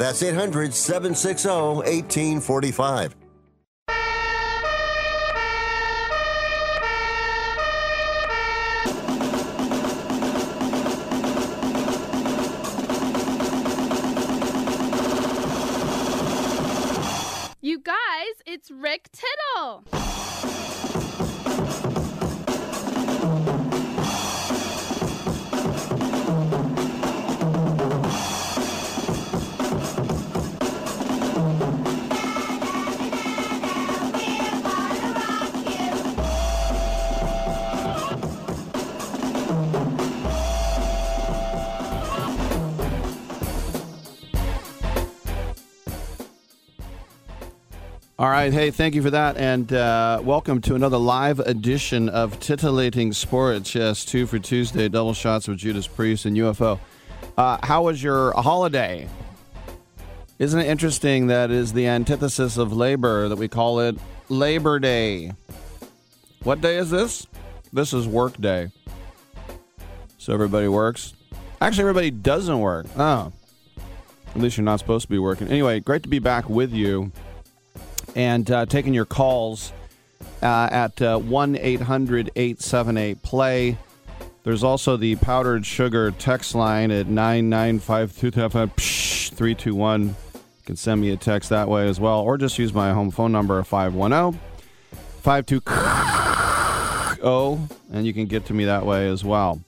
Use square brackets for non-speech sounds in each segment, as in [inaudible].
That's 800 760 1845. You guys, it's Rick Tittle. All right. Hey, thank you for that. And uh, welcome to another live edition of Titillating Sports. Yes, two for Tuesday, double shots with Judas Priest and UFO. Uh, how was your holiday? Isn't it interesting that is the antithesis of labor that we call it Labor Day? What day is this? This is work day. So everybody works. Actually, everybody doesn't work. Oh. At least you're not supposed to be working. Anyway, great to be back with you and uh, taking your calls uh, at uh, 1 800 878 play. There's also the powdered sugar text line at 995 321. You can send me a text that way as well, or just use my home phone number 510 52 [laughs] and you can get to me that way as well.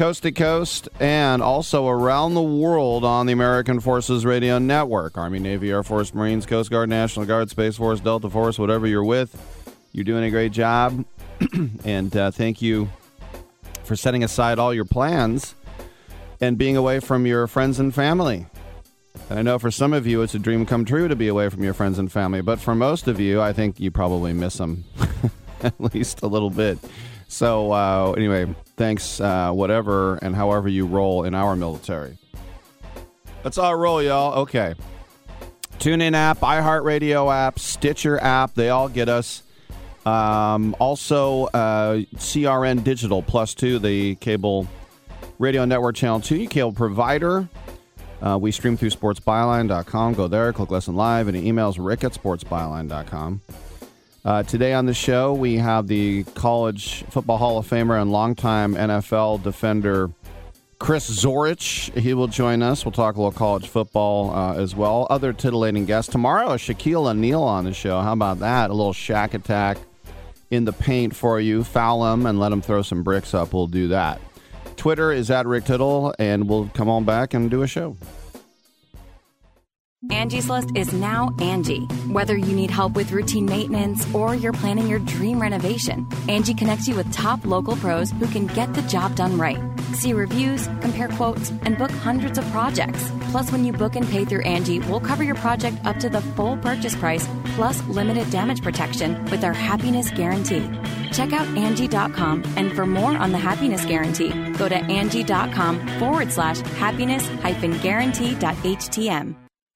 Coast to coast and also around the world on the American Forces Radio Network. Army, Navy, Air Force, Marines, Coast Guard, National Guard, Space Force, Delta Force, whatever you're with. You're doing a great job. [clears throat] and uh, thank you for setting aside all your plans and being away from your friends and family. And I know for some of you, it's a dream come true to be away from your friends and family. But for most of you, I think you probably miss them [laughs] at least a little bit. So, uh, anyway, thanks, uh, whatever and however you roll in our military. That's all roll, y'all. Okay. TuneIn app, iHeartRadio app, Stitcher app, they all get us. Um, also, uh, CRN Digital Plus 2, the cable radio network channel 2, cable provider. Uh, we stream through sportsbyline.com. Go there, click listen live, and emails rick at sportsbyline.com. Uh, today on the show, we have the College Football Hall of Famer and longtime NFL defender Chris Zorich. He will join us. We'll talk a little college football uh, as well. Other titillating guests. Tomorrow, Shaquille O'Neal on the show. How about that? A little shack attack in the paint for you. Foul him and let him throw some bricks up. We'll do that. Twitter is at Rick Tittle, and we'll come on back and do a show. Angie's List is now Angie. Whether you need help with routine maintenance or you're planning your dream renovation, Angie connects you with top local pros who can get the job done right. See reviews, compare quotes, and book hundreds of projects. Plus, when you book and pay through Angie, we'll cover your project up to the full purchase price plus limited damage protection with our happiness guarantee. Check out Angie.com and for more on the happiness guarantee, go to Angie.com forward slash happiness hyphen guarantee.htm.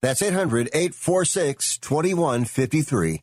That's 800 846 2153.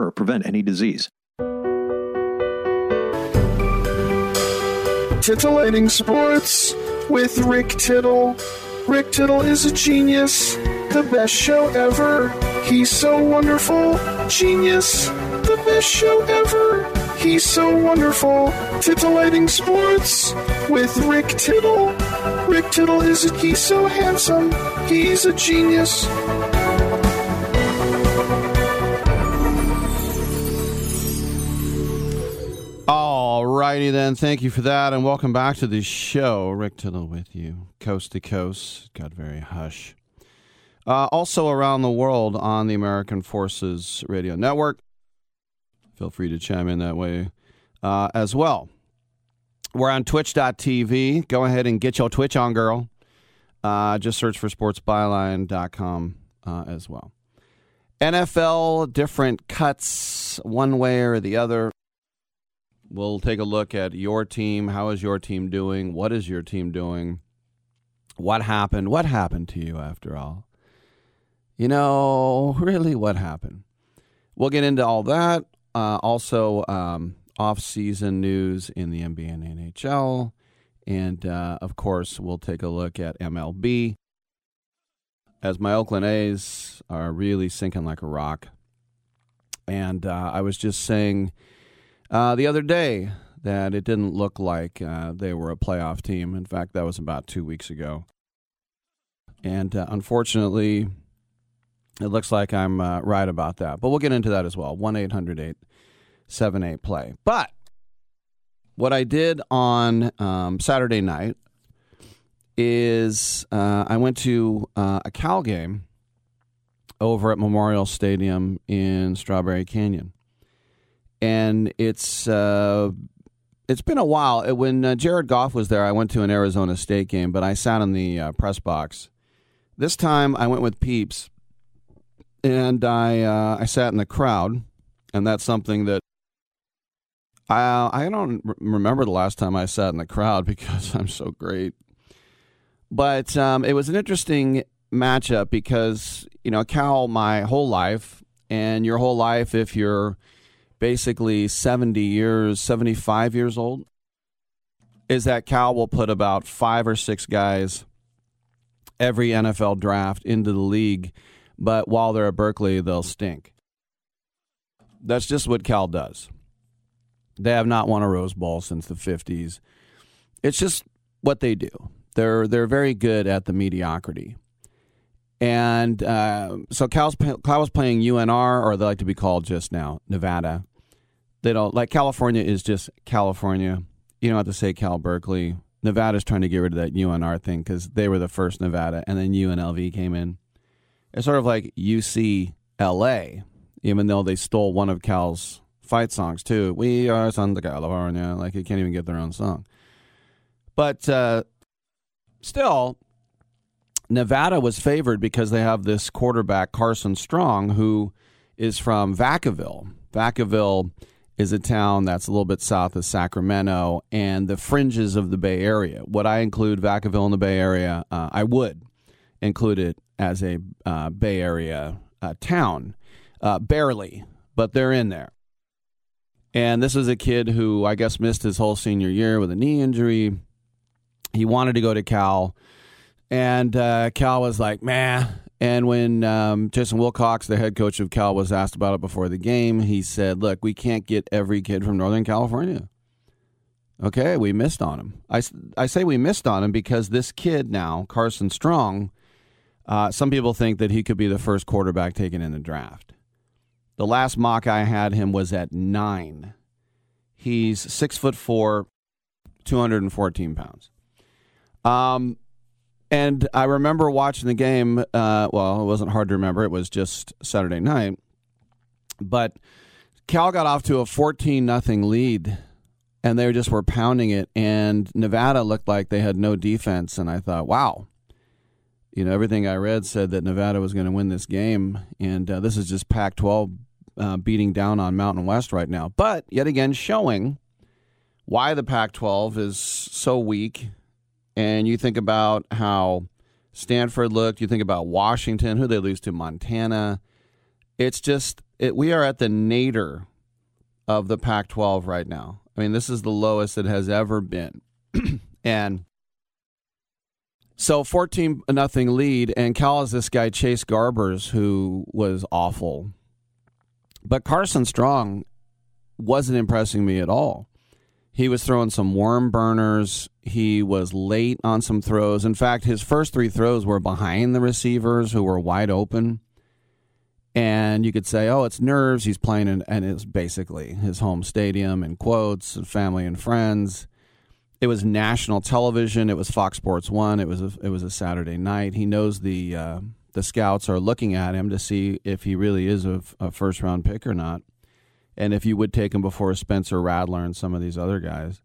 or prevent any disease. Titillating Sports with Rick Tittle. Rick Tittle is a genius, the best show ever. He's so wonderful, genius, the best show ever. He's so wonderful. Titillating Sports with Rick Tittle. Rick Tittle is a, he's so handsome, he's a genius. All righty then. Thank you for that, and welcome back to the show. Rick Tittle with you, coast to coast. Got very hush. Uh, also around the world on the American Forces Radio Network. Feel free to chime in that way uh, as well. We're on twitch.tv. Go ahead and get your Twitch on, girl. Uh, just search for sportsbyline.com uh, as well. NFL, different cuts one way or the other. We'll take a look at your team. How is your team doing? What is your team doing? What happened? What happened to you after all? You know, really, what happened? We'll get into all that. Uh, also, um, off-season news in the NBA and NHL, and uh, of course, we'll take a look at MLB. As my Oakland A's are really sinking like a rock, and uh, I was just saying uh, the other day that it didn't look like uh, they were a playoff team. In fact, that was about two weeks ago. And uh, unfortunately, it looks like I'm uh, right about that. But we'll get into that as well. 1 800 878 play. But what I did on um, Saturday night is uh, I went to uh, a Cal game over at Memorial Stadium in Strawberry Canyon and it's uh, it's been a while. When uh, Jared Goff was there, I went to an Arizona State game, but I sat in the uh, press box. This time, I went with Peeps, and I uh, I sat in the crowd, and that's something that I I don't remember the last time I sat in the crowd [laughs] because I'm so great. But um, it was an interesting matchup because you know Cal my whole life, and your whole life if you're basically 70 years, 75 years old, is that Cal will put about five or six guys every NFL draft into the league, but while they're at Berkeley, they'll stink. That's just what Cal does. They have not won a Rose Bowl since the 50s. It's just what they do. They're they're very good at the mediocrity. And uh, so Cal's, Cal was playing UNR, or they like to be called just now, Nevada They don't like California is just California. You don't have to say Cal Berkeley. Nevada's trying to get rid of that UNR thing because they were the first Nevada, and then UNLV came in. It's sort of like UCLA, even though they stole one of Cal's fight songs too. We are Sons of California. Like you can't even get their own song. But uh, still, Nevada was favored because they have this quarterback Carson Strong, who is from Vacaville. Vacaville is a town that's a little bit south of Sacramento and the fringes of the Bay Area. Would I include Vacaville in the Bay Area? Uh, I would include it as a uh, Bay Area uh, town, uh, barely, but they're in there. And this is a kid who I guess missed his whole senior year with a knee injury. He wanted to go to Cal, and uh, Cal was like, "Man." And when um, Justin Wilcox, the head coach of Cal, was asked about it before the game, he said, "Look, we can't get every kid from Northern California." Okay, we missed on him. I, I say we missed on him because this kid now, Carson Strong, uh, some people think that he could be the first quarterback taken in the draft. The last mock I had him was at nine. He's six foot four, 214 pounds. Um, and I remember watching the game. Uh, well, it wasn't hard to remember. It was just Saturday night. But Cal got off to a 14 nothing lead, and they just were pounding it. And Nevada looked like they had no defense. And I thought, wow. You know, everything I read said that Nevada was going to win this game. And uh, this is just Pac 12 uh, beating down on Mountain West right now. But yet again, showing why the Pac 12 is so weak and you think about how Stanford looked, you think about Washington, who they lose to Montana. It's just it, we are at the nadir of the Pac-12 right now. I mean, this is the lowest it has ever been, [clears throat] and so 14 nothing lead, and Cal is this guy Chase Garbers who was awful, but Carson Strong wasn't impressing me at all. He was throwing some worm burners. He was late on some throws. In fact, his first three throws were behind the receivers who were wide open. And you could say, oh, it's nerves. He's playing in, and it's basically his home stadium in quotes, family and friends. It was national television. It was Fox Sports One. It was a, it was a Saturday night. He knows the uh, the scouts are looking at him to see if he really is a, a first round pick or not and if you would take him before Spencer Rattler and some of these other guys.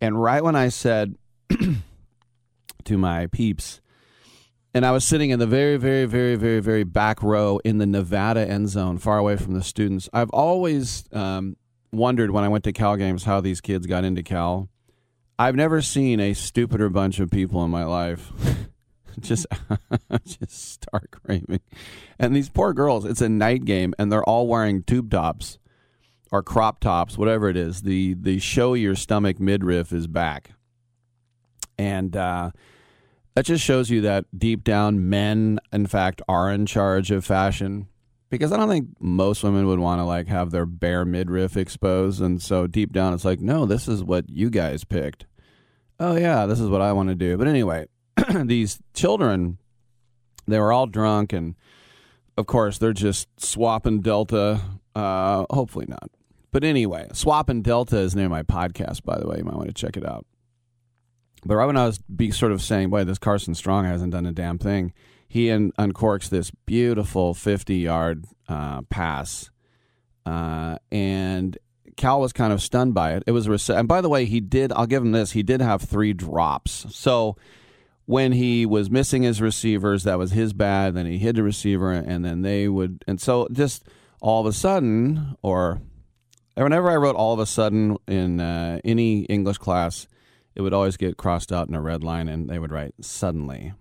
And right when I said [clears throat] to my peeps, and I was sitting in the very, very, very, very, very back row in the Nevada end zone, far away from the students. I've always um, wondered when I went to Cal games how these kids got into Cal. I've never seen a stupider bunch of people in my life. [laughs] just, [laughs] just start craving. [laughs] And these poor girls, it's a night game, and they're all wearing tube tops or crop tops, whatever it is, the the show your stomach midriff is back, and uh, that just shows you that deep down, men in fact are in charge of fashion. Because I don't think most women would want to like have their bare midriff exposed, and so deep down, it's like, no, this is what you guys picked. Oh yeah, this is what I want to do. But anyway, [clears throat] these children, they were all drunk, and of course, they're just swapping Delta. Uh, hopefully not. But anyway, Swap and Delta is near my podcast, by the way. You might want to check it out. But right when I was be sort of saying, boy, this Carson Strong hasn't done a damn thing, he un- uncorks this beautiful 50 yard uh, pass. Uh, and Cal was kind of stunned by it. It was, rece- and by the way, he did, I'll give him this, he did have three drops. So when he was missing his receivers, that was his bad. Then he hit the receiver, and then they would, and so just all of a sudden, or whenever I wrote all of a sudden in uh, any English class, it would always get crossed out in a red line, and they would write suddenly.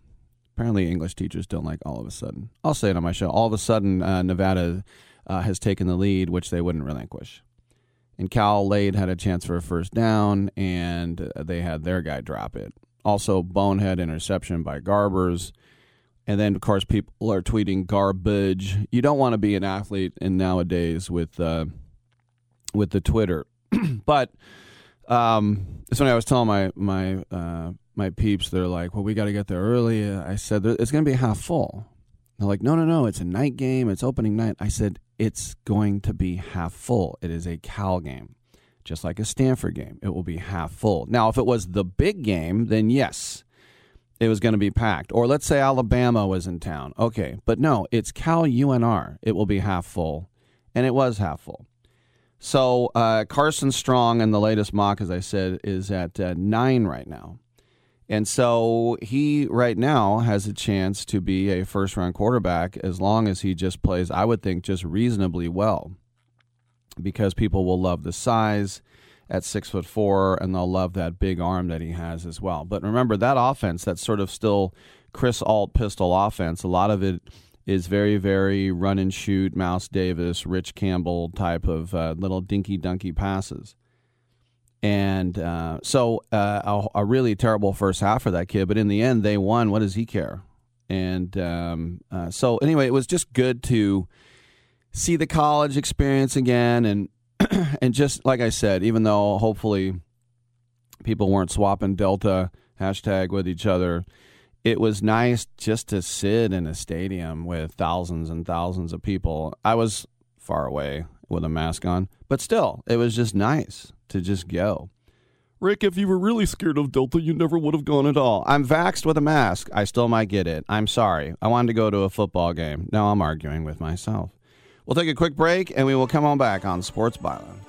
Apparently, English teachers don't like all of a sudden. I'll say it on my show. All of a sudden, uh, Nevada uh, has taken the lead, which they wouldn't relinquish. And Cal Lade had a chance for a first down, and they had their guy drop it. Also, bonehead interception by Garbers. And then, of course, people are tweeting garbage. You don't want to be an athlete in nowadays with uh, with the Twitter. [clears throat] but um, it's when I was telling my my uh, my peeps, they're like, "Well, we got to get there early." I said, "It's going to be half full." They're like, no, no, no, it's a night game. It's opening night. I said, it's going to be half full. It is a Cal game, just like a Stanford game. It will be half full. Now, if it was the big game, then yes, it was going to be packed. Or let's say Alabama was in town. Okay, but no, it's Cal UNR. It will be half full. And it was half full. So uh, Carson Strong in the latest mock, as I said, is at uh, nine right now. And so he right now has a chance to be a first round quarterback as long as he just plays, I would think, just reasonably well. Because people will love the size at six foot four and they'll love that big arm that he has as well. But remember that offense, that sort of still Chris Ault pistol offense, a lot of it is very, very run and shoot, Mouse Davis, Rich Campbell type of uh, little dinky dunky passes. And uh, so uh, a, a, really terrible first half for that kid, but in the end they won. What does he care? And um, uh, so anyway, it was just good to see the college experience again, and [clears throat] and just like I said, even though hopefully people weren't swapping Delta hashtag with each other, it was nice just to sit in a stadium with thousands and thousands of people. I was far away with a mask on, but still, it was just nice to just go. Rick, if you were really scared of Delta, you never would have gone at all. I'm vaxxed with a mask. I still might get it. I'm sorry. I wanted to go to a football game. Now I'm arguing with myself. We'll take a quick break and we will come on back on Sports Byline.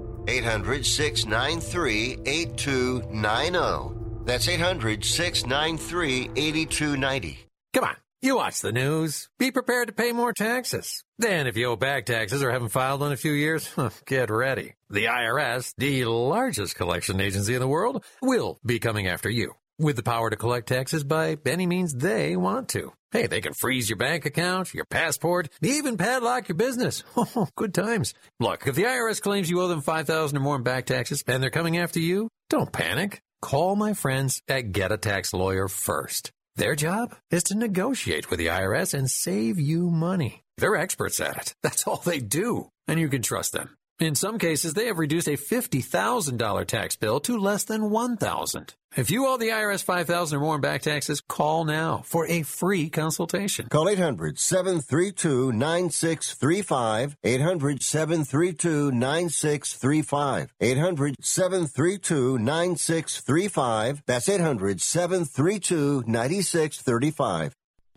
800 693 8290. That's 800 693 8290. Come on, you watch the news. Be prepared to pay more taxes. Then, if you owe back taxes or haven't filed in a few years, [laughs] get ready. The IRS, the largest collection agency in the world, will be coming after you with the power to collect taxes by any means they want to. Hey, they can freeze your bank account, your passport, even padlock your business. [laughs] Oh, good times. Look, if the IRS claims you owe them 5000 or more in back taxes and they're coming after you, don't panic. Call my friends at Get a Tax Lawyer first. Their job is to negotiate with the IRS and save you money. They're experts at it. [laughs] That's all they do. And you can trust them. In some cases, they have reduced a $50,000 tax bill to less than $1,000. If you owe the IRS 5000 or more in back taxes, call now for a free consultation. Call 800-732-9635. 800-732-9635. 800-732-9635. That's 800-732-9635.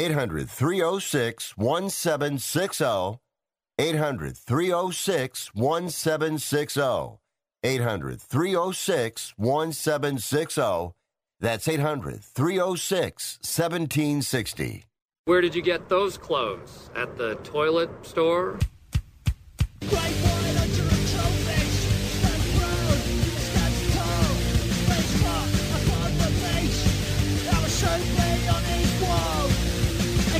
800 306 1760. 800 306 1760. 800 306 1760. That's 800 306 1760. Where did you get those clothes? At the toilet store?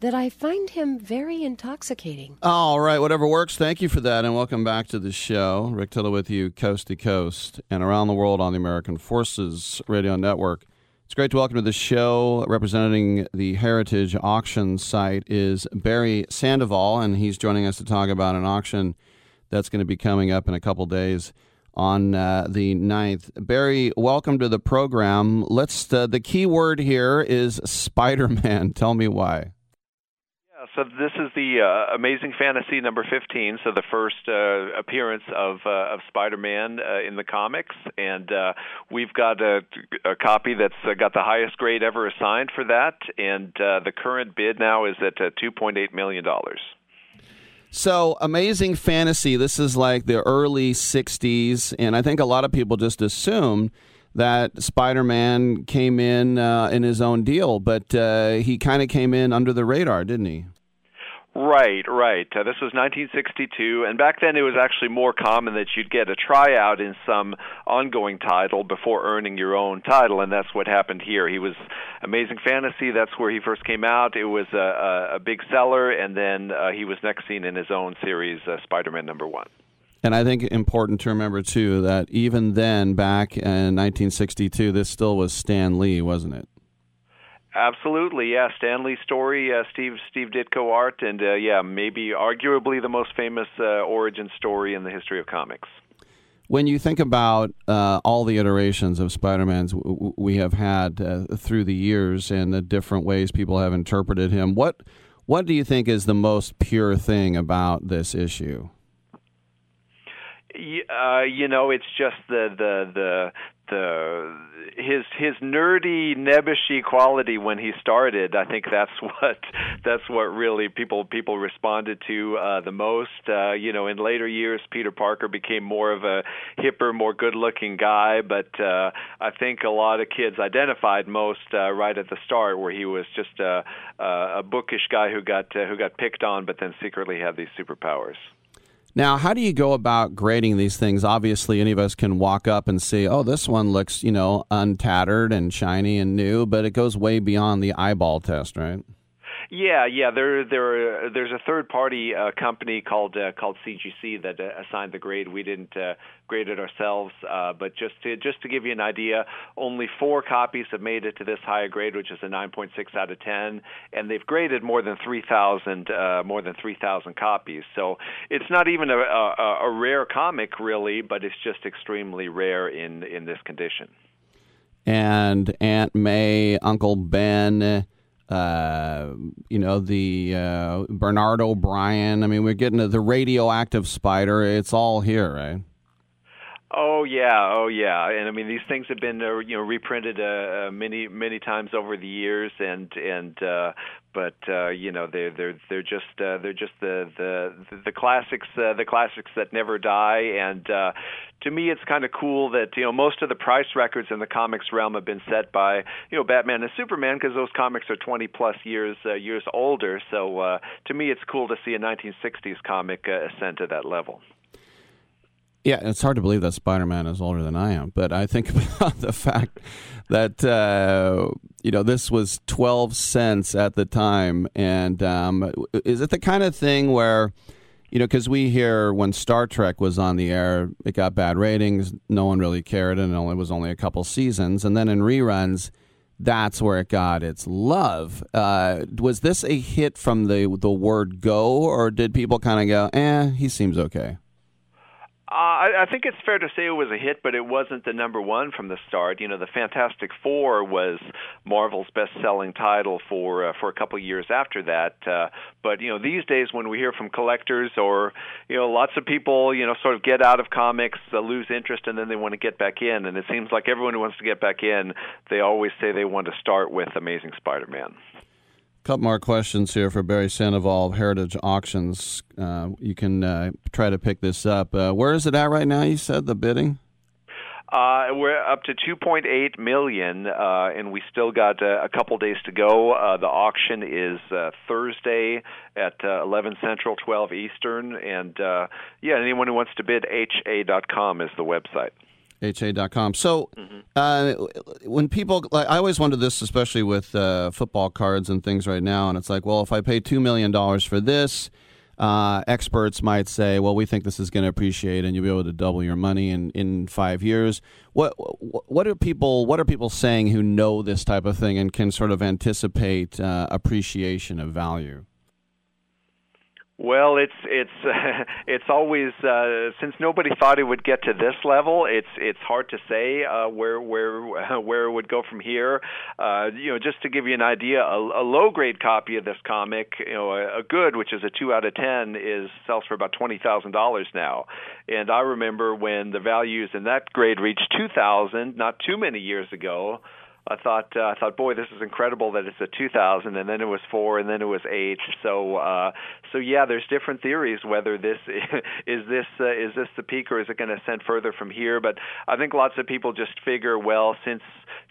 that I find him very intoxicating. All right, whatever works. Thank you for that, and welcome back to the show. Rick Tittle with you, coast to coast and around the world on the American Forces Radio Network. It's great to welcome to the show. Representing the Heritage Auction site is Barry Sandoval, and he's joining us to talk about an auction that's going to be coming up in a couple days on uh, the 9th. Barry, welcome to the program. Let's. Uh, the key word here is Spider Man. [laughs] Tell me why. So this is the uh, Amazing Fantasy number 15, so the first uh, appearance of uh, of Spider-Man uh, in the comics, and uh, we've got a, a copy that's uh, got the highest grade ever assigned for that, and uh, the current bid now is at uh, 2.8 million dollars. So, Amazing Fantasy, this is like the early 60s, and I think a lot of people just assume that Spider Man came in uh, in his own deal, but uh, he kind of came in under the radar, didn't he? Right, right. Uh, this was 1962, and back then it was actually more common that you'd get a tryout in some ongoing title before earning your own title, and that's what happened here. He was Amazing Fantasy. That's where he first came out. It was a, a, a big seller, and then uh, he was next seen in his own series, uh, Spider-Man Number One. And I think important to remember too that even then, back in 1962, this still was Stan Lee, wasn't it? Absolutely, yeah. Stan Lee story, uh, Steve Steve Ditko art, and uh, yeah, maybe arguably the most famous uh, origin story in the history of comics. When you think about uh, all the iterations of Spider-Man's w- we have had uh, through the years and the different ways people have interpreted him, what what do you think is the most pure thing about this issue? Uh, you know, it's just the the the the his his nerdy nebbishy quality when he started i think that's [laughs] what that's what really people people responded to uh the most. Uh you know in later years peter parker became more of a hipper more good looking guy but uh i think a lot of kids identified most uh, right at the start where he was just a a bookish guy who got uh, who got picked on but then secretly had these superpowers now, how do you go about grading these things? Obviously, any of us can walk up and see, oh, this one looks, you know, untattered and shiny and new, but it goes way beyond the eyeball test, right? Yeah, yeah. There, there, there's a third-party uh, company called uh, called CGC that uh, assigned the grade. We didn't uh, grade it ourselves, uh, but just to just to give you an idea, only four copies have made it to this higher grade, which is a 9.6 out of 10, and they've graded more than 3,000 uh, more than 3,000 copies. So it's not even a, a, a rare comic, really, but it's just extremely rare in in this condition. And Aunt May, Uncle Ben uh, you know, the uh, Bernard O'Brien. I mean, we're getting to the radioactive spider. It's all here, right? Oh yeah, oh yeah, and I mean these things have been uh, you know reprinted uh, uh, many many times over the years, and and uh, but uh, you know they're they're they're just uh, they're just the the the classics uh, the classics that never die, and uh, to me it's kind of cool that you know most of the price records in the comics realm have been set by you know Batman and Superman because those comics are 20 plus years uh, years older. So uh, to me it's cool to see a 1960s comic uh, ascend to that level. Yeah, it's hard to believe that Spider Man is older than I am, but I think [laughs] about the fact that uh, you know this was twelve cents at the time, and um, is it the kind of thing where you know because we hear when Star Trek was on the air, it got bad ratings, no one really cared, and it was only a couple seasons, and then in reruns. That's where it got its love. Uh, was this a hit from the the word go, or did people kind of go, "Eh, he seems okay"? Uh, I, I think it's fair to say it was a hit, but it wasn't the number one from the start. You know, the Fantastic Four was Marvel's best-selling title for uh, for a couple years after that. Uh, but you know, these days when we hear from collectors or you know, lots of people you know sort of get out of comics, uh, lose interest, and then they want to get back in. And it seems like everyone who wants to get back in, they always say they want to start with Amazing Spider-Man couple more questions here for Barry Sandoval of Heritage Auctions. Uh, you can uh, try to pick this up. Uh, where is it at right now? You said the bidding. Uh, we're up to 2.8 million, uh, and we still got uh, a couple days to go. Uh, the auction is uh, Thursday at uh, 11 Central, 12 Eastern, and uh, yeah, anyone who wants to bid, ha.com is the website ha.com. So, uh, when people, like, I always wonder this, especially with uh, football cards and things right now, and it's like, well, if I pay $2 million for this, uh, experts might say, well, we think this is going to appreciate and you'll be able to double your money in, in five years. What, what are people, what are people saying who know this type of thing and can sort of anticipate uh, appreciation of value? Well, it's it's uh, [laughs] it's always uh, since nobody thought it would get to this level. It's it's hard to say uh, where where [laughs] where it would go from here. Uh, you know, just to give you an idea, a, a low grade copy of this comic, you know, a, a good, which is a two out of ten, is sells for about twenty thousand dollars now. And I remember when the values in that grade reached two thousand, not too many years ago. I thought uh, I thought, boy, this is incredible that it's a 2000, and then it was four, and then it was eight. So, uh, so yeah, there's different theories whether this [laughs] is this uh, is this the peak or is it going to ascend further from here. But I think lots of people just figure, well, since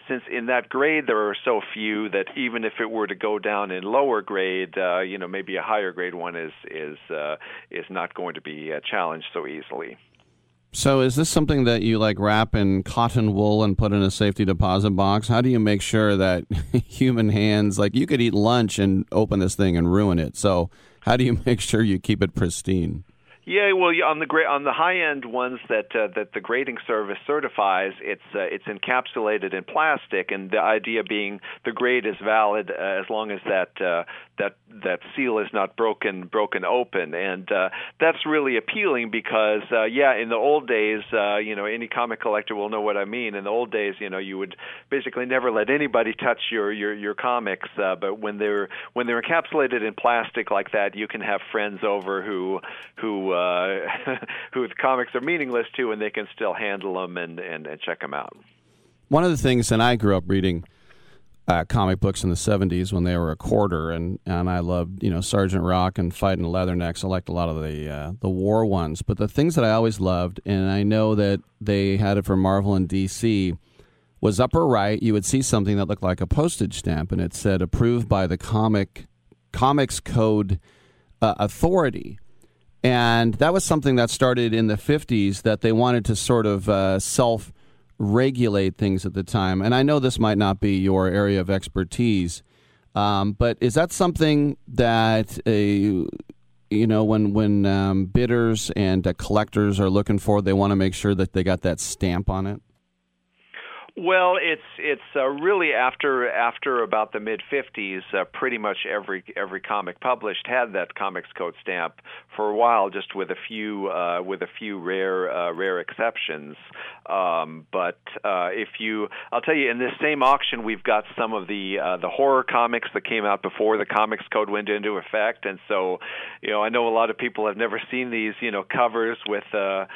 since in that grade there are so few that even if it were to go down in lower grade, uh, you know, maybe a higher grade one is is uh, is not going to be uh, challenged so easily. So is this something that you like wrap in cotton wool and put in a safety deposit box? How do you make sure that [laughs] human hands like you could eat lunch and open this thing and ruin it. So how do you [laughs] make sure you keep it pristine? Yeah, well, on the gra- on the high end ones that uh, that the grading service certifies, it's uh, it's encapsulated in plastic, and the idea being the grade is valid uh, as long as that uh, that that seal is not broken broken open, and uh, that's really appealing because uh, yeah, in the old days, uh, you know, any comic collector will know what I mean. In the old days, you know, you would basically never let anybody touch your your your comics, uh, but when they're when they're encapsulated in plastic like that, you can have friends over who who uh, [laughs] who the comics are meaningless to, and they can still handle them and, and, and check them out. One of the things, and I grew up reading uh, comic books in the 70s when they were a quarter, and, and I loved, you know, Sergeant Rock and Fighting Leathernecks. I liked a lot of the, uh, the war ones. But the things that I always loved, and I know that they had it for Marvel and DC, was upper right, you would see something that looked like a postage stamp, and it said approved by the comic Comics Code uh, Authority. And that was something that started in the 50s that they wanted to sort of uh, self regulate things at the time. And I know this might not be your area of expertise, um, but is that something that you know when when um, bidders and uh, collectors are looking for, they want to make sure that they got that stamp on it? Well, it's it's uh, really after after about the mid '50s, uh, pretty much every every comic published had that Comics Code stamp for a while, just with a few uh, with a few rare uh, rare exceptions. Um, but uh, if you, I'll tell you, in this same auction, we've got some of the uh, the horror comics that came out before the Comics Code went into effect, and so, you know, I know a lot of people have never seen these, you know, covers with. Uh,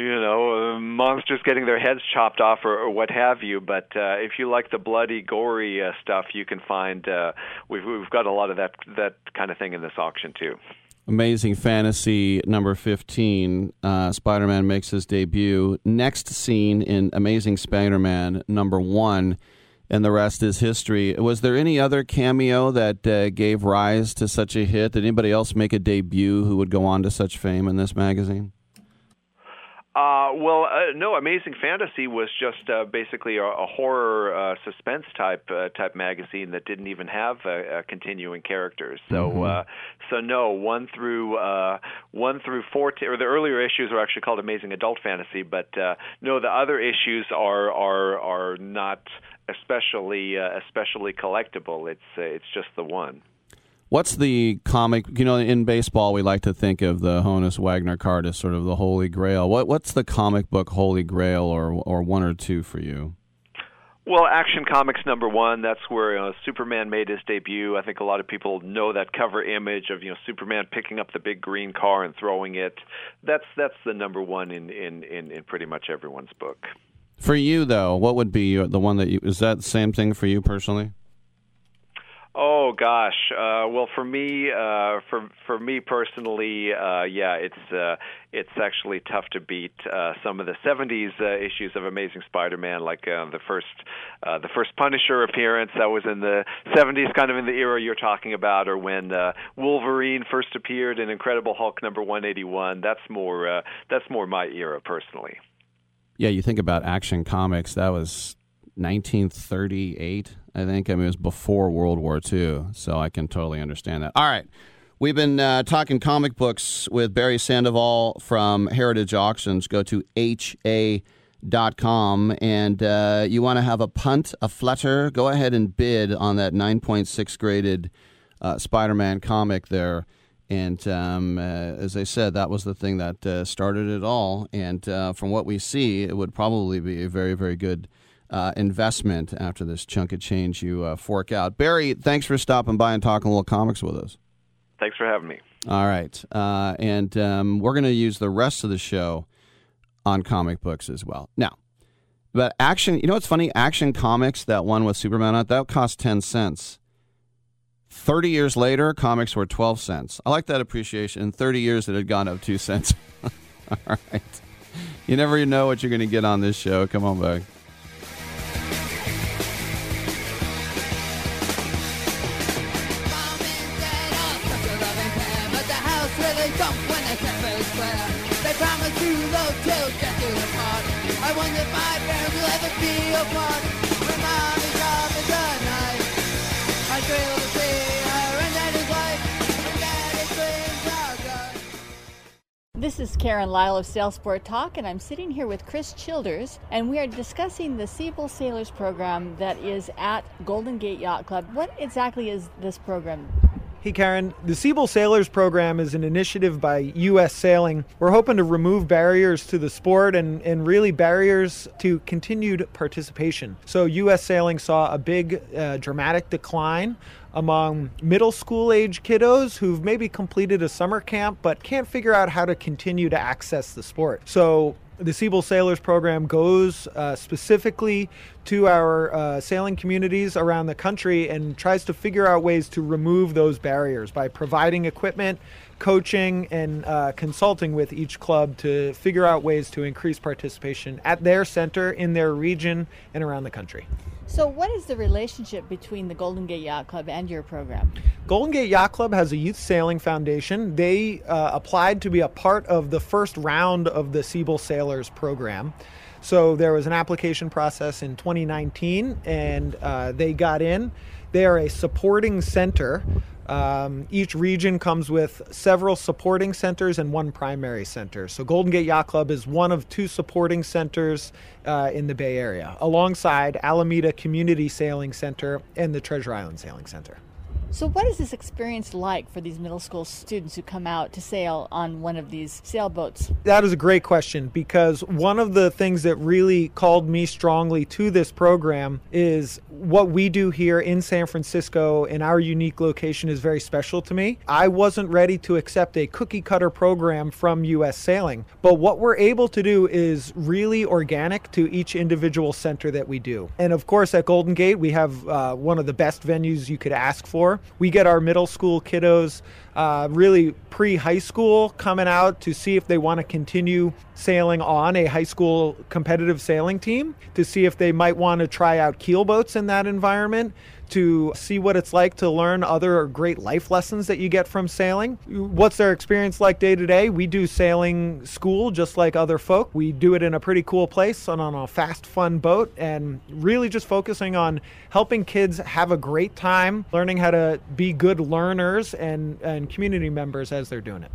you know, monsters getting their heads chopped off or, or what have you. But uh, if you like the bloody, gory uh, stuff, you can find uh, we've we've got a lot of that that kind of thing in this auction too. Amazing Fantasy number 15. Uh, Spider Man makes his debut. Next scene in Amazing Spider Man number one, and the rest is history. Was there any other cameo that uh, gave rise to such a hit? Did anybody else make a debut who would go on to such fame in this magazine? Uh, well, uh, no. Amazing Fantasy was just uh, basically a, a horror uh, suspense type uh, type magazine that didn't even have uh, uh, continuing characters. So, mm-hmm. uh, so no. One through uh, one through fourteen, or the earlier issues were actually called Amazing Adult Fantasy, but uh, no, the other issues are are are not especially uh, especially collectible. It's uh, it's just the one. What's the comic? You know, in baseball, we like to think of the Honus Wagner card as sort of the holy grail. What What's the comic book holy grail, or or one or two for you? Well, Action Comics number one. That's where uh, Superman made his debut. I think a lot of people know that cover image of you know Superman picking up the big green car and throwing it. That's that's the number one in in in, in pretty much everyone's book. For you, though, what would be the one that you? Is that the same thing for you personally? Oh gosh. Uh, well, for me, uh, for for me personally, uh, yeah, it's uh, it's actually tough to beat uh, some of the '70s uh, issues of Amazing Spider-Man, like uh, the first uh, the first Punisher appearance that was in the '70s, kind of in the era you're talking about, or when uh, Wolverine first appeared in Incredible Hulk number 181. That's more uh, that's more my era personally. Yeah, you think about Action Comics. That was 1938, I think. I mean, it was before World War II, so I can totally understand that. All right. We've been uh, talking comic books with Barry Sandoval from Heritage Auctions. Go to ha.com and uh, you want to have a punt, a flutter, go ahead and bid on that 9.6 graded uh, Spider Man comic there. And um, uh, as I said, that was the thing that uh, started it all. And uh, from what we see, it would probably be a very, very good uh, investment after this chunk of change you uh, fork out. Barry, thanks for stopping by and talking a little comics with us. Thanks for having me. All right. Uh, and um, we're going to use the rest of the show on comic books as well. Now, but action, you know what's funny? Action Comics, that one with Superman on it, that cost 10 cents. 30 years later, comics were 12 cents. I like that appreciation. In 30 years, it had gone up 2 cents. [laughs] All right. You never know what you're going to get on this show. Come on back. This is Karen Lyle of Sailsport Talk, and I'm sitting here with Chris Childers, and we are discussing the Siebel Sailors program that is at Golden Gate Yacht Club. What exactly is this program? Hey, Karen. The Siebel Sailors Program is an initiative by U.S. Sailing. We're hoping to remove barriers to the sport and, and really barriers to continued participation. So, U.S. Sailing saw a big, uh, dramatic decline among middle school age kiddos who've maybe completed a summer camp but can't figure out how to continue to access the sport. So, the Siebel Sailors program goes uh, specifically to our uh, sailing communities around the country and tries to figure out ways to remove those barriers by providing equipment, coaching, and uh, consulting with each club to figure out ways to increase participation at their center, in their region, and around the country. So, what is the relationship between the Golden Gate Yacht Club and your program? Golden Gate Yacht Club has a youth sailing foundation. They uh, applied to be a part of the first round of the Siebel Sailors program. So there was an application process in 2019, and uh, they got in. They are a supporting center. Um, each region comes with several supporting centers and one primary center. So Golden Gate Yacht Club is one of two supporting centers uh, in the Bay Area, alongside Alameda Community Sailing Center and the Treasure Island Sailing Center. So, what is this experience like for these middle school students who come out to sail on one of these sailboats? That is a great question because one of the things that really called me strongly to this program is what we do here in San Francisco in our unique location is very special to me. I wasn't ready to accept a cookie cutter program from US Sailing, but what we're able to do is really organic to each individual center that we do. And of course, at Golden Gate, we have uh, one of the best venues you could ask for. We get our middle school kiddos uh, really pre high school coming out to see if they want to continue sailing on a high school competitive sailing team, to see if they might want to try out keel boats in that environment, to see what it's like to learn other great life lessons that you get from sailing. What's their experience like day to day? We do sailing school just like other folk. We do it in a pretty cool place and on a fast, fun boat, and really just focusing on helping kids have a great time, learning how to be good learners and, and community members as they're doing it.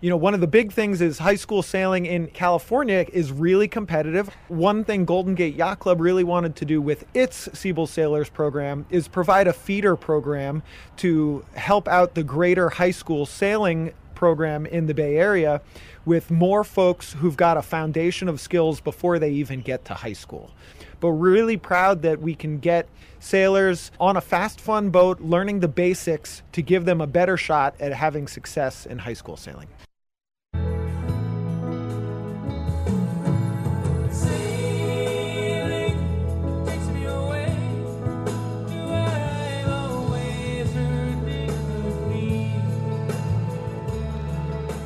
You know, one of the big things is high school sailing in California is really competitive. One thing Golden Gate Yacht Club really wanted to do with its Siebel Sailors program is provide a feeder program to help out the greater high school sailing program in the Bay Area with more folks who've got a foundation of skills before they even get to high school. But we're really proud that we can get sailors on a fast, fun boat learning the basics to give them a better shot at having success in high school sailing.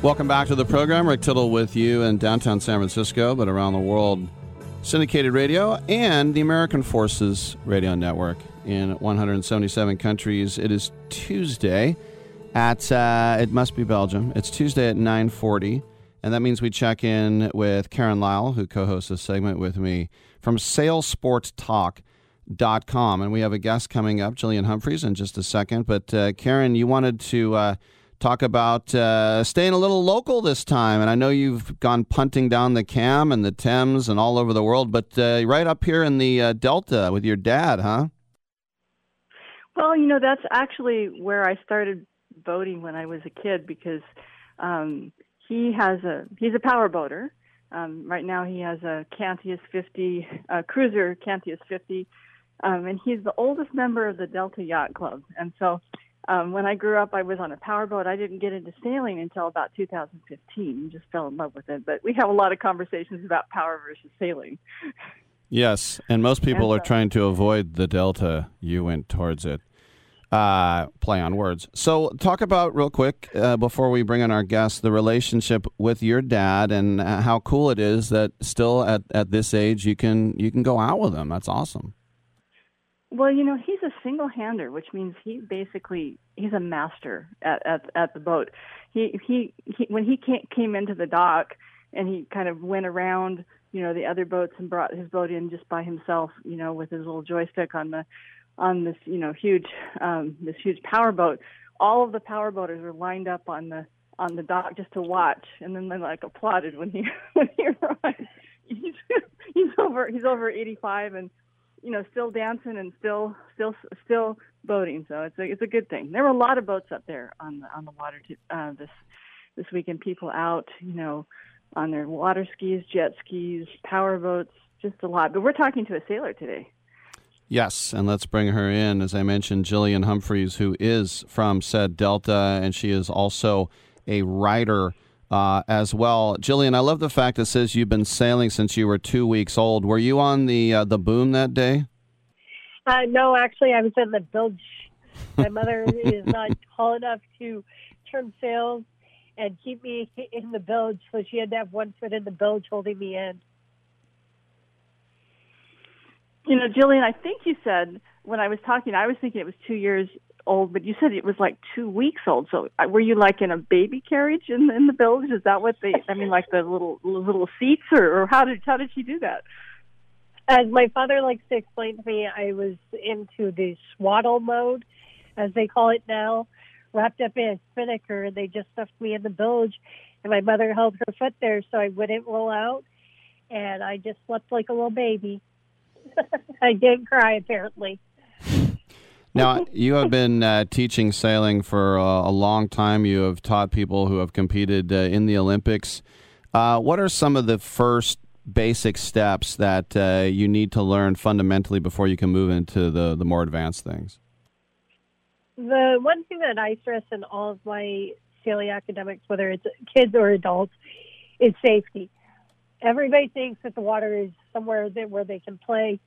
Welcome back to the program. Rick Tittle with you in downtown San Francisco, but around the world. Syndicated radio and the American Forces Radio Network in 177 countries. It is Tuesday at uh, it must be Belgium. It's Tuesday at 9:40, and that means we check in with Karen Lyle, who co-hosts this segment with me from SailSportTalk.com, and we have a guest coming up, Jillian Humphreys, in just a second. But uh, Karen, you wanted to. Uh, talk about uh, staying a little local this time. And I know you've gone punting down the Cam and the Thames and all over the world, but uh, right up here in the uh, Delta with your dad, huh? Well, you know, that's actually where I started boating when I was a kid because um, he has a he's a power boater. Um, right now, he has a Cantius 50 a cruiser Cantius 50, um, and he's the oldest member of the Delta Yacht Club. And so um, when I grew up, I was on a powerboat. I didn't get into sailing until about 2015. Just fell in love with it. But we have a lot of conversations about power versus sailing. Yes, and most people and, are trying to avoid the delta. You went towards it. Uh, play on words. So, talk about real quick uh, before we bring in our guest the relationship with your dad and uh, how cool it is that still at, at this age you can you can go out with him. That's awesome. Well, you know, he's a single hander, which means he basically he's a master at at, at the boat. He, he he when he came into the dock and he kind of went around, you know, the other boats and brought his boat in just by himself, you know, with his little joystick on the on this, you know, huge um this huge power boat. All of the power boaters were lined up on the on the dock just to watch and then they like applauded when he [laughs] when he arrived. He's he's over he's over 85 and you know, still dancing and still, still, still boating. So it's a, it's a good thing. There were a lot of boats up there on the on the water to, uh, this this weekend. People out, you know, on their water skis, jet skis, power boats, just a lot. But we're talking to a sailor today. Yes, and let's bring her in. As I mentioned, Jillian Humphreys, who is from said Delta, and she is also a writer uh, as well. Jillian, I love the fact it says you've been sailing since you were two weeks old. Were you on the uh, the boom that day? Uh, no, actually, I was in the bilge. My mother is not [laughs] tall enough to turn sails and keep me in the bilge, so she had to have one foot in the bilge holding me in. You know, Jillian, I think you said when I was talking, I was thinking it was two years old, but you said it was like two weeks old. So uh, were you like in a baby carriage in in the village? Is that what they? I mean, like the little little seats, or, or how did how did she do that? As my father likes to explain to me, I was into the swaddle mode, as they call it now, wrapped up in a spinnaker, and they just stuffed me in the bilge, and my mother held her foot there so I wouldn't roll out, and I just slept like a little baby. [laughs] I didn't cry apparently. Now, you have been uh, teaching sailing for uh, a long time. You have taught people who have competed uh, in the Olympics. Uh, what are some of the first basic steps that uh, you need to learn fundamentally before you can move into the, the more advanced things? The one thing that I stress in all of my sailing academics, whether it's kids or adults, is safety. Everybody thinks that the water is somewhere that, where they can play,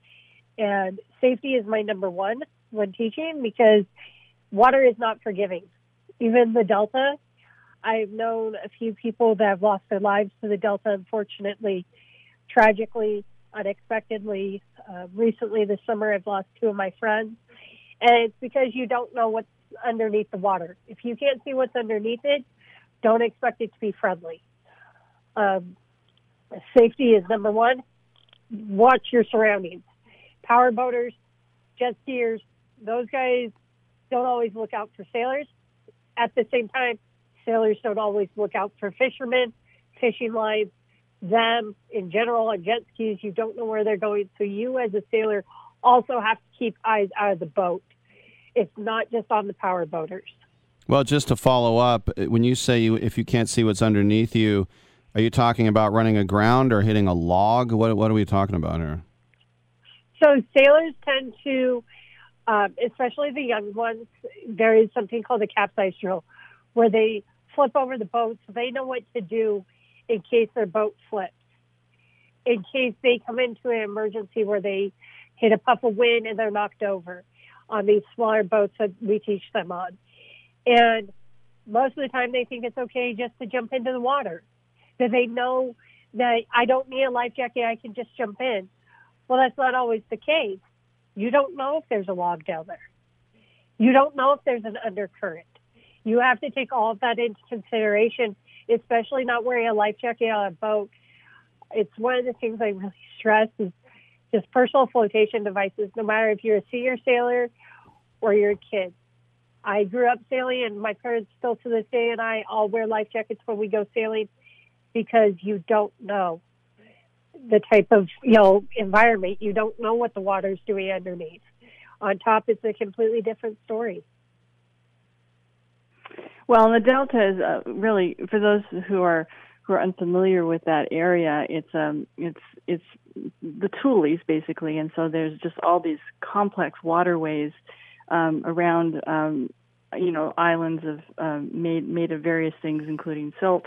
and safety is my number one when teaching because water is not forgiving. Even the Delta, I've known a few people that have lost their lives to the Delta, unfortunately, tragically, unexpectedly. Uh, recently, this summer, I've lost two of my friends. And it's because you don't know what's underneath the water. If you can't see what's underneath it, don't expect it to be friendly. Um, safety is number one. Watch your surroundings. Power boaters, jet skiers, those guys don't always look out for sailors. At the same time, sailors don't always look out for fishermen, fishing lines, them in general on jet skis. You don't know where they're going. So you as a sailor also have to keep eyes out of the boat. It's not just on the power boaters. Well, just to follow up, when you say you, if you can't see what's underneath you, are you talking about running aground or hitting a log? What what are we talking about here? So sailors tend to, um, especially the young ones, there is something called a capsize drill, where they flip over the boat so they know what to do in case their boat flips. In case they come into an emergency where they hit a puff of wind and they're knocked over on these smaller boats that we teach them on. And most of the time they think it's okay just to jump into the water. That they know that I don't need a life jacket, I can just jump in. Well, that's not always the case. You don't know if there's a log down there. You don't know if there's an undercurrent. You have to take all of that into consideration, especially not wearing a life jacket on a boat. It's one of the things I really [laughs] stress is just personal flotation devices, no matter if you're a senior sailor or you're a kid. I grew up sailing, and my parents still to this day and I all wear life jackets when we go sailing because you don't know the type of you know environment. You don't know what the water's doing underneath. On top, it's a completely different story. Well, the delta is uh, really for those who are who are unfamiliar with that area. It's um it's it's the Tules basically, and so there's just all these complex waterways um, around um, you know islands of um, made made of various things, including silt,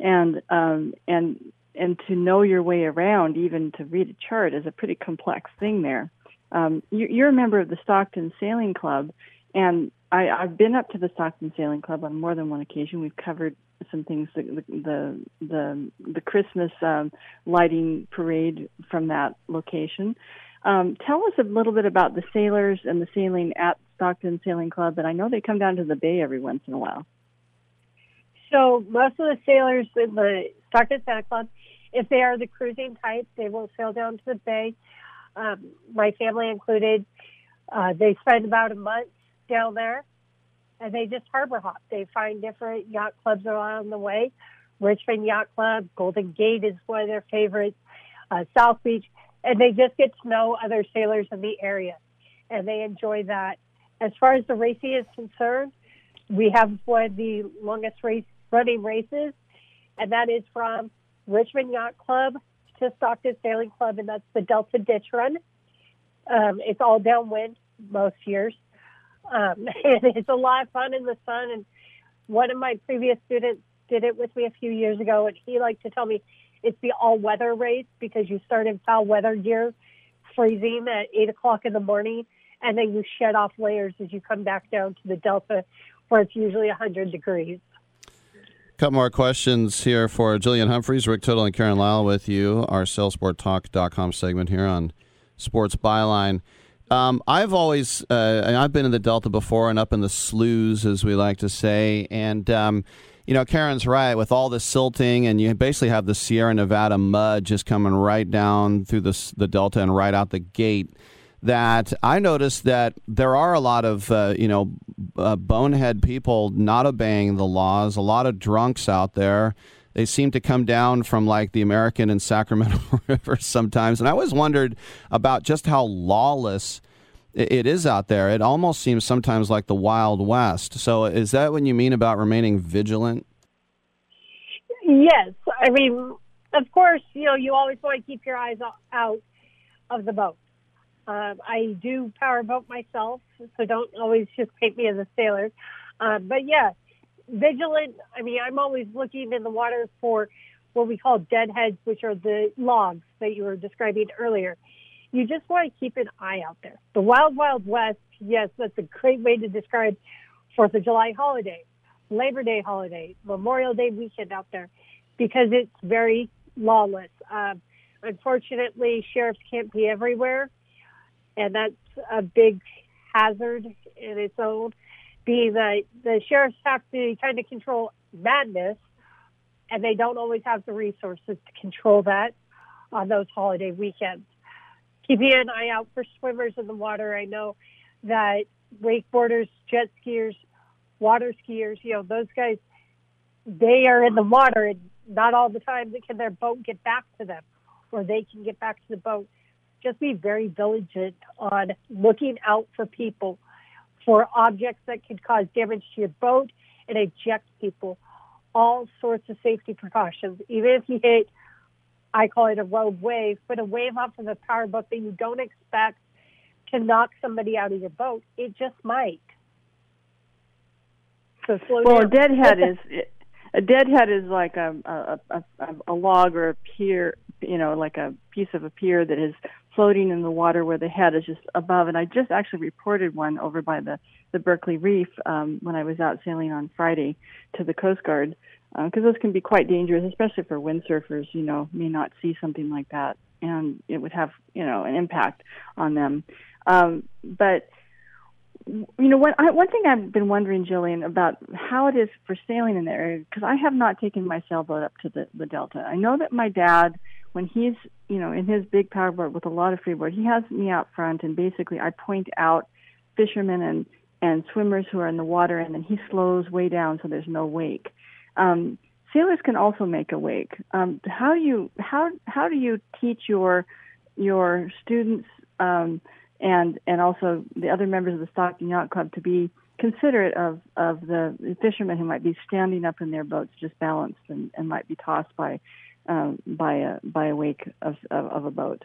and um, and and to know your way around, even to read a chart, is a pretty complex thing. There, um, you, you're a member of the Stockton Sailing Club, and I, I've been up to the Stockton Sailing Club on more than one occasion. We've covered some things, the the the, the Christmas um, lighting parade from that location. Um, tell us a little bit about the sailors and the sailing at Stockton Sailing Club, and I know they come down to the bay every once in a while. So most of the sailors in the Stockton Sailing Club, if they are the cruising type, they will sail down to the bay. Um, my family included. Uh, they spend about a month down there and they just harbor hop. They find different yacht clubs along the way. Richmond Yacht Club, Golden Gate is one of their favorites, uh, South Beach, and they just get to know other sailors in the area, and they enjoy that. As far as the racing is concerned, we have one of the longest race running races, and that is from Richmond Yacht Club to Stockton Sailing Club, and that's the Delta Ditch Run. Um, it's all downwind most years. Um, [laughs] and it's a lot of fun in the sun. And one of my previous students did it with me a few years ago, and he liked to tell me it's the all weather race because you start in foul weather gear, freezing at eight o'clock in the morning, and then you shed off layers as you come back down to the delta where it's usually 100 degrees. Couple more questions here for Jillian Humphreys, Rick Tittle, and Karen Lyle with you. Our SailSportTalk.com segment here on Sports Byline. Um, I've always uh, I've been in the Delta before and up in the sloughs, as we like to say, and um, you know Karen's right with all the silting, and you basically have the Sierra Nevada mud just coming right down through the the Delta and right out the gate. That I noticed that there are a lot of uh, you know uh, bonehead people not obeying the laws, a lot of drunks out there they seem to come down from like the American and Sacramento [laughs] River sometimes. And I always wondered about just how lawless it is out there. It almost seems sometimes like the Wild West. So is that what you mean about remaining vigilant? Yes. I mean, of course, you know, you always want to keep your eyes out of the boat. Um, I do power boat myself, so don't always just paint me as a sailor. Um, but yeah, vigilant. I mean, I'm always looking in the water for what we call deadheads, which are the logs that you were describing earlier. You just want to keep an eye out there. The Wild Wild West, yes, that's a great way to describe Fourth of July holiday, Labor Day holiday, Memorial Day weekend out there, because it's very lawless. Um, unfortunately, sheriffs can't be everywhere, and that's a big hazard in its own being that the sheriffs have to kind of control madness, and they don't always have the resources to control that on those holiday weekends. Keeping an eye out for swimmers in the water. I know that wakeboarders, jet skiers, water skiers, you know, those guys, they are in the water and not all the time can their boat get back to them or they can get back to the boat. Just be very vigilant on looking out for people, for objects that could cause damage to your boat and eject people. All sorts of safety precautions. Even if you hit, I call it a rogue wave, but a wave off of a power boat that you don't expect to knock somebody out of your boat, it just might. So slow Well, a deadhead [laughs] is a deadhead is like a a, a a a log or a pier, you know, like a piece of a pier that is floating in the water where the head is just above. And I just actually reported one over by the the Berkeley Reef um, when I was out sailing on Friday to the Coast Guard because those can be quite dangerous, especially for windsurfers. You know, may not see something like that, and it would have you know an impact on them. Um, but you know, one I, one thing I've been wondering, Jillian, about how it is for sailing in the area because I have not taken my sailboat up to the the Delta. I know that my dad, when he's you know in his big powerboat with a lot of freeboard, he has me out front, and basically I point out fishermen and and swimmers who are in the water, and then he slows way down so there's no wake. Um, sailors can also make a wake. Um, how do you how how do you teach your your students um, and and also the other members of the Stockton Yacht Club to be considerate of of the fishermen who might be standing up in their boats just balanced and, and might be tossed by um, by a by a wake of of, of a boat.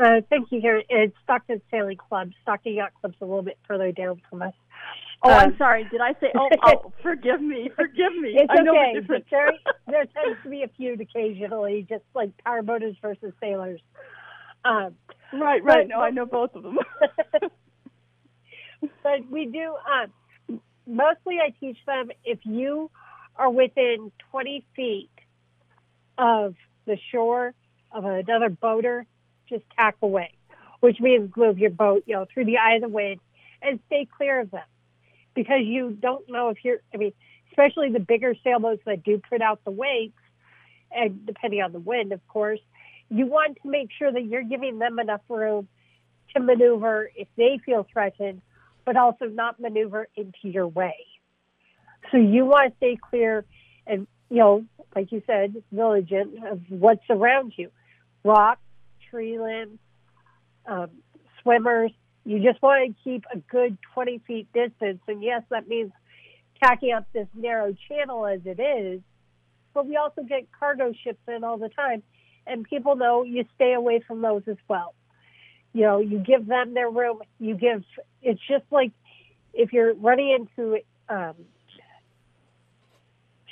Uh, thank you. Here it's Stockton Sailing Club. Stockton Yacht Club's a little bit further down from us. Oh, I'm Um, sorry. Did I say? Oh, [laughs] oh forgive me. Forgive me. It's I know okay. the there, there tends to be a feud occasionally, just like powerboaters versus sailors. Um, right, right. but- No, I know both of them. [laughs] [laughs] but we do. Um, mostly, I teach them if you are within 20 feet of the shore of another boater, just tack away, which means move your boat, you know, through the eye of the wind and stay clear of them because you don't know if you're. I mean, especially the bigger sailboats that do put out the wakes, and depending on the wind, of course, you want to make sure that you're giving them enough room to maneuver if they feel threatened, but also not maneuver into your way. So you want to stay clear and, you know, like you said, vigilant of what's around you rocks, tree limbs, um, swimmers. You just want to keep a good 20 feet distance. And yes, that means tacking up this narrow channel as it is, but we also get cargo ships in all the time. And people know you stay away from those as well you know you give them their room you give it's just like if you're running into um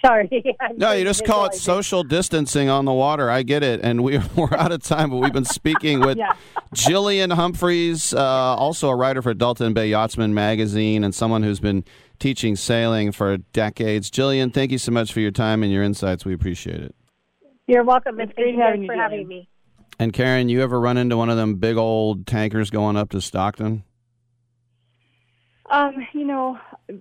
sorry [laughs] I'm No, you just call it social distancing on the water. I get it, and we, [laughs] we're out of time. But we've been speaking with Yeah. Jillian Humphreys, uh, also a writer for Delta and Bay Yachtsman magazine, and someone who's been teaching sailing for decades. Jillian, thank you so much for your time and your insights. We appreciate it. you're welcome and It's thank great you having you, for Jillian. having me And Karen, you ever run into one of them big old tankers going up to Stockton? Um, you know,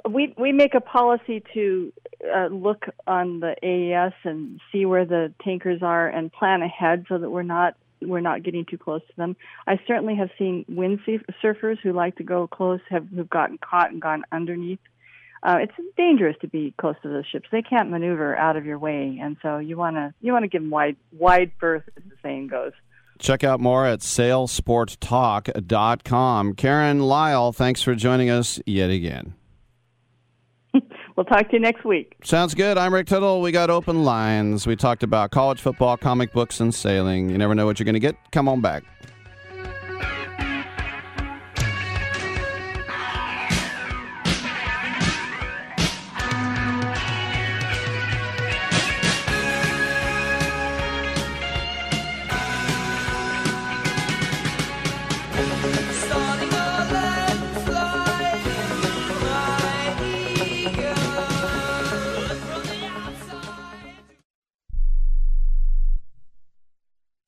we we make a policy to uh, look on the AIS and see where the tankers are and plan ahead so that we're not we're not getting too close to them. I certainly have seen wind surfers who like to go close have who've gotten caught and gone underneath. Uh, it's dangerous to be close to those ships. They can't maneuver out of your way, and so you want to you want to give them wide wide berth, as the saying goes. Check out more at sailsporttalk.com. Karen Lyle, thanks for joining us yet again. [laughs] We'll talk to you next week. Sounds good. I'm Rick Tittle. We got open lines. We talked about college football, comic books, and sailing. You never know what you're going to get. Come on back.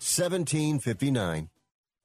1759.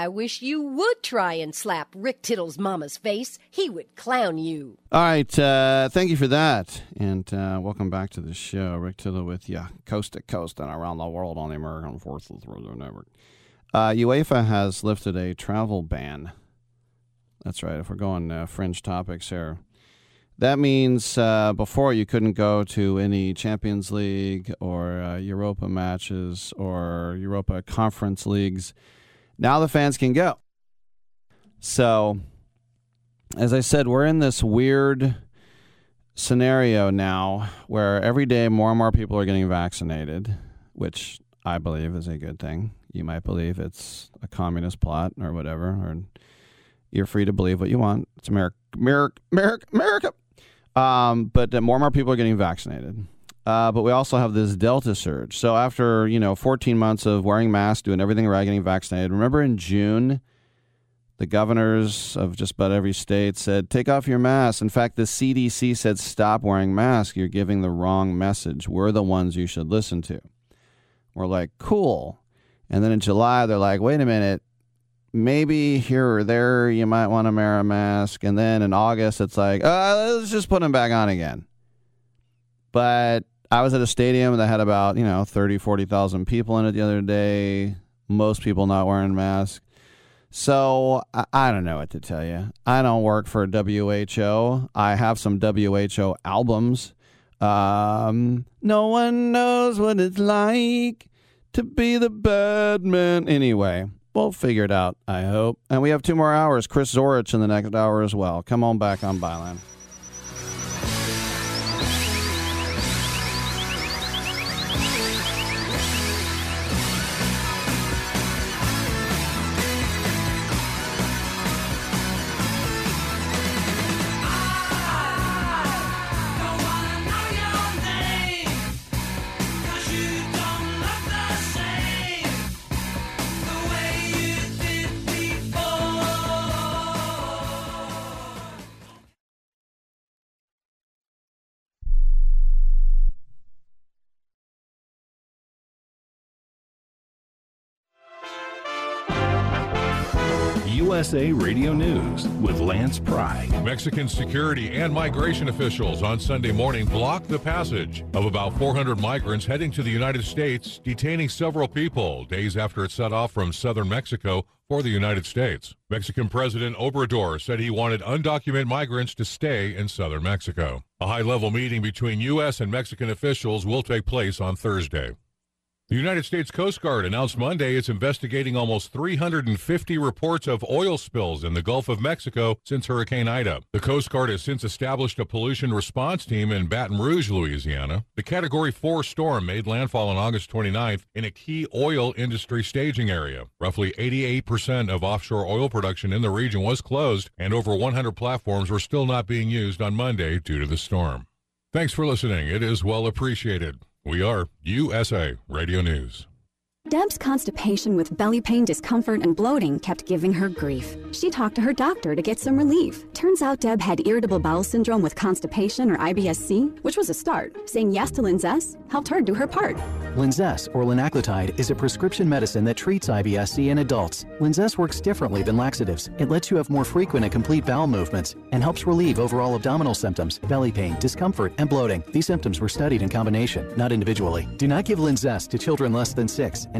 I wish you would try and slap Rick Tittle's mama's face. He would clown you. All right. Uh, thank you for that. And uh, welcome back to the show. Rick Tittle with you, coast to coast and around the world on the American Forces Radio Network. Uh, UEFA has lifted a travel ban. That's right. If we're going uh, fringe topics here, that means uh, before you couldn't go to any Champions League or uh, Europa matches or Europa Conference leagues. Now the fans can go. So, as I said, we're in this weird scenario now where every day more and more people are getting vaccinated, which I believe is a good thing. You might believe it's a communist plot or whatever, or you're free to believe what you want. It's America, America, America, America. Um, but more and more people are getting vaccinated. Uh, but we also have this Delta surge. So after you know 14 months of wearing masks, doing everything right, getting vaccinated. Remember in June, the governors of just about every state said, "Take off your mask." In fact, the CDC said, "Stop wearing masks. You're giving the wrong message. We're the ones you should listen to." We're like, "Cool." And then in July, they're like, "Wait a minute." maybe here or there you might want to wear a mask. And then in August, it's like, uh, let's just put them back on again. But I was at a stadium that had about, you know, 30, 40,000 people in it the other day. Most people not wearing masks. So I, I don't know what to tell you. I don't work for WHO. I have some WHO albums. Um, no one knows what it's like to be the bad man. Anyway, we'll figure it out, I hope. And we have two more hours. Chris Zorich in the next hour as well. Come on back on Byline. USA Radio News with Lance Pry. Mexican security and migration officials on Sunday morning blocked the passage of about 400 migrants heading to the United States, detaining several people days after it set off from southern Mexico for the United States. Mexican President Obrador said he wanted undocumented migrants to stay in southern Mexico. A high level meeting between U.S. and Mexican officials will take place on Thursday. The United States Coast Guard announced Monday it's investigating almost 350 reports of oil spills in the Gulf of Mexico since Hurricane Ida. The Coast Guard has since established a pollution response team in Baton Rouge, Louisiana. The Category 4 storm made landfall on August 29th in a key oil industry staging area. Roughly 88% of offshore oil production in the region was closed, and over 100 platforms were still not being used on Monday due to the storm. Thanks for listening. It is well appreciated. We are USA Radio News. Deb's constipation with belly pain, discomfort, and bloating kept giving her grief. She talked to her doctor to get some relief. Turns out Deb had irritable bowel syndrome with constipation or IBS-C, which was a start. Saying yes to Linzess helped her do her part. Linzess, or linaclotide, is a prescription medicine that treats IBS-C in adults. Linzess works differently than laxatives. It lets you have more frequent and complete bowel movements and helps relieve overall abdominal symptoms, belly pain, discomfort, and bloating. These symptoms were studied in combination, not individually. Do not give Linzess to children less than 6 and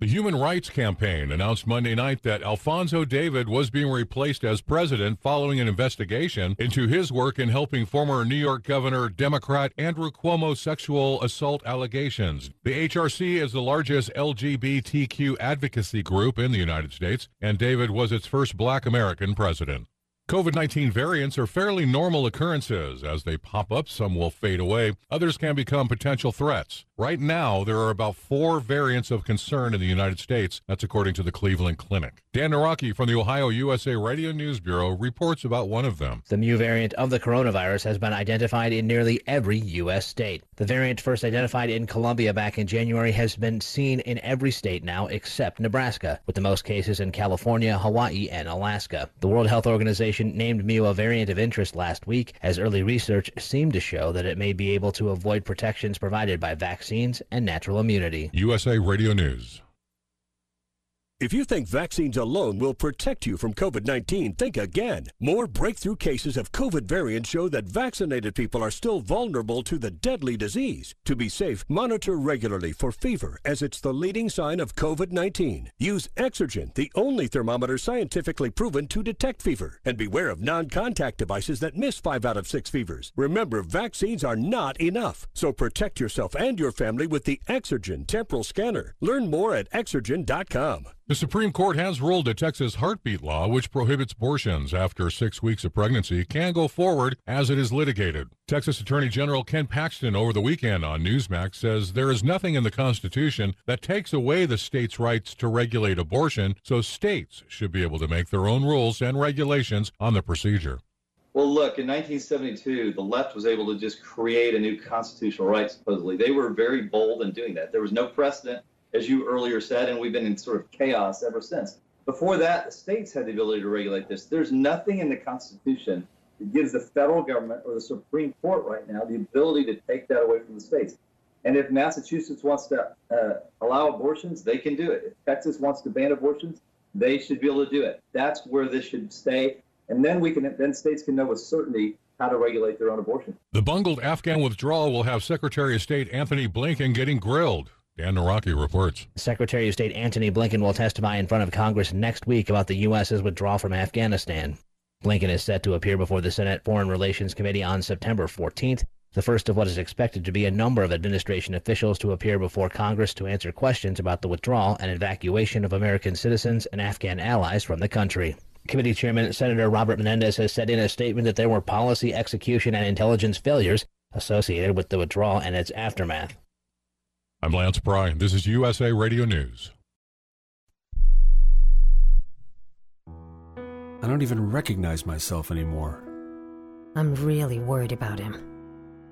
The Human Rights Campaign announced Monday night that Alfonso David was being replaced as president following an investigation into his work in helping former New York Governor Democrat Andrew Cuomo sexual assault allegations. The HRC is the largest LGBTQ advocacy group in the United States, and David was its first black American president. COVID 19 variants are fairly normal occurrences. As they pop up, some will fade away, others can become potential threats. Right now, there are about four variants of concern in the United States. That's according to the Cleveland Clinic. Dan Naraki from the Ohio USA Radio News Bureau reports about one of them. The mu variant of the coronavirus has been identified in nearly every U.S. state. The variant first identified in Colombia back in January has been seen in every state now except Nebraska, with the most cases in California, Hawaii, and Alaska. The World Health Organization named mu a variant of interest last week, as early research seemed to show that it may be able to avoid protections provided by vaccines and natural immunity. USA Radio News. If you think vaccines alone will protect you from COVID 19, think again. More breakthrough cases of COVID variants show that vaccinated people are still vulnerable to the deadly disease. To be safe, monitor regularly for fever, as it's the leading sign of COVID 19. Use Exergen, the only thermometer scientifically proven to detect fever. And beware of non contact devices that miss 5 out of 6 fevers. Remember, vaccines are not enough. So protect yourself and your family with the Exergen temporal scanner. Learn more at exergen.com. The Supreme Court has ruled a Texas heartbeat law which prohibits abortions after six weeks of pregnancy can go forward as it is litigated. Texas Attorney General Ken Paxton over the weekend on Newsmax says there is nothing in the Constitution that takes away the state's rights to regulate abortion, so states should be able to make their own rules and regulations on the procedure. Well, look, in 1972, the left was able to just create a new constitutional right, supposedly. They were very bold in doing that. There was no precedent, as you earlier said, and we've been in sort of chaos ever since. Before that, the states had the ability to regulate this. There's nothing in the Constitution that gives the federal government or the Supreme Court right now the ability to take that away from the states. And if Massachusetts wants to uh, allow abortions, they can do it. If Texas wants to ban abortions, they should be able to do it. That's where this should stay and then we can then states can know with certainty how to regulate their own abortion. The bungled Afghan withdrawal will have Secretary of State Antony Blinken getting grilled. Dan Naraki reports. Secretary of State Antony Blinken will testify in front of Congress next week about the U.S.'s withdrawal from Afghanistan. Blinken is set to appear before the Senate Foreign Relations Committee on September 14th, the first of what is expected to be a number of administration officials to appear before Congress to answer questions about the withdrawal and evacuation of American citizens and Afghan allies from the country. Committee Chairman Senator Robert Menendez has said in a statement that there were policy, execution, and intelligence failures associated with the withdrawal and its aftermath. I'm Lance Pry. This is USA Radio News. I don't even recognize myself anymore. I'm really worried about him.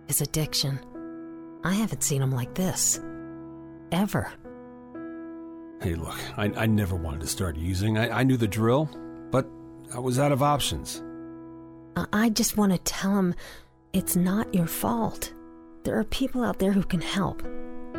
His addiction. I haven't seen him like this. Ever. Hey, look, I, I never wanted to start using. I, I knew the drill. But I was out of options. I just want to tell him it's not your fault. There are people out there who can help.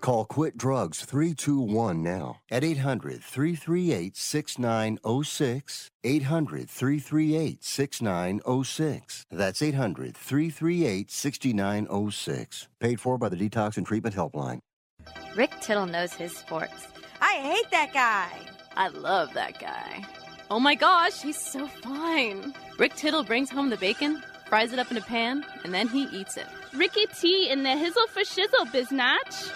Call Quit Drugs 321 now at 800 338 6906. 800 338 6906. That's 800 338 6906. Paid for by the Detox and Treatment Helpline. Rick Tittle knows his sports. I hate that guy. I love that guy. Oh my gosh, he's so fine. Rick Tittle brings home the bacon, fries it up in a pan, and then he eats it. Ricky T in the hizzle for shizzle, biznatch.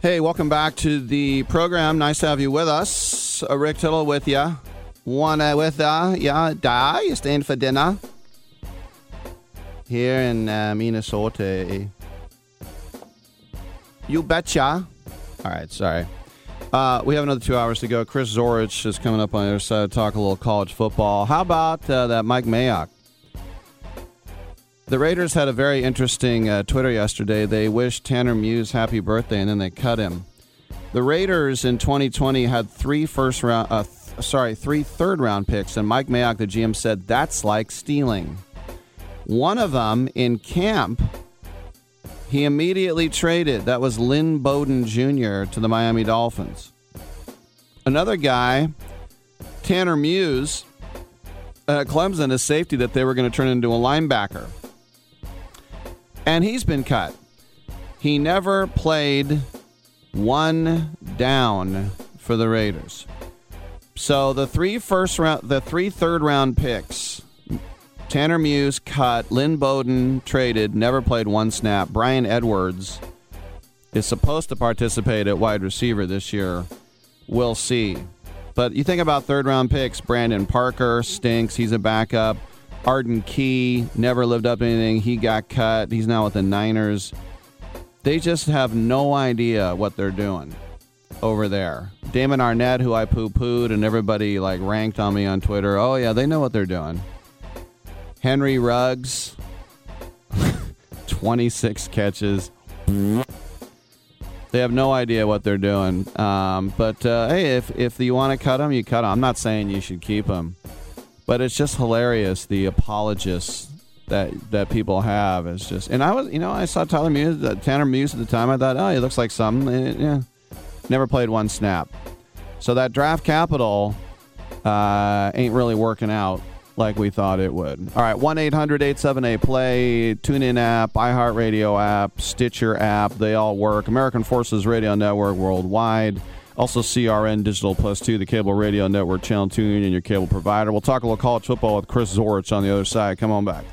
Hey, welcome back to the program. Nice to have you with us. Rick Tittle with you. Wanna with uh, yeah, da, you staying for dinner? Here in uh, Minnesota. You betcha. All right, sorry. Uh, we have another two hours to go. Chris Zorich is coming up on the other side to talk a little college football. How about uh, that Mike Mayock? The Raiders had a very interesting uh, Twitter yesterday. They wished Tanner Muse happy birthday and then they cut him. The Raiders in 2020 had three first round, uh, th- sorry, three third round picks, and Mike Mayock, the GM, said that's like stealing. One of them in camp, he immediately traded. That was Lynn Bowden Jr. to the Miami Dolphins. Another guy, Tanner Muse, uh, Clemson, a safety that they were going to turn into a linebacker and he's been cut. He never played one down for the Raiders. So the three first round, the three third round picks, Tanner Muse cut, Lynn Bowden traded, never played one snap. Bryan Edwards is supposed to participate at wide receiver this year. We'll see. But you think about third round picks, Brandon Parker stinks. He's a backup. Arden Key never lived up to anything. He got cut. He's now with the Niners. They just have no idea what they're doing over there. Damon Arnette, who I poo pooed and everybody like ranked on me on Twitter. Oh, yeah, they know what they're doing. Henry Ruggs, [laughs] 26 catches. They have no idea what they're doing. Um, but uh, hey, if, if you want to cut them, you cut them. I'm not saying you should keep them. But it's just hilarious the apologists that that people have. It's just, and I was, you know, I saw Tyler Muse, uh, Tanner Muse at the time. I thought, oh, he looks like something. And, yeah, never played one snap. So that draft capital uh, ain't really working out like we thought it would. All right, 1 800 878 Play, TuneIn app, iHeartRadio app, Stitcher app, they all work. American Forces Radio Network worldwide. Also, CRN Digital Plus 2, the cable radio network channel tuning and your cable provider. We'll talk a little college football with Chris Zorich on the other side. Come on back.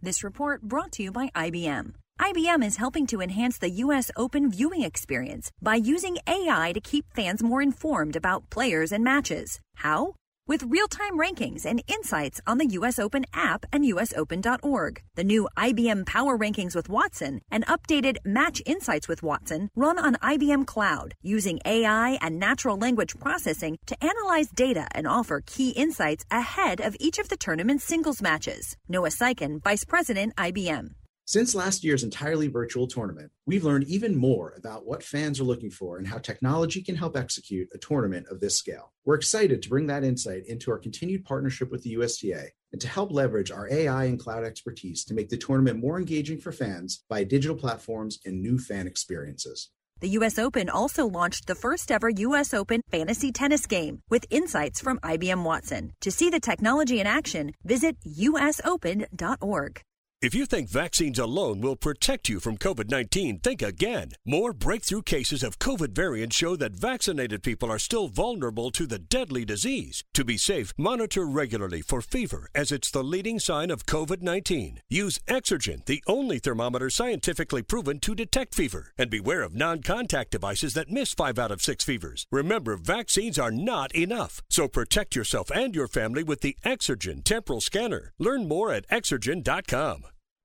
This report brought to you by IBM. IBM is helping to enhance the U.S. Open viewing experience by using AI to keep fans more informed about players and matches. How? With real time rankings and insights on the US Open app and usopen.org. The new IBM Power Rankings with Watson and updated Match Insights with Watson run on IBM Cloud using AI and natural language processing to analyze data and offer key insights ahead of each of the tournament's singles matches. Noah Syken, Vice President, IBM. Since last year's entirely virtual tournament, we've learned even more about what fans are looking for and how technology can help execute a tournament of this scale. We're excited to bring that insight into our continued partnership with the USTA and to help leverage our AI and cloud expertise to make the tournament more engaging for fans by digital platforms and new fan experiences. The U.S. Open also launched the first ever U.S. Open fantasy tennis game with insights from IBM Watson. To see the technology in action, visit usopen.org. If you think vaccines alone will protect you from COVID 19, think again. More breakthrough cases of COVID variants show that vaccinated people are still vulnerable to the deadly disease. To be safe, monitor regularly for fever, as it's the leading sign of COVID 19. Use Exergen, the only thermometer scientifically proven to detect fever. And beware of non contact devices that miss 5 out of 6 fevers. Remember, vaccines are not enough. So protect yourself and your family with the Exergen temporal scanner. Learn more at exergen.com.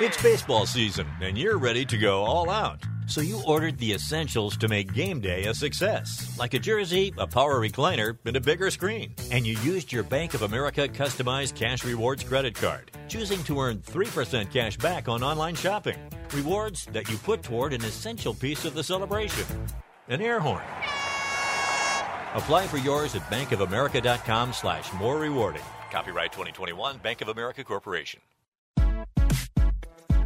It's baseball season, and you're ready to go all out. So you ordered the essentials to make game day a success, like a jersey, a power recliner, and a bigger screen. And you used your Bank of America customized cash rewards credit card, choosing to earn 3% cash back on online shopping. Rewards that you put toward an essential piece of the celebration an air horn. Apply for yours at bankofamerica.com slash more rewarding. Copyright 2021 Bank of America Corporation.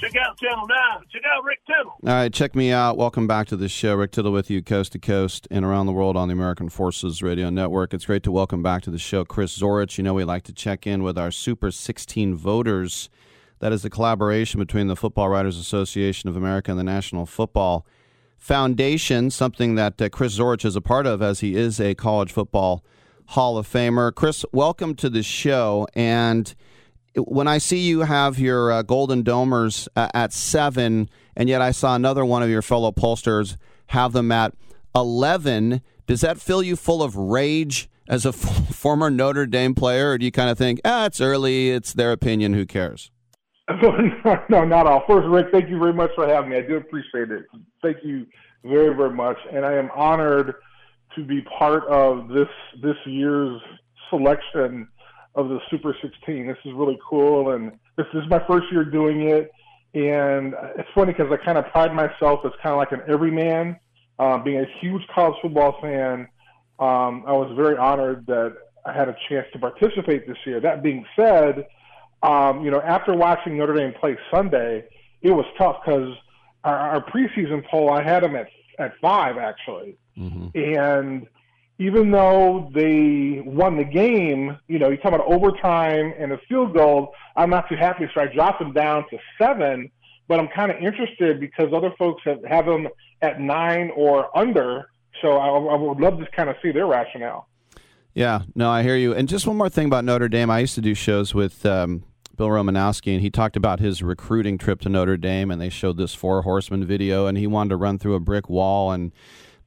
check out Channel 9. Check out Rick Tittle. All right, check me out. Welcome back to the show. Rick Tittle with you, coast to coast and around the world on the American Forces Radio Network. It's great to welcome back to the show Chris Zorich. You know, we like to check in with our Super 16 voters. That is the collaboration between the Football Writers Association of America and the National Football Foundation, something that uh, Chris Zorich is a part of as he is a college football Hall of Famer. Chris, welcome to the show. And when I see you have your uh, Golden Domers uh, at seven, and yet I saw another one of your fellow pollsters have them at 11, does that fill you full of rage as a f- [laughs] former Notre Dame player? Or do you kind of think, ah, it's early, it's their opinion, who cares? [laughs] no, not all. First, Rick, thank you very much for having me. I do appreciate it. Thank you very, very much. And I am honored to be part of this this year's selection of the Super 16. This is really cool, and this, is my first year doing it. And it's funny because I kind of pride myself as kind of like an everyman. Uh, being a huge college football fan, um, I was very honored that I had a chance to participate this year. That being said, um, you know, after watching Notre Dame play Sunday, it was tough because our, our preseason poll, I had them at at five actually, mm-hmm. and even though they won the game, you know, you talk about overtime and a field goal. I'm not too happy, so I dropped them down to seven. But I'm kind of interested because other folks have, have them at nine or under. So I, I would love to kind of see their rationale. Yeah, no, I hear you. And just one more thing about Notre Dame. I used to do shows with um, Bill Romanowski, and he talked about his recruiting trip to Notre Dame, and they showed this four horsemen video, and he wanted to run through a brick wall and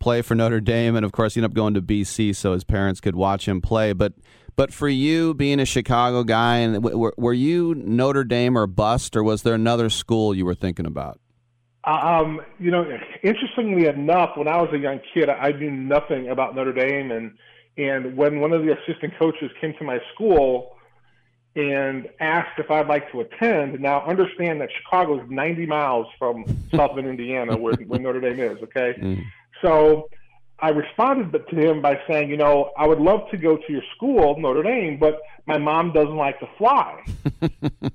play for Notre Dame, and of course, he ended up going to BC so his parents could watch him play. But but for you, being a Chicago guy, and were, were you Notre Dame or bust, or was there another school you were thinking about? Um, you know, interestingly enough, when I was a young kid, I knew nothing about Notre Dame, and and when one of the assistant coaches came to my school and asked if I'd like to attend, now understand that Chicago is 90 miles from South Bend, Indiana, where, where Notre Dame is. Okay, mm. So I responded to him by saying, you know, I would love to go to your school, Notre Dame, but my mom doesn't like to fly. [laughs]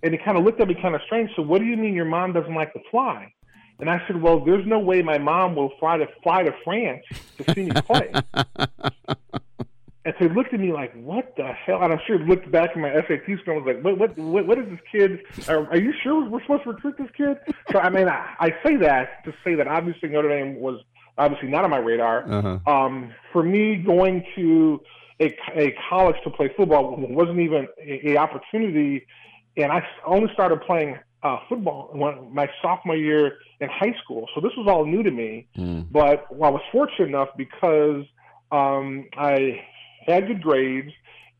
and he kind of looked at me kind of strange. So what do you mean your mom doesn't like to fly? And I said, well, there's no way my mom will fly to fly to France to see me play. and so he looked at me like, what the hell? And I'm sure he looked back at my SAT score and was like, what, what, what, what is this kid? Are, are you sure we're supposed to recruit this kid? So, I mean, I, I say that to say that obviously Notre Dame was – obviously not on my radar. Uh-huh. Um, for me, going to a, a college to play football wasn't even a, a opportunity, and I only started playing uh, football when, my sophomore year in high school. So this was all new to me. Mm. But well, I was fortunate enough because um, I had good grades,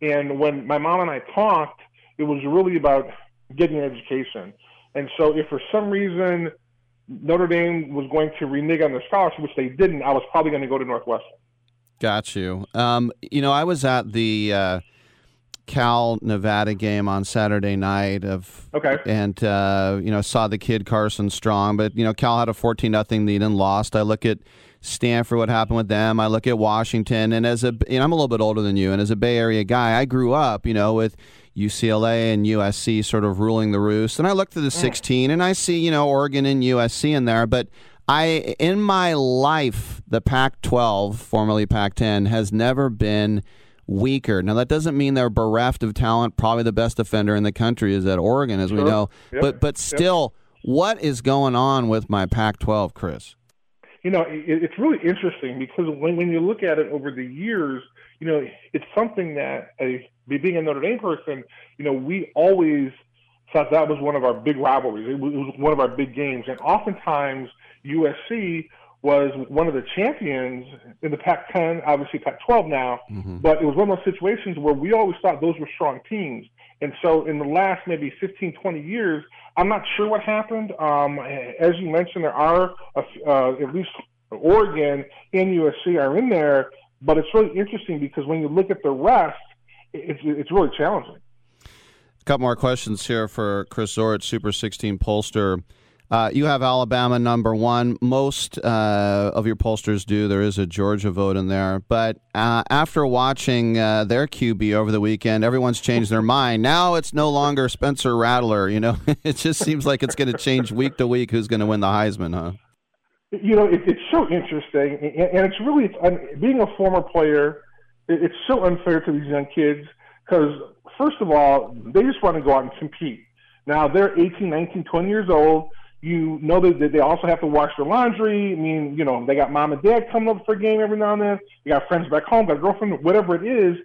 and when my mom and I talked, it was really about getting an education. And so, if for some reason Notre Dame was going to renege on their scholarship, which they didn't, I was probably going to go to Northwestern. Got you. Um, you know, I was at the uh, Cal Nevada game on Saturday night of okay, and uh, you know saw the kid Carson Strong, but you know Cal had a fourteen nothing lead and lost. I look at Stanford, what happened with them. I look at Washington, and as a you know, I'm a little bit older than you, and as a Bay Area guy, I grew up, you know, with UCLA and USC sort of ruling the roost. And I look to the 16 and I see, you know, Oregon and USC in there. But I, in my life, the Pac 12, formerly Pac 10, has never been weaker. Now, that doesn't mean they're bereft of talent. Probably the best defender in the country is at Oregon, as sure. we know. Yep. But, but still, yep. what is going on with my Pac 12, Chris? You know, it, it's really interesting because when, when you look at it over the years, you know, it's something that a being a Notre Dame person, you know, we always thought that was one of our big rivalries. It was, it was one of our big games, and oftentimes USC was one of the champions in the Pac-10, obviously Pac-12 now, mm-hmm. but it was one of those situations where we always thought those were strong teams. And so in the last maybe 15, 20 years, I'm not sure what happened. Um, as you mentioned, there are uh, at least Oregon and USC are in there, but it's really interesting because when you look at the rest, it's it's really challenging. A couple more questions here for Chris Zorich, Super 16 pollster. Uh, you have Alabama number one. Most uh, of your pollsters do. There is a Georgia vote in there. But uh, after watching uh, their QB over the weekend, everyone's changed their mind. Now it's no longer Spencer Rattler. You know, [laughs] it just seems like it's going to change week to week who's going to win the Heisman, huh? You know, it, it's so interesting, and it's really it's, being a former player it's so unfair to these young kids because, first of all, they just want to go out and compete. Now they're 18, 19, 20 years old. You know that they also have to wash their laundry. I mean, you know, they got mom and dad coming up for a game every now and then. They got friends back home, got a girlfriend, whatever it is.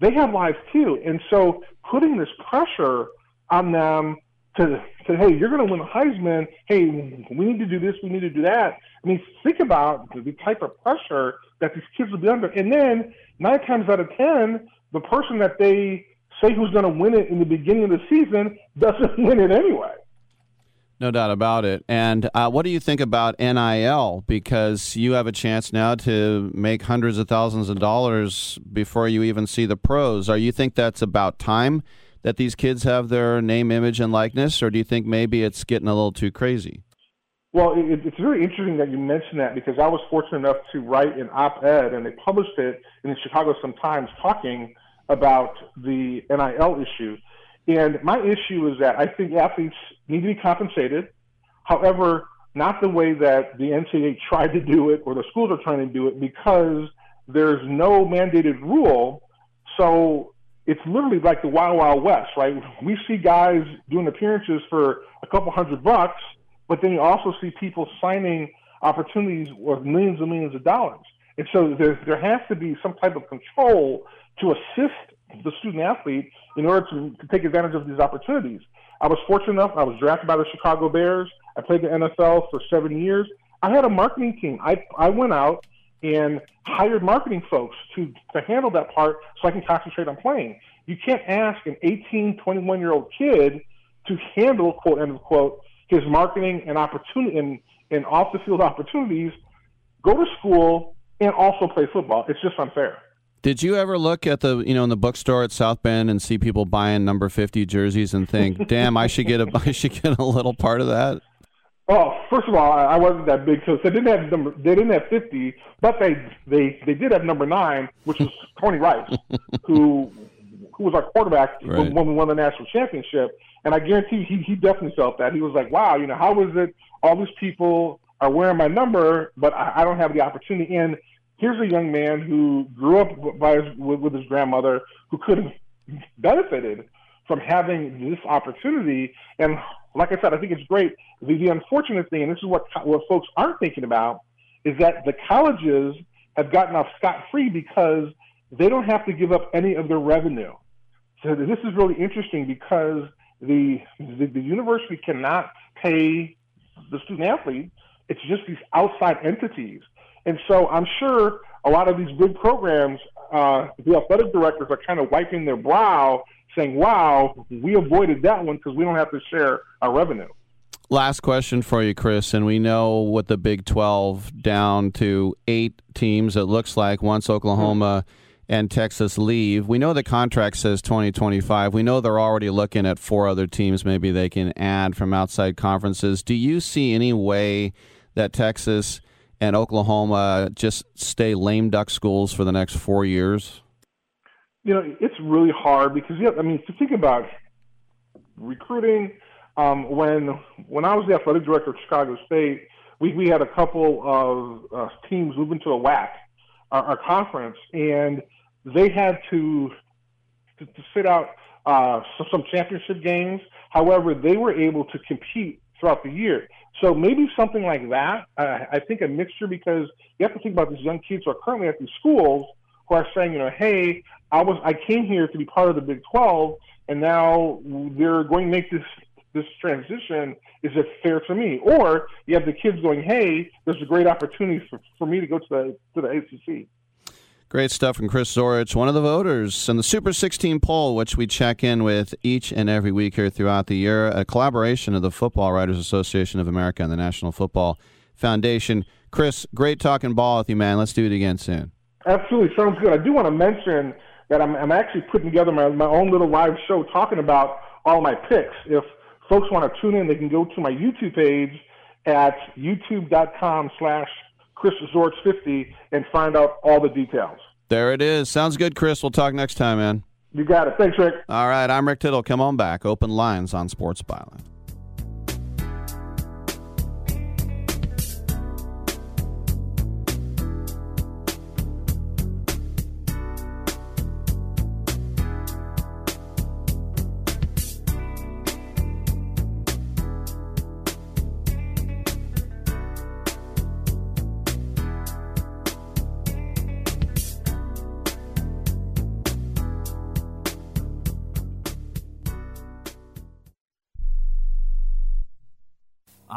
They have lives too. And so putting this pressure on them to say, hey, you're going to win a Heisman. Hey, we need to do this. We need to do that. I mean, think about the type of pressure that these kids will be under. And then nine times out of ten, the person that they say who's going to win it in the beginning of the season doesn't [laughs] win it anyway. No doubt about it. And uh, what do you think about NIL? Because you have a chance now to make hundreds of thousands of dollars before you even see the pros. Are you think that's about time that these kids have their name, image, and likeness, or do you think maybe it's getting a little too crazy? Well, it, it's really interesting that you mentioned that because I was fortunate enough to write an op-ed, and they published it in the Chicago Sun-Times, talking about the NIL issue. And my issue is that I think athletes need to be compensated. However, not the way that the NCAA tried to do it or the schools are trying to do it because there's no mandated rule. So it's literally like the Wild Wild West, right? We see guys doing appearances for a couple hundred bucks, but then you also see people signing opportunities worth millions and millions of dollars. And so there, there has to be some type of control to assist the student athlete in order to, to take advantage of these opportunities. I was fortunate enough, I was drafted by the Chicago Bears. I played the NFL for seven years. I had a marketing team. I, I went out and hired marketing folks to, to handle that part so I can concentrate on playing. You can't ask an 18, 21 year old kid to handle, quote, end of quote, his marketing and opportunity and, and off the field opportunities, go to school and also play football. It's just unfair. Did you ever look at the you know in the bookstore at South Bend and see people buying number fifty jerseys and think, [laughs] "Damn, I should get a I should get a little part of that." Oh, first of all, I wasn't that big, so they didn't have number. They didn't have fifty, but they they they did have number nine, which was Tony Rice, [laughs] who who was our quarterback right. when we won the national championship. And I guarantee he he definitely felt that. He was like, "Wow, you know, how is it all these people are wearing my number, but I, I don't have the opportunity?" And here's a young man who grew up by his, with, with his grandmother, who could have benefited from having this opportunity. And like I said, I think it's great. The, the unfortunate thing, and this is what what folks aren't thinking about, is that the colleges have gotten off scot free because they don't have to give up any of their revenue. So this is really interesting because the, the, the university cannot pay the student athlete. It's just these outside entities. And so I'm sure a lot of these big programs, uh, the athletic directors are kind of wiping their brow saying, wow, we avoided that one because we don't have to share our revenue. Last question for you, Chris. And we know what the Big 12 down to eight teams, it looks like, once Oklahoma. Mm-hmm and Texas leave. We know the contract says 2025. We know they're already looking at four other teams maybe they can add from outside conferences. Do you see any way that Texas and Oklahoma just stay lame duck schools for the next four years? You know, it's really hard because yeah, I mean, to think about recruiting. Um, when when I was the athletic director of Chicago State, we we had a couple of uh, teams move into a WAC, our, our conference, and they had to to, to sit out uh, some, championship games. However, they were able to compete throughout the year. So maybe something like that. Uh, I think a mixture because you have to think about these young kids who are currently at these schools who are saying, you know, hey, I was I came here to be part of the Big 12, and now they're going to make this this transition. Is it fair to me? Or you have the kids going, hey, there's a great opportunity for, for me to go to the to the ACC. Great stuff from Chris Zorich, one of the voters in the Super 16 poll, which we check in with each and every week here throughout the year. A collaboration of the Football Writers Association of America and the National Football Foundation. Chris, great talking ball with you, man. Let's do it again soon. Absolutely. Sounds good. I do want to mention that I'm, I'm actually putting together my, my own little live show talking about all my picks. If folks want to tune in, they can go to my YouTube page at youtube.com slash Chris Zorich 50 and find out all the details. There it is. Sounds good, Chris. We'll talk next time, man. You got it. Thanks, Rick. All right. I'm Rick Tittle. Come on back. Open lines on Sports Byline.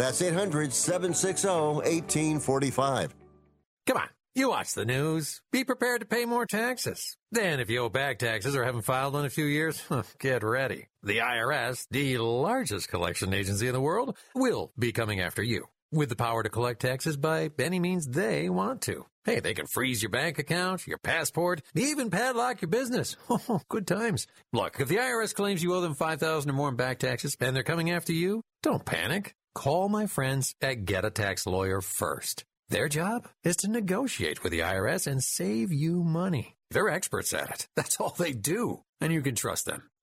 That's 800 760 1845. Come on, you watch the news. Be prepared to pay more taxes. Then, if you owe back taxes or haven't filed in a few years, [laughs] get ready. The IRS, the largest collection agency in the world, will be coming after you with the power to collect taxes by any means they want to. Hey, they can freeze your bank account, your passport, even padlock your business. [laughs] Oh, good times. Look, if the IRS claims you owe them 5000 or more in back taxes and they're coming after you, don't panic. Call my friends at Get a Tax Lawyer first. Their job is to negotiate with the IRS and save you money. They're experts at it. That's all they do. And you can trust them.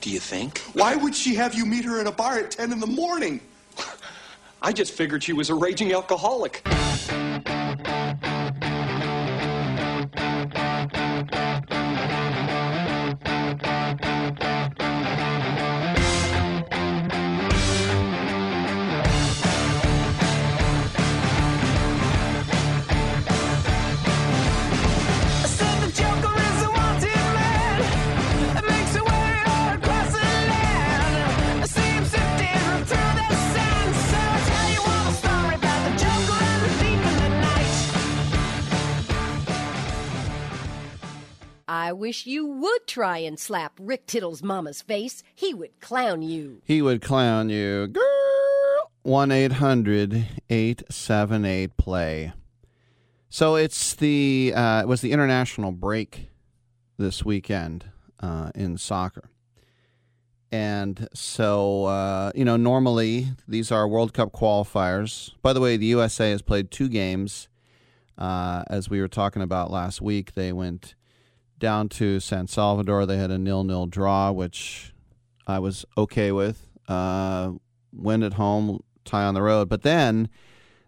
Do you think? Why would she have you meet her in a bar at 10 in the morning? [laughs] I just figured she was a raging alcoholic. I wish you would try and slap Rick Tittle's mama's face. He would clown you. He would clown you. Girl! 1 800 878 play. So it's the uh, it was the international break this weekend uh, in soccer, and so uh, you know normally these are World Cup qualifiers. By the way, the USA has played two games. Uh, as we were talking about last week, they went down to San Salvador. They had a nil-nil draw, which I was okay with. Uh, win at home, tie on the road, but then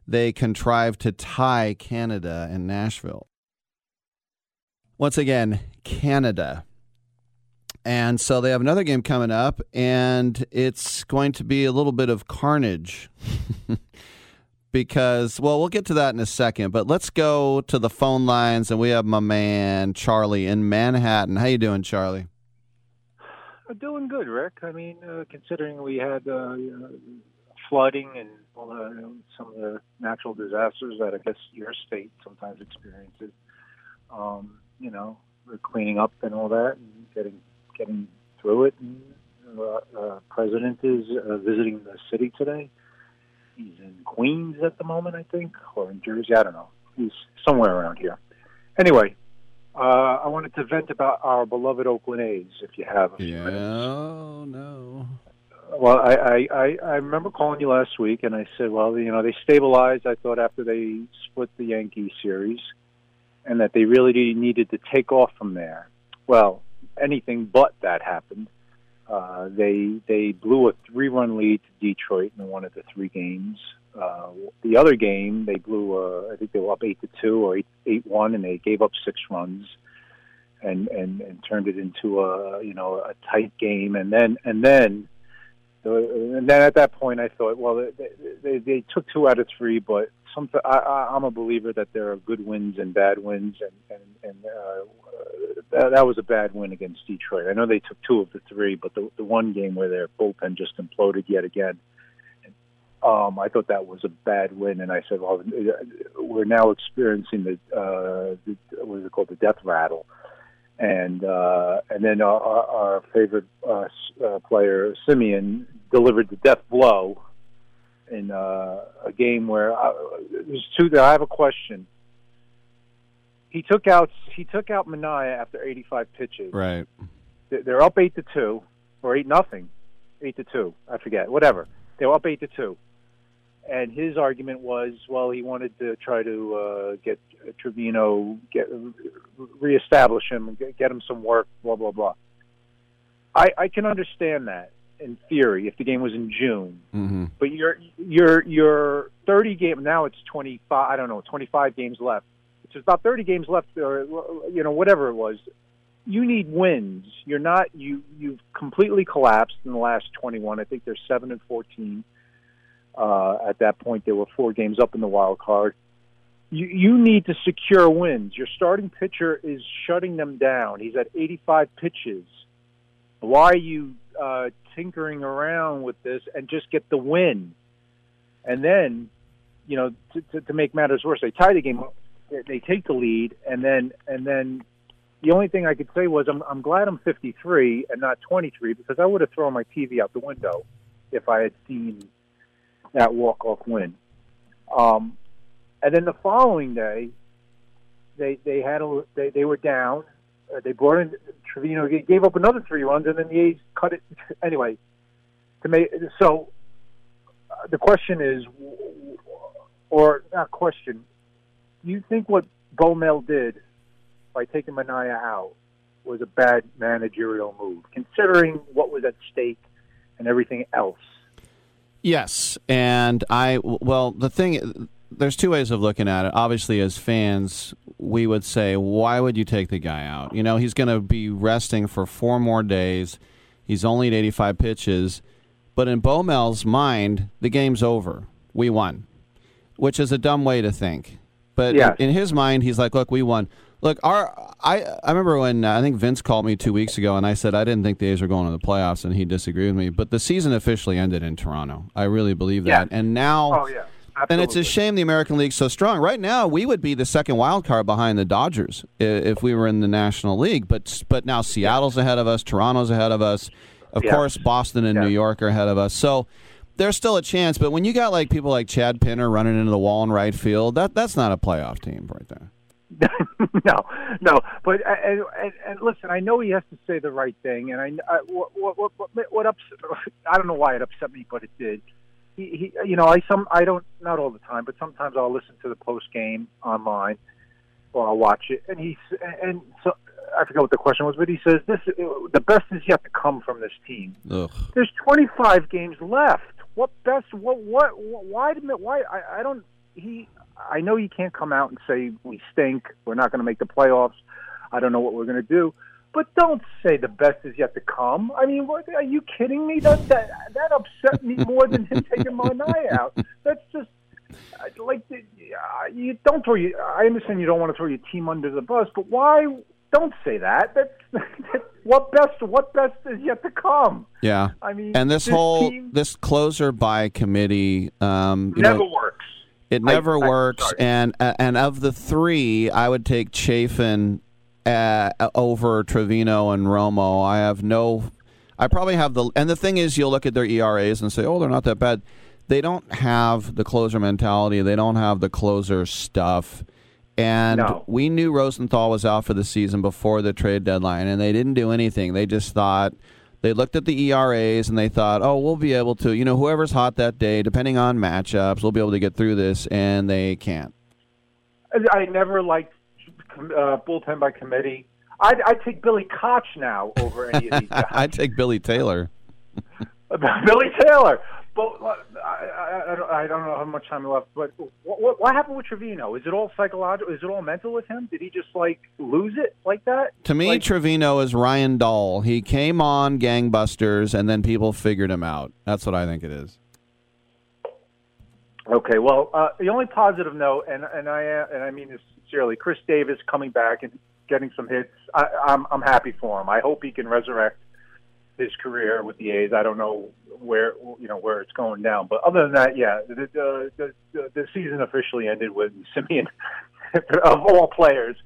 they contrived to tie Canada in Nashville. Once again, Canada. And so they have another game coming up, and it's going to be a little bit of carnage. [laughs] because, well, we'll get to that in a second, but let's go to the phone lines, and we have my man Charlie in Manhattan. How you doing, Charlie? Doing good, Rick. I mean, uh, considering we had uh, flooding and the, some of the natural disasters that I guess your state sometimes experiences, um, you know, we're cleaning up and all that and getting getting through it. And, uh, uh, president is uh, visiting the city today. He's in Queens at the moment, I think, or in Jersey. I don't know. He's somewhere around here. Anyway, uh, I wanted to vent about our beloved Oakland A's, if you have a few Yeah, minutes. no. Well, I, I, I, I remember calling you last week, and I said, well, you know, they stabilized. I thought after they split the Yankee series, and that they really needed to take off from there. Well, anything but that happened. Uh, they they blew a three run lead to Detroit in one of the three games. Uh, the other game they blew uh, I think they were up eight to two or eight eight one, and they gave up six runs, and and and turned it into a you know a tight game. And then and then and then at that point I thought, well, they, they, they took two out of three, but some, I, I'm a believer that there are good wins and bad wins, and and, and uh, that, that was a bad win against Detroit. I know they took two of the three, but the the one game where their bullpen just imploded yet again. Um, I thought that was a bad win, and I said, "Well, we're now experiencing the, uh, the what is it called, the death rattle." And uh, and then our, our favorite uh, uh, player, Semien, delivered the death blow in uh, a game where I, there's two. That I have a question. He took out he took out Manaea after 85 pitches. Right. They're up eight to two or eight nothing, eight to two. I forget. Whatever. They were up eight to two, and his argument was, well, he wanted to try to uh, get Trivino get reestablish him, get, get him some work. Blah blah blah. I, I can understand that in theory if the game was in June. Mm-hmm. But your your your 30 game now it's 25 I don't know 25 games left. It's about 30 games left or you know whatever it was. You need wins. You're not you you've completely collapsed in the last 21. I think they're 7 and 14. Uh, at that point they were four games up in the wild card. You you need to secure wins. Your starting pitcher is shutting them down. He's at 85 pitches. Why are you uh, tinkering around with this and just get the win. And then, you know, to, to, to make matters worse, they tie the game. They take the lead, and then and then the only thing I could say was I'm, I'm glad I'm 53 and not 23 because I would have thrown my TV out the window if I had seen that walk off win. Um, and then the following day, they they had a, they they were down. Uh, they brought in Trivino gave up another three runs, and then the A's cut it [laughs] anyway. To make so, uh, the question is, or not question. Do you think what Mel did by taking Manaea out was a bad managerial move, considering what was at stake and everything else? Yes, and I well the thing there's two ways of looking at it. Obviously, as fans, we would say, why would you take the guy out? You know, he's going to be resting for four more days. He's only at 85 pitches. But in Mel's mind, the game's over. We won, which is a dumb way to think. But yes. in, in his mind, he's like, look, we won. Look, our I I remember when uh, I think Vince called me two weeks ago, and I said I didn't think the A's were going to the playoffs, and he disagreed with me. But the season officially ended in Toronto. I really believe that. Yeah. And now, oh yeah, and it's a shame the American League's so strong. Right now, we would be the second wild card behind the Dodgers if we were in the National League. But but now Seattle's ahead of us, Toronto's ahead of us, of Yeah. course Boston and Yeah. New York are ahead of us. So there's still a chance. But when you got like people like Chad Pinder running into the wall in right field, that that's not a playoff team right there. [laughs] no, no. But and, and, and listen, I know he has to say the right thing, and I, I what what what what, what ups, I don't know why it upset me, but it did. He, he, you know, I some I don't not all the time, but sometimes I'll listen to the post game online, or I'll watch it, and he's and so I forget what the question was, but he says this the best is yet to come from this team. Ugh. There's 25 games left. What best? What? What? Why didn't? Why? I, I don't. He. I know he can't come out and say we stink. We're not going to make the playoffs. I don't know what we're going to do. But don't say the best is yet to come. I mean, what, are you kidding me? That that that upset me more than him taking my eye out. That's just like you don't throw you. I understand you don't want to throw your team under the bus, but why? Don't say that. That's, that's what best. What best is yet to come. Yeah. I mean, and this, this whole team- this closer by committee, um, you never know, works. It never I- works, and uh, and of the three, I would take Chafin uh, over Trivino and Romo. I have no. I probably have the. And the thing is, you'll look at their ERAs and say, "Oh, they're not that bad." They don't have the closer mentality. They don't have the closer stuff. And No. we knew Rosenthal was out for the season before the trade deadline, and they didn't do anything. They just thought they looked at the ERAs and they thought, oh, we'll be able to, you know, whoever's hot that day, depending on matchups, we'll be able to get through this, and they can't. I- I never liked uh, bullpen by committee. I'd, I'd take Billy Koch now over any of these [laughs] guys. I'd take Billy Taylor. [laughs] Billy Taylor. But uh, I, I, I, don't, I don't know how much time left. But what, what, what happened with Trivino? Is it all psychological? Is it all mental with him? Did he just like lose it like that? To me, like, Trivino is Ryan Dull. He came on gangbusters, and then people figured him out. That's what I think it is. Okay, well, uh, the only positive note, and and I and I mean this sincerely, Khris Davis coming back and getting some hits. I, I'm I'm happy for him. I hope he can resurrect his career with the A's. I don't know where you know where it's going down, but other than that, yeah, the the, the, the season officially ended with Semien [laughs] of all players.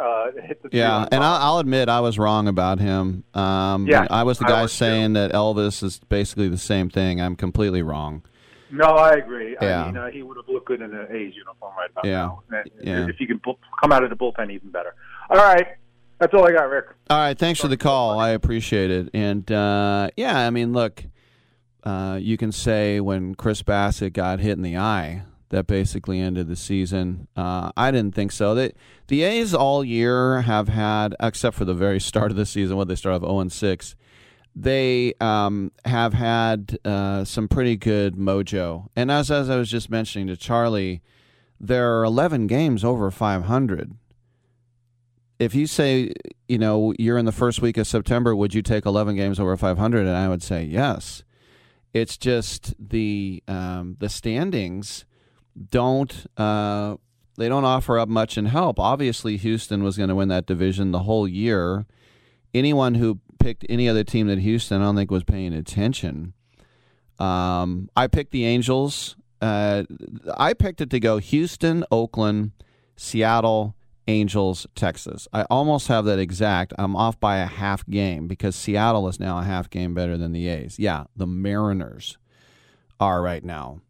Uh, hit the yeah, and I'll, I'll, admit I was wrong about him. Um, yeah, I was the guy was saying too. that Elvis is basically the same thing. I'm completely wrong. No, I agree. Yeah. I mean, uh, he would have looked good in an A's uniform right about Yeah. now. And Yeah. If he can bu- come out of the bullpen, even better. All right, that's all I got, Rick. All right, thanks for the call. I appreciate it. And uh, yeah, I mean, look, uh, you can say when Chris Bassitt got hit in the eye, that basically ended the season. Uh, I didn't think so. That the A's all year have had, except for the very start of the season, when they started off zero and six, they um, have had uh, some pretty good mojo. And as as I was just mentioning to Charlie, there are eleven games over five hundred if you say, you know, you're in the first week of September, would you take 11 games over 500? And I would say yes. It's just the um, the standings don't uh, they don't offer up much in help. Obviously, Houston was going to win that division the whole year. Anyone who picked any other team than Houston, I don't think was paying attention. Um, I picked the Angels. Uh, I picked it to go Houston, Oakland, Seattle, Angels, Texas. I almost have that exact. I'm off by a half game because Seattle is now a half game better than the A's. Yeah, the Mariners are right now.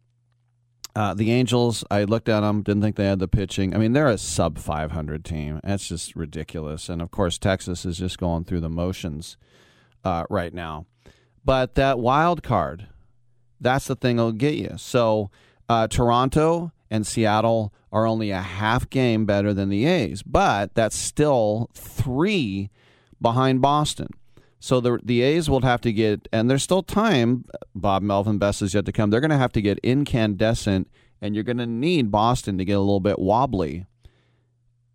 Uh, the Angels, I looked at them, didn't think they had the pitching. I mean, they're a sub 500 team. That's just ridiculous. And of course, Texas is just going through the motions uh, right now. But that wild card, that's the thing that'll get you. So uh, Toronto and Seattle are only a half game better than the A's, but that's still three behind Boston. So the the A's will have to get, and there's still time. Bob Melvin Best is yet to come. They're going to have to get incandescent, and you're going to need Boston to get a little bit wobbly,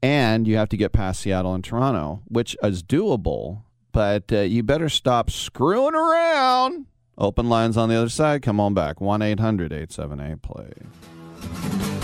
and you have to get past Seattle and Toronto, which is doable. But uh, you better stop screwing around. Open lines on the other side. Come on back. 1 800 878 play.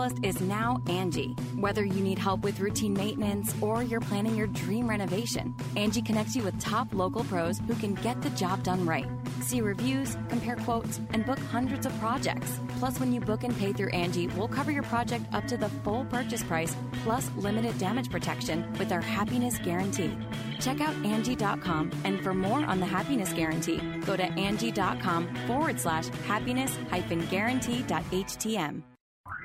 Angie's List is now Angie. Whether you need help with routine maintenance or you're planning your dream renovation, Angie connects you with top local pros who can get the job done right. See reviews, compare quotes, and book hundreds of projects. Plus, when you book and pay through Angie, we'll cover your project up to the full purchase price plus limited damage protection with our happiness guarantee. Check out Angie.com and for more on the happiness guarantee, go to Angie.com forward slash happiness hyphen guarantee.htm.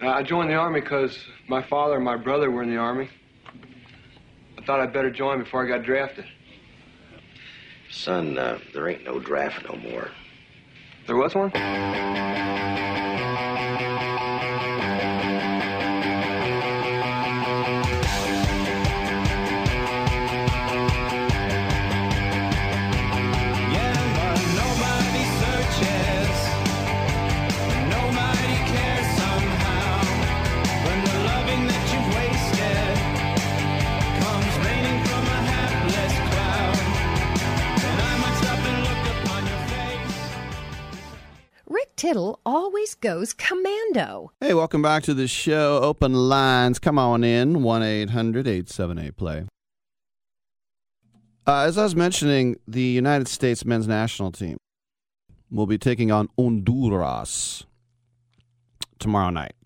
Uh, I joined the Army because my father and my brother were in the Army. I thought I'd better join before I got drafted. Son, uh, there ain't no draft no more. There was one? Tittle always goes commando. Hey, welcome back to the show. Open lines. Come on in. 1 800 878 play. Uh, as I was mentioning, the United States men's national team will be taking on Honduras tomorrow night.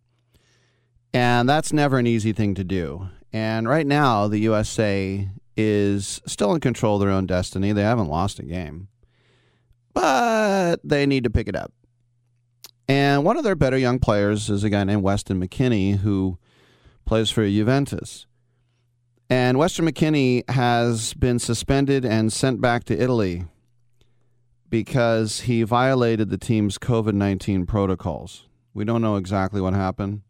And that's never an easy thing to do. And right now, the USA is still in control of their own destiny. They haven't lost a game, but they need to pick it up. And one of their better young players is a guy named Weston McKennie who plays for Juventus. And Weston McKennie has been suspended and sent back to Italy because he violated the team's COVID 19 protocols. We don't know exactly what happened.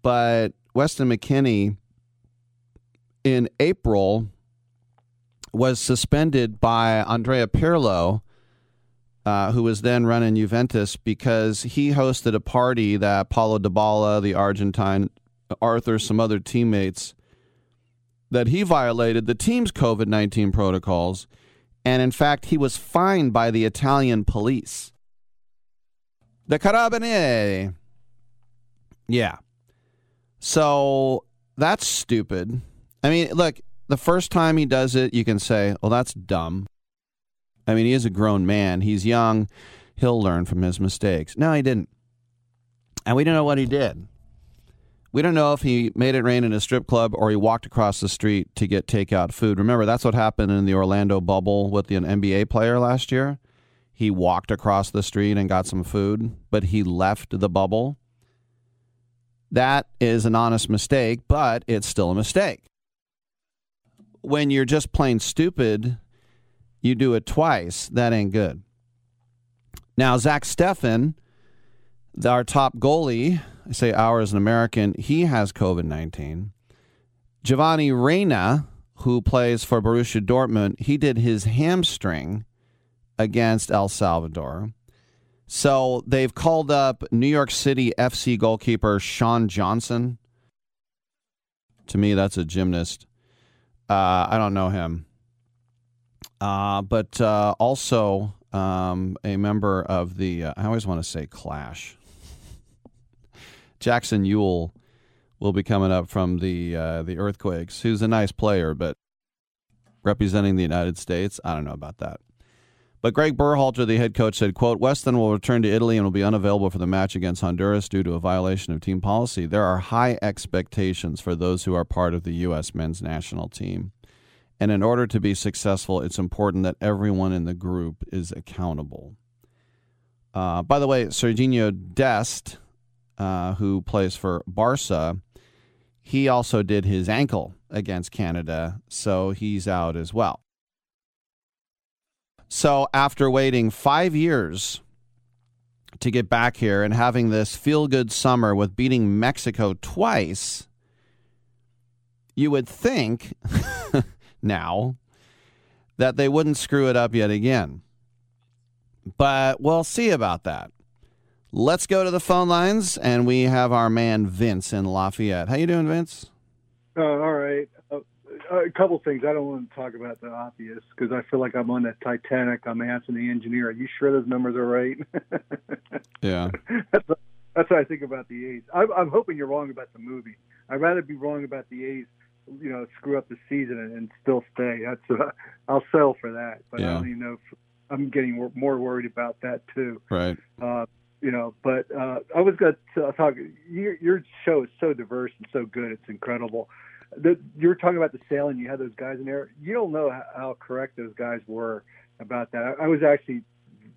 But Weston McKennie in April was suspended by Andrea Pirlo, uh, who was then running Juventus, because he hosted a party that Paulo Dybala, the Argentine, Arthur, some other teammates, that he violated the team's COVID 19 protocols. And in fact, he was fined by the Italian police. The Carabinieri. Yeah. So that's stupid. I mean, look, the first time he does it, you can say, well, that's dumb. I mean, he is a grown man. He's young. He'll learn from his mistakes. No, he didn't. And we don't know what he did. We don't know if he made it rain in a strip club or he walked across the street to get takeout food. Remember, that's what happened in the Orlando bubble with an NBA player last year. He walked across the street and got some food, but he left the bubble. That is an honest mistake, but it's still a mistake. When you're just plain stupid, you do it twice. That ain't good. Now, Zach Steffen, our top goalie, I say our as an American, he has COVID 19. Giovanni Reyna, who plays for Borussia Dortmund, he did his hamstring against El Salvador. So they've called up New York City FC goalkeeper Sean Johnson. To me, that's a gymnast. Uh, I don't know him. Uh, but uh, also um, a member of the, uh, I always want to say Clash. Jackson Yueill will be coming up from the uh, the Earthquakes, who's a nice player, but representing the United States, I don't know about that. But Greg Berhalter, the head coach, said, quote, Weston will return to Italy and will be unavailable for the match against Honduras due to a violation of team policy. There are high expectations for those who are part of the U.S. men's national team. And in order to be successful, it's important that everyone in the group is accountable. Uh, by the way, Serginho Dest, uh, who plays for Barca, he also did his ankle against Canada, so he's out as well. So after waiting five years to get back here and having this feel good summer with beating Mexico twice, you would think [laughs] now that they wouldn't screw it up yet again. But we'll see about that. Let's go to the phone lines, and we have our man Vince in Lafayette. How you doing, Vince? Uh, all right. Uh, a couple things. I don't want to talk about the obvious because I feel like I'm on that Titanic. I'm asking the engineer, "Are you sure those numbers are right?" [laughs] yeah. that's, what, that's what I think about the A's. I'm, I'm hoping you're wrong about the movie. I'd rather be wrong about the A's you know screw up the season and, and still stay. That's uh, I'll sell for that. But yeah. I don't even know. If, I'm getting more worried about that too. Right. Uh, you know, but uh, I was going to talk. Your, your show is so diverse and so good; it's incredible. The, you were talking about the sailing. You had those guys in there. You don't know how, how correct those guys were about that. I, I was actually.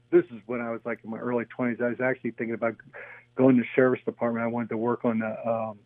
This is when I was like in my early 20s. I was actually thinking about going to the sheriff's department. I wanted to work on the um,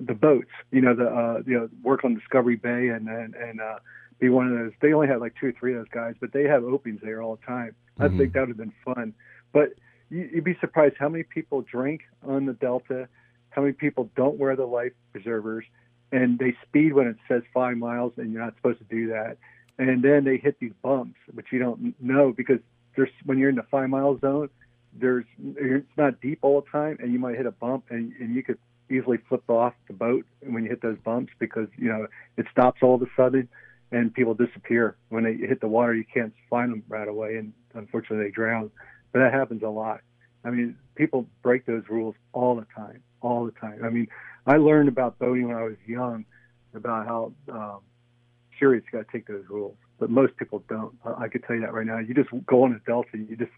the boats. You know, the uh, you know work on Discovery Bay and and, and uh, be one of those. They only had like two or three of those guys, but they have openings there all the time. I Mm-hmm. think that would have been fun. But you, you'd be surprised how many people drink on the Delta, how many people don't wear the life preservers, and they speed when it says five miles, and you're not supposed to do that. And then they hit these bumps, which you don't know because there's when you're in the five mile zone, there's it's not deep all the time, and you might hit a bump, and, and you could easily flip off the boat when you hit those bumps because you know it stops all of a sudden and people disappear. When they hit the water you can't find them right away and unfortunately they drown. But that happens a lot. I mean people break those rules all the time all the time. I mean i learned about boating when i was young about how um, serious you got to take those rules but most people don't. I, I could tell you that right now. You just go on a delta you just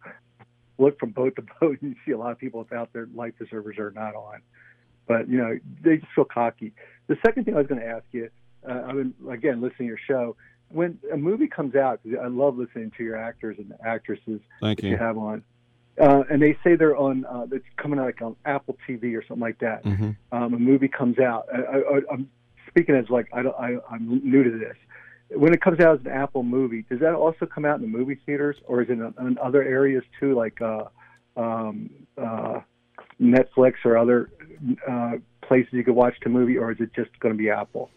look from boat to [laughs] boat and you see a lot of people without their life preservers are not on but you know they just feel cocky. The second thing I was going to ask you, uh, I've been again listening to your show. When a movie comes out, I love listening to your actors and actresses Thank that you. you have on, uh, and they say they're on, uh, it's coming out like on Apple TV or something like that. Mm-hmm. Um, a movie comes out. I, I, I'm speaking as like I, don't- I, I'm new to this. When it comes out as an Apple movie, does that also come out in the movie theaters, or is it in, in other areas too, like uh, um, uh, Netflix or other uh, places you could watch the movie, or is it just going to be Apple?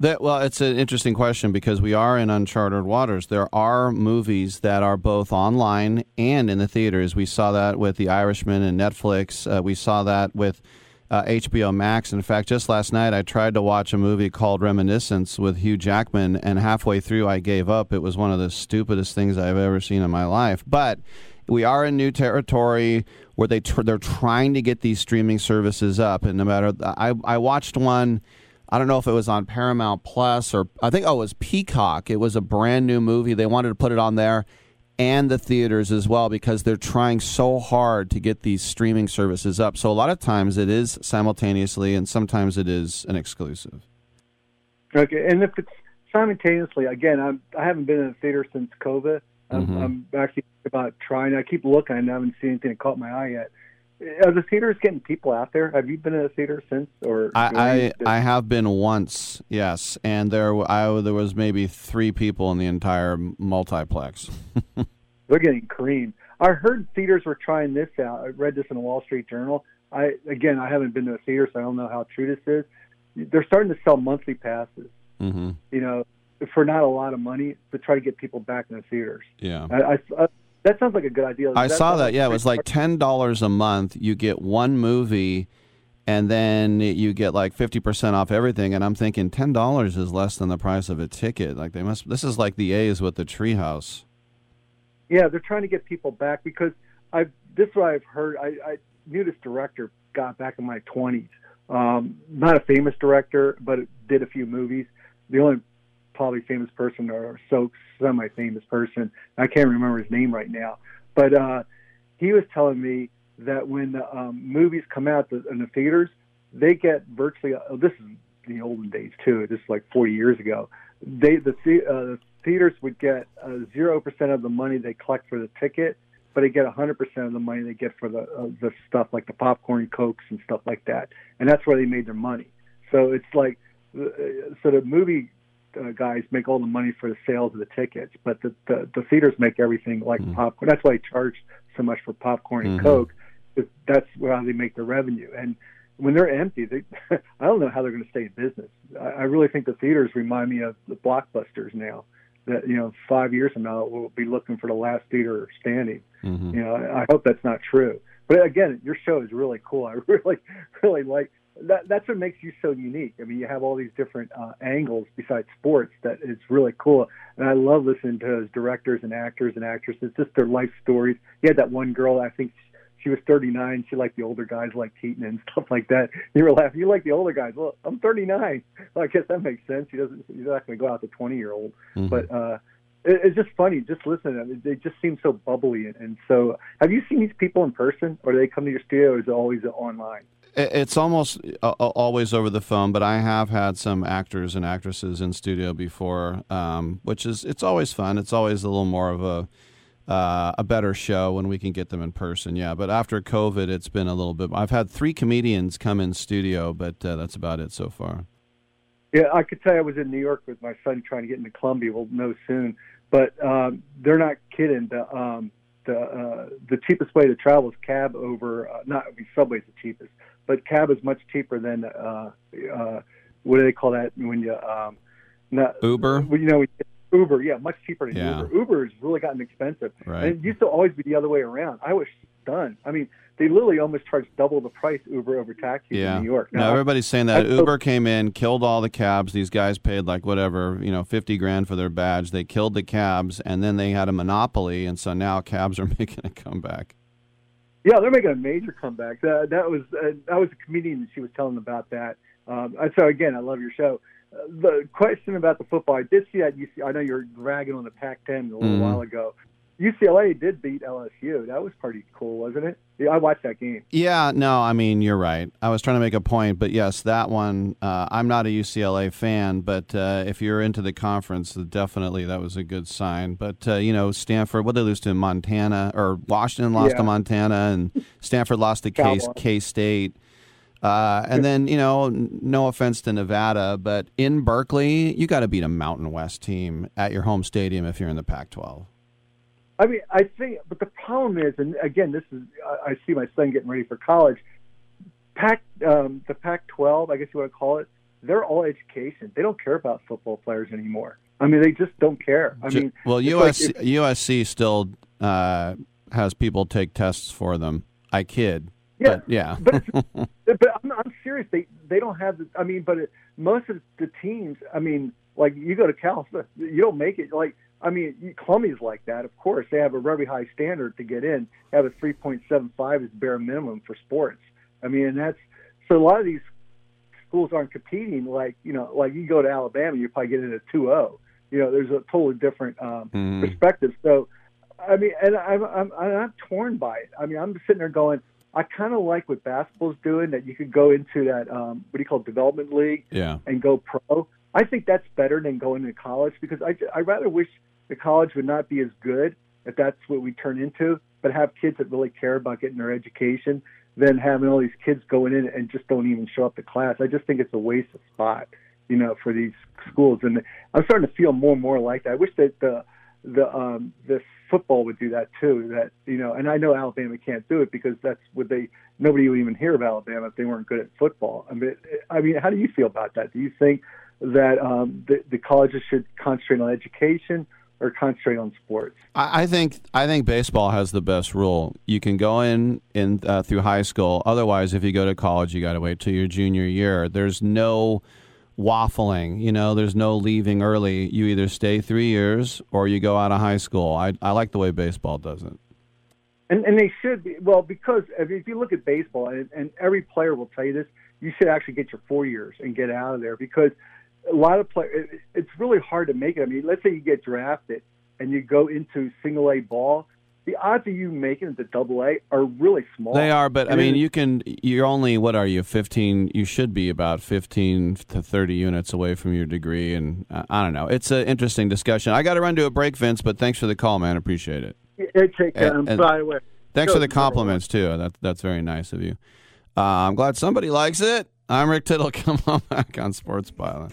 That, well, it's an interesting question because we are in uncharted waters. There are movies that are both online and in the theaters. We saw that with The Irishman and Netflix. Uh, we saw that with uh, HBO Max. In fact, just last night I tried to watch a movie called Reminiscence with Hugh Jackman, and halfway through I gave up. It was one of the stupidest things I've ever seen in my life. But we are in new territory where they tr- they're trying to get these streaming services up, and no matter I I watched one. I don't know if it was on Paramount Plus or I think oh it was Peacock. It was a brand new movie. They wanted to put it on there and the theaters as well because they're trying so hard to get these streaming services up. So a lot of times it is simultaneously and sometimes it is an exclusive. Okay, and if it's simultaneously, again, I'm I haven't been in a theater since COVID. I'm, Mhm. I'm actually about trying. I keep looking. I haven't seen anything that caught my eye yet. Are the theaters getting people out there? Have you been in a theater since, or I, I, I have been once, yes, and there I, there was maybe three people in the entire multiplex. [laughs] they're getting creamed. I heard theaters were trying this out. I read this in the Wall Street Journal. I again, I haven't been to a theater, so I don't know how true this is. They're starting to sell monthly passes. mm-hmm. You know, for not a lot of money to try to get people back in the theaters. Yeah. I, I, I that sounds like a good idea. Does I saw sound that. Yeah, it was like ten dollars a month. You get one movie, and then you get like fifty percent off everything. And I'm thinking ten dollars is less than the price of a ticket. Like they must. This is like the A's with the treehouse. Yeah, they're trying to get people back because I. This is what I've heard. I, I knew this director got back in my twenties. Um, not a famous director, but did a few movies. The only probably famous person or so semi-famous person. I can't remember his name right now, but uh, he was telling me that when the um, movies come out in the theaters, they get virtually. Oh, this is the olden days too. This is like 40 years ago. They the, uh, the theaters would get zero uh, percent of the money they collect for the ticket, but they get 100% of the money they get for the uh, the stuff like the popcorn, cokes, and stuff like that, and that's where they made their money. So it's like, uh, so the movie uh, guys make all the money for the sales of the tickets, but the the, the theaters make everything like mm popcorn. That's why they charge so much for popcorn and mm-hmm. coke. That's how they make their revenue. And when they're empty, they, [laughs] I don't know how they're going to stay in business. I, I really think the theaters remind me of the blockbusters now. That you know, five years from now, we'll be looking for the last theater standing. Mm-hmm. You know, I, I hope that's not true. But again, your show is really cool. I [laughs] really, really like that. That's what makes you so unique. I mean, you have all these different uh, angles besides sports that is really cool. And I love listening to those directors and actors and actresses, just their life stories. You had that one girl, I think she was 39. She liked the older guys like Keaton and [laughs] stuff like that. You were laughing. You like the older guys. Well, I'm 39. Well, I guess that makes sense. He doesn't. He's not going to go out to 20 year old. Mm-hmm. But uh, it, it's just funny. Just listen. I mean, they just seem so bubbly. And, and so, have you seen these people in person, or do they come to your studio, or is it always online? It's almost uh, always over the phone, but I have had some actors and actresses in studio before, um, which is it's always fun. It's always a little more of a uh, a better show when we can get them in person. Yeah, but after COVID, it's been a little bit. I've had three comedians come in studio, but uh, that's about it so far. Yeah, I could tell you I was in New York with my son trying to get into Columbia. We'll know soon, but um, they're not kidding. The um, the uh, the cheapest way to travel is cab over. Uh, not I mean, subway's the cheapest, but cab is much cheaper than uh, uh, what do they call that when you um, not Uber. You know, Uber, yeah, much cheaper than yeah. Uber. Uber has really gotten expensive, right. and it used to always be the other way around. I was stunned. I mean, they literally almost charge double the price Uber over taxis yeah. in New York. Now, no, everybody's saying that Uber came in, killed all the cabs. These guys paid like whatever, you know, fifty grand for their badge. They killed the cabs, and then they had a monopoly, and so now cabs are [laughs] making a comeback. Yeah, they're making a major comeback. That, that was uh, that was a comedian that she was telling about that. Um, so again, I love your show Uh, the question about the football, I did see that. UC, I know you're ragging on the Pac-10 a little mm. while ago. UCLA did beat LSU. That was pretty cool, wasn't it? Yeah, I watched that game. Yeah, no, I mean you're right. I was trying to make a point, but yes, that one. Uh, I'm not a UCLA fan, but uh, if you're into the conference, definitely that was a good sign. But uh, you know, Stanford, what they lose to Montana or Washington lost yeah. to Montana, and [laughs] Stanford lost to K K State. Uh, and then, you know, no offense to Nevada, but in Berkeley, you got to beat a Mountain West team at your home stadium if you're in the Pac 12. I mean, I think, but the problem is, and again, this is, I see my son getting ready for college. Pac, um, the Pac 12, I guess you want to call it, they're all education. They don't care about football players anymore. I mean, they just don't care. I mean, well, USC, like USC still uh, has people take tests for them. I kid. Yeah, but, yeah. but, [laughs] but I'm, I'm serious. They they don't have. The, I mean, but it, most of the teams. I mean, like you go to Cal, [laughs] you don't make it. Like I mean, Columbia's like that. Of course, they have a very high standard to get in. They have a 3.75 is bare minimum for sports. I mean, and that's so a lot of these schools aren't competing like you know, like you go to Alabama, you probably get in a 2-0. You know, there's a totally different um, mm-hmm. perspective. So, I mean, and I'm, I'm I'm torn by it. I mean, I'm sitting there going, I kind of like what basketball's doing that you could go into that um, what do you call it, development league yeah. and go pro. I think that's better than going to college because I I rather wish the college would not be as good if that's what we turn into, but have kids that really care about getting their education than having all these kids going in and just don't even show up to class. I just think it's a waste of spot, you know, for these schools. And I'm starting to feel more and more like that. I wish that the the um the football would do that too. That you know, and I know Alabama can't do it because that's what they nobody would even hear of Alabama if they weren't good at football. I mean, I mean, how do you feel about that? Do you think that um, the, the colleges should concentrate on education? Or concentrate on sports. I think I think baseball has the best rule. You can go in in uh, through high school. Otherwise, if you go to college, you got to wait till your junior year. There's no waffling. You know, there's no leaving early. You either stay three years or you go out of high school. I, I like the way baseball does it. And, and they should be, well, because if you look at baseball, and, and every player will tell you this, you should actually get your four years and get out of there because a lot of players. It, it's really hard to make it. I mean, let's say you get drafted and you go into single A ball. The odds of you making it to double A are really small. They are, but I mean, you can. You're only what are you? Fifteen. You should be about fifteen to thirty units away from your degree, and uh, I don't know. It's an interesting discussion. I got to run to a break, Vince, but thanks for the call, man. Appreciate it. It take And- um, and by the way. Thanks for the compliments too. That that's very nice of you. Uh, I'm glad somebody likes it. I'm Rick Tittle. [laughs] Come on back on Sports Byline.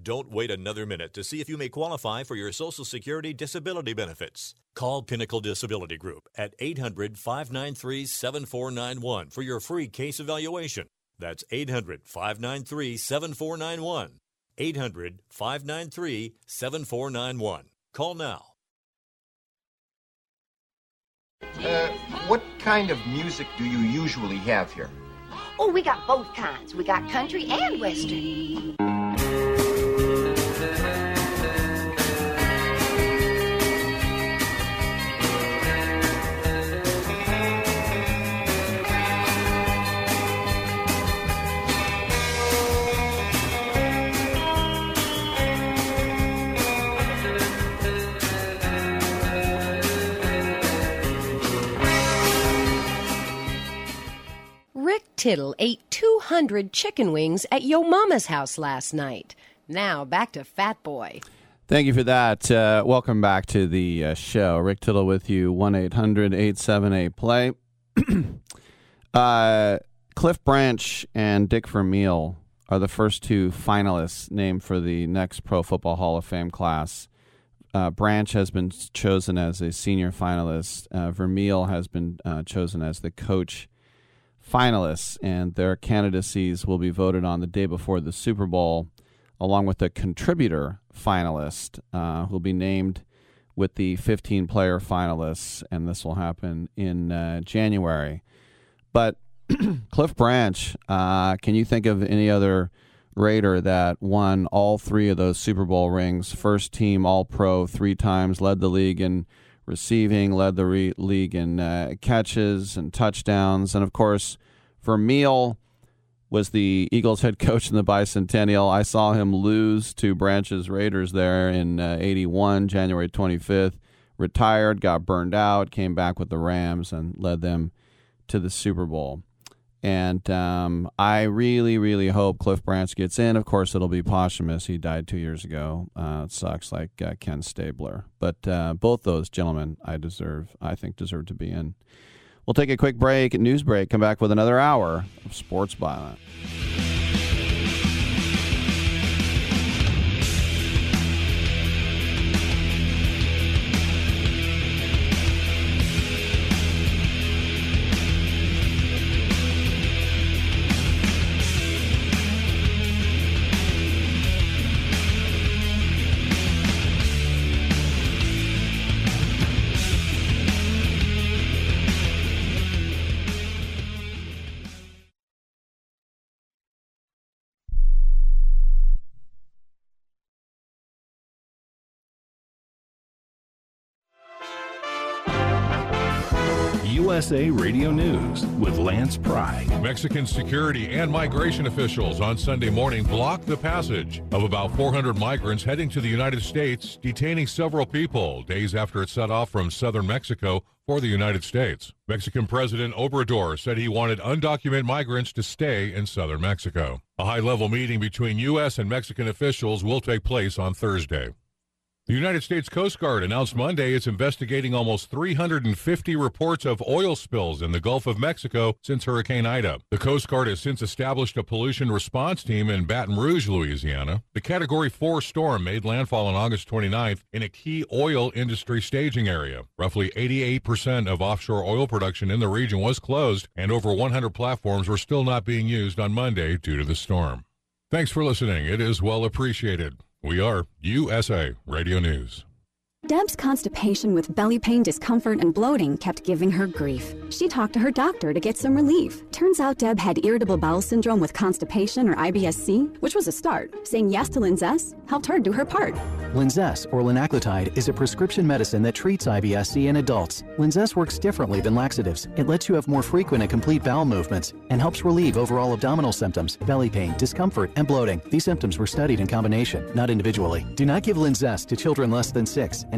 Don't wait another minute to see if you may qualify for your Social Security disability benefits. Call Pinnacle Disability Group at 800 593 7491 for your free case evaluation. That's 800 593 7491. 800 593 7491. Call now. Uh, what kind of music do you usually have here? Oh, we got both kinds. We got country and western. Tittle ate 200 chicken wings at Yo Mama's house last night. Now back to Fat Boy. Thank you for that. Uh, welcome back to the uh, show. Rick Tittle with you, 1 800 878 Play. [clears throat] uh, Cliff Branch and Dick Vermeil are the first two finalists named for the next Pro Football Hall of Fame class. Uh, Branch has been chosen as a senior finalist. Uh, Vermeil has been uh, chosen as the coach finalists, and their candidacies will be voted on the day before the Super Bowl, along with the contributor finalist, uh, who will be named with the 15 player finalists, and this will happen in uh, January. But [clears throat] Cliff Branch, uh, can you think of any other Raider that won all three of those Super Bowl rings? First team All Pro three times, led the league in receiving, led the re- league in uh, catches and touchdowns, and of course, Vermeil was the Eagles head coach in the bicentennial. I saw him lose to Branch's Raiders there in uh, 81, January 25th. Retired, got burned out, came back with the Rams and led them to the Super Bowl. And um, I really, really hope Cliff Branch gets in. Of course, it'll be posthumous. He died two years ago. Uh, it sucks, like uh, Ken Stabler. But uh, both those gentlemen, I deserve, I think, deserve to be in. We'll take a quick break, news break. Come back with another hour of Sports Byline. USA Radio News with Lance Pry. Mexican security and migration officials on Sunday morning blocked the passage of about 400 migrants heading to the United States, detaining several people days after it set off from southern Mexico for the United States. Mexican President Obrador said he wanted undocumented migrants to stay in southern Mexico. A high level meeting between U.S. and Mexican officials will take place on Thursday. The United States Coast Guard announced Monday it's investigating almost 350 reports of oil spills in the Gulf of Mexico since Hurricane Ida. The Coast Guard has since established a pollution response team in Baton Rouge, Louisiana. The Category 4 storm made landfall on August 29th in a key oil industry staging area. Roughly 88% of offshore oil production in the region was closed, and over 100 platforms were still not being used on Monday due to the storm. Thanks for listening. It is well appreciated. We are USA Radio News. Deb's constipation with belly pain, discomfort, and bloating kept giving her grief. She talked to her doctor to get some relief. Turns out Deb had irritable bowel syndrome with constipation or IBS-C, which was a start. Saying yes to Linzess helped her do her part. Linzess, or linaclotide, is a prescription medicine that treats IBS-C in adults. Linzess works differently than laxatives. It lets you have more frequent and complete bowel movements and helps relieve overall abdominal symptoms, belly pain, discomfort, and bloating. These symptoms were studied in combination, not individually. Do not give Linzess to children less than 6 and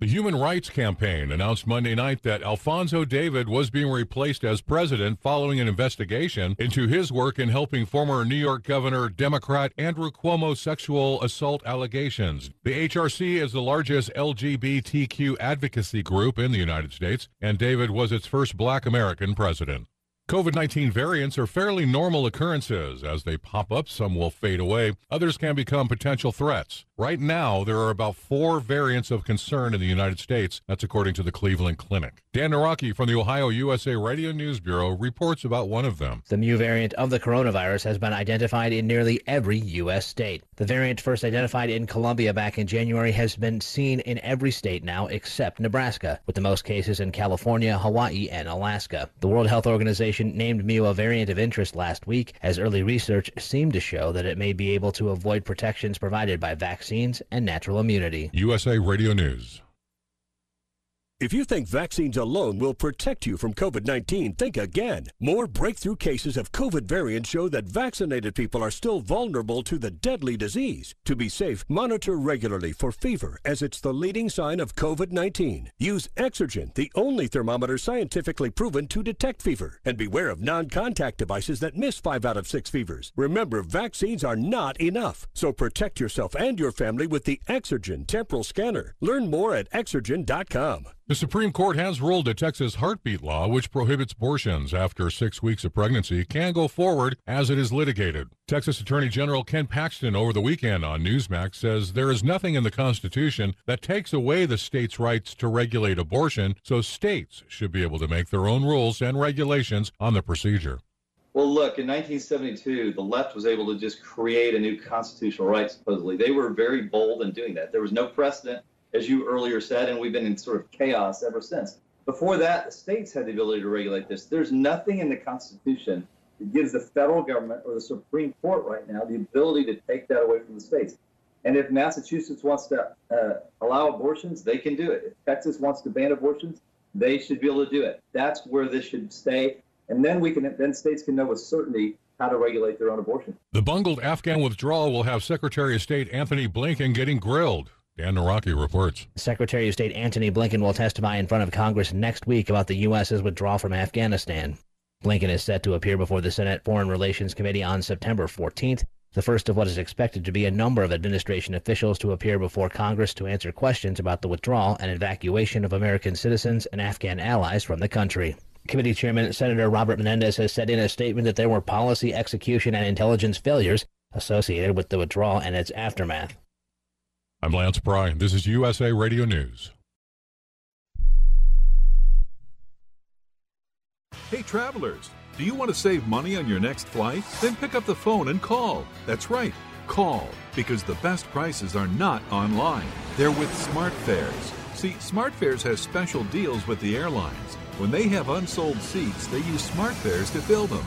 The Human Rights Campaign announced Monday night that Alfonso David was being replaced as president following an investigation into his work in helping former New York Governor Democrat Andrew Cuomo sexual assault allegations. The HRC is the largest LGBTQ advocacy group in the United States, and David was its first black American president. COVID 19 variants are fairly normal occurrences. As they pop up, some will fade away, others can become potential threats. Right now, there are about four variants of concern in the United States. That's according to the Cleveland Clinic. Dan Naraki from the Ohio USA Radio News Bureau reports about one of them. The mu variant of the coronavirus has been identified in nearly every U.S. state. The variant first identified in Colombia back in January has been seen in every state now except Nebraska, with the most cases in California, Hawaii, and Alaska. The World Health Organization named mu a variant of interest last week, as early research seemed to show that it may be able to avoid protections provided by vaccines and natural immunity. USA Radio News. If you think vaccines alone will protect you from COVID 19, think again. More breakthrough cases of COVID variants show that vaccinated people are still vulnerable to the deadly disease. To be safe, monitor regularly for fever, as it's the leading sign of COVID 19. Use Exergen, the only thermometer scientifically proven to detect fever. And beware of non contact devices that miss five out of six fevers. Remember, vaccines are not enough. So protect yourself and your family with the Exergen temporal scanner. Learn more at exergen.com. The Supreme Court has ruled a Texas heartbeat law which prohibits abortions after six weeks of pregnancy can go forward as it is litigated. Texas Attorney General Ken Paxton over the weekend on Newsmax says there is nothing in the Constitution that takes away the state's rights to regulate abortion, so states should be able to make their own rules and regulations on the procedure. Well, look, in 1972, the left was able to just create a new constitutional right, supposedly. They were very bold in doing that. There was no precedent as you earlier said, and we've been in sort of chaos ever since. Before that, the states had the ability to regulate this. There's nothing in the Constitution that gives the federal government or the Supreme Court right now the ability to take that away from the states. And if Massachusetts wants to uh, allow abortions, they can do it. If Texas wants to ban abortions, they should be able to do it. That's where this should stay. And then we can, then states can know with certainty how to regulate their own abortion. The bungled Afghan withdrawal will have Secretary of State Antony Blinken getting grilled. Dan Naraki reports. Secretary of State Antony Blinken will testify in front of Congress next week about the U.S.'s withdrawal from Afghanistan. Blinken is set to appear before the Senate Foreign Relations Committee on September 14th, the first of what is expected to be a number of administration officials to appear before Congress to answer questions about the withdrawal and evacuation of American citizens and Afghan allies from the country. Committee Chairman Senator Robert Menendez has said in a statement that there were policy, execution, and intelligence failures associated with the withdrawal and its aftermath. I'm Lance Pry. This is USA Radio News. Hey, travelers, do you want to save money on your next flight? Then pick up the phone and call. That's right, call, because the best prices are not online. They're with SmartFares. See, SmartFares has special deals with the airlines. When they have unsold seats, they use SmartFares to fill them.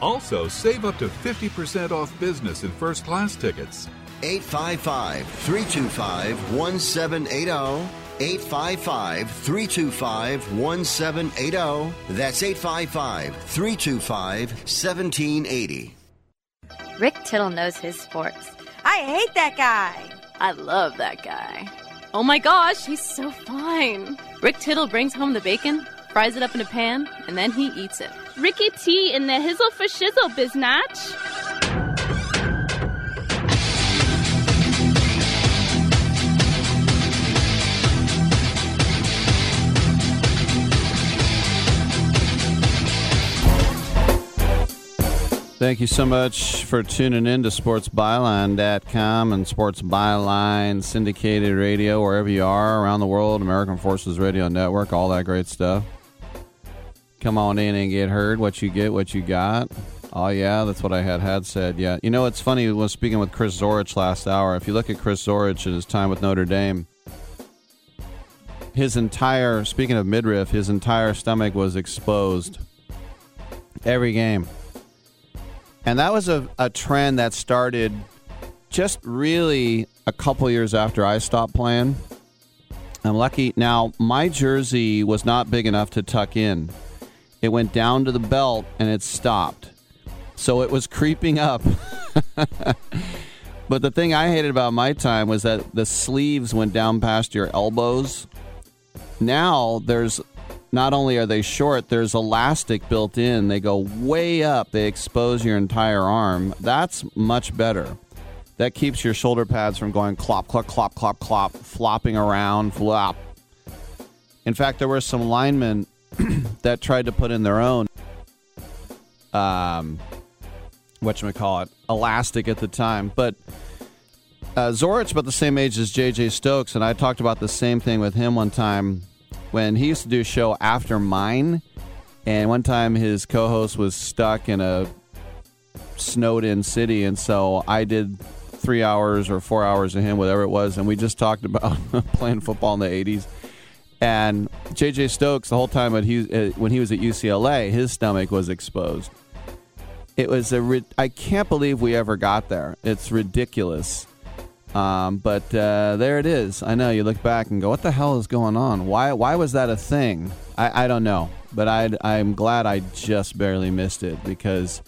Also, save up to 50% off business and first class tickets. 855 325 1780. 855 325 1780. That's 855 325 1780. Rick Tittle knows his sports. I hate that guy. I love that guy. Oh my gosh, he's so fine. Rick Tittle brings home the bacon, fries it up in a pan, and then he eats it. Ricky T in the hizzle for shizzle, biznatch. Thank you so much for tuning in to sportsbyline.com and Sports Byline syndicated radio, wherever you are around the world, American Forces Radio Network, all that great stuff. Come on in and get heard. What you get, what you got. Oh, yeah, that's what I had had said. Yeah. You know, it's funny, when speaking with Chris Zorich last hour, if you look at Chris Zorich and his time with Notre Dame, his entire, speaking of midriff, his entire stomach was exposed every game and that was a, a trend that started just really a couple years after I stopped playing. I'm lucky. Now, my jersey was not big enough to tuck in. It went down to the belt and it stopped. So it was creeping up. [laughs] but the thing I hated about my time was that the sleeves went down past your elbows. Now there's not only are they short, there's elastic built in. They go way up, they expose your entire arm. That's much better. That keeps your shoulder pads from going clop, clop, clop, clop, clop, flopping around, flop. In fact, there were some linemen [clears throat] that tried to put in their own, um, what you call it, elastic at the time. But uh, Zorich about the same age as J.J. Stokes, and I talked about the same thing with him one time when he used to do a show after mine, And one time his co host was stuck in a snowed in city. And so I did three hours or four hours of him, whatever it was. And we just talked about [laughs] playing football in the 80s. And JJ Stokes, the whole time when he, uh, when he was at UCLA, his stomach was exposed. It was a. I can't believe we ever got there. It's ridiculous. Um, but uh, there it is. I know you look back and go, "What the hell is going on? Why? Why was that a thing?" I, I don't know, but I I'm glad I just barely missed it because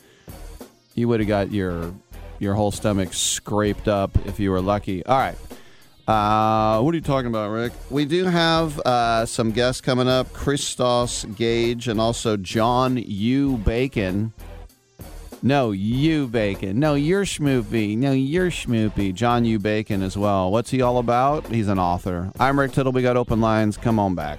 you would have got your your whole stomach scraped up if you were lucky. All right. Uh, what are you talking about, Rick? We do have uh, some guests coming up Christos Gage and also John U. Bacon. No, you Bacon. No, you're Schmoopy. No, you're Schmoopy. John U. Bacon as well. What's he all about? He's an author. I'm Rick Tittle. We got open lines. Come on back.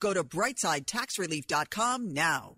Go to brightsidetaxrelief.com now.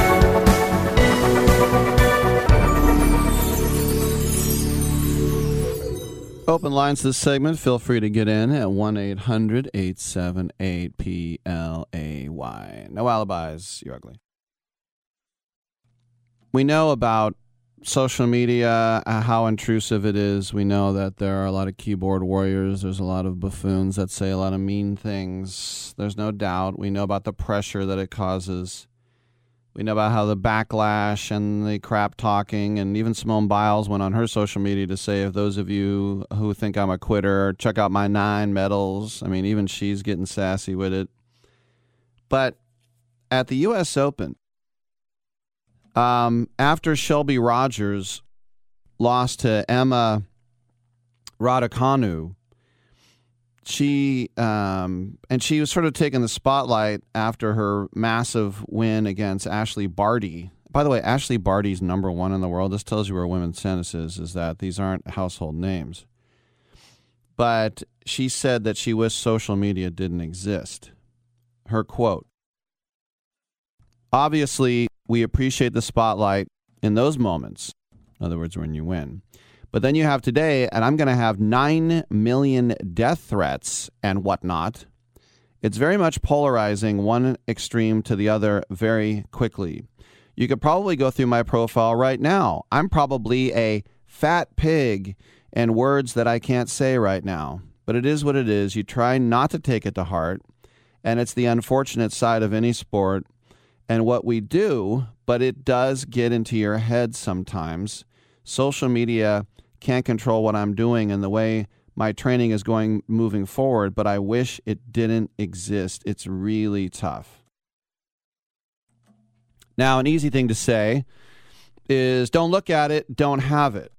Open lines this segment. Feel free to get in at 1 800 878 PLAY. No alibis. You're ugly. We know about social media, uh, how intrusive it is. We know that there are a lot of keyboard warriors. There's a lot of buffoons that say a lot of mean things. There's no doubt. We know about the pressure that it causes. We know about how the backlash and the crap talking, and even Simone Biles went on her social media to say, if those of you who think I'm a quitter, check out my nine medals. I mean, even she's getting sassy with it. But at the U.S. Open, um, after Shelby Rogers lost to Emma Raducanu, she um, and she was sort of taking the spotlight after her massive win against Ashleigh Barty. By the way, Ashleigh Barty's number one in the world. This tells you where women's tennis is. Is that these aren't household names. But she said that she wished social media didn't exist. Her quote: "Obviously, we appreciate the spotlight in those moments. In other words, when you win." But then you have today, and I'm going to have 9 million death threats and whatnot. It's very much polarizing one extreme to the other very quickly. You could probably go through my profile right now. I'm probably a fat pig and words that I can't say right now. But it is what it is. You try not to take it to heart. And it's the unfortunate side of any sport and what we do, but it does get into your head sometimes. Social media can't control what I'm doing and the way my training is going moving forward, but I wish it didn't exist. It's really tough. Now, an easy thing to say is don't look at it, don't have it.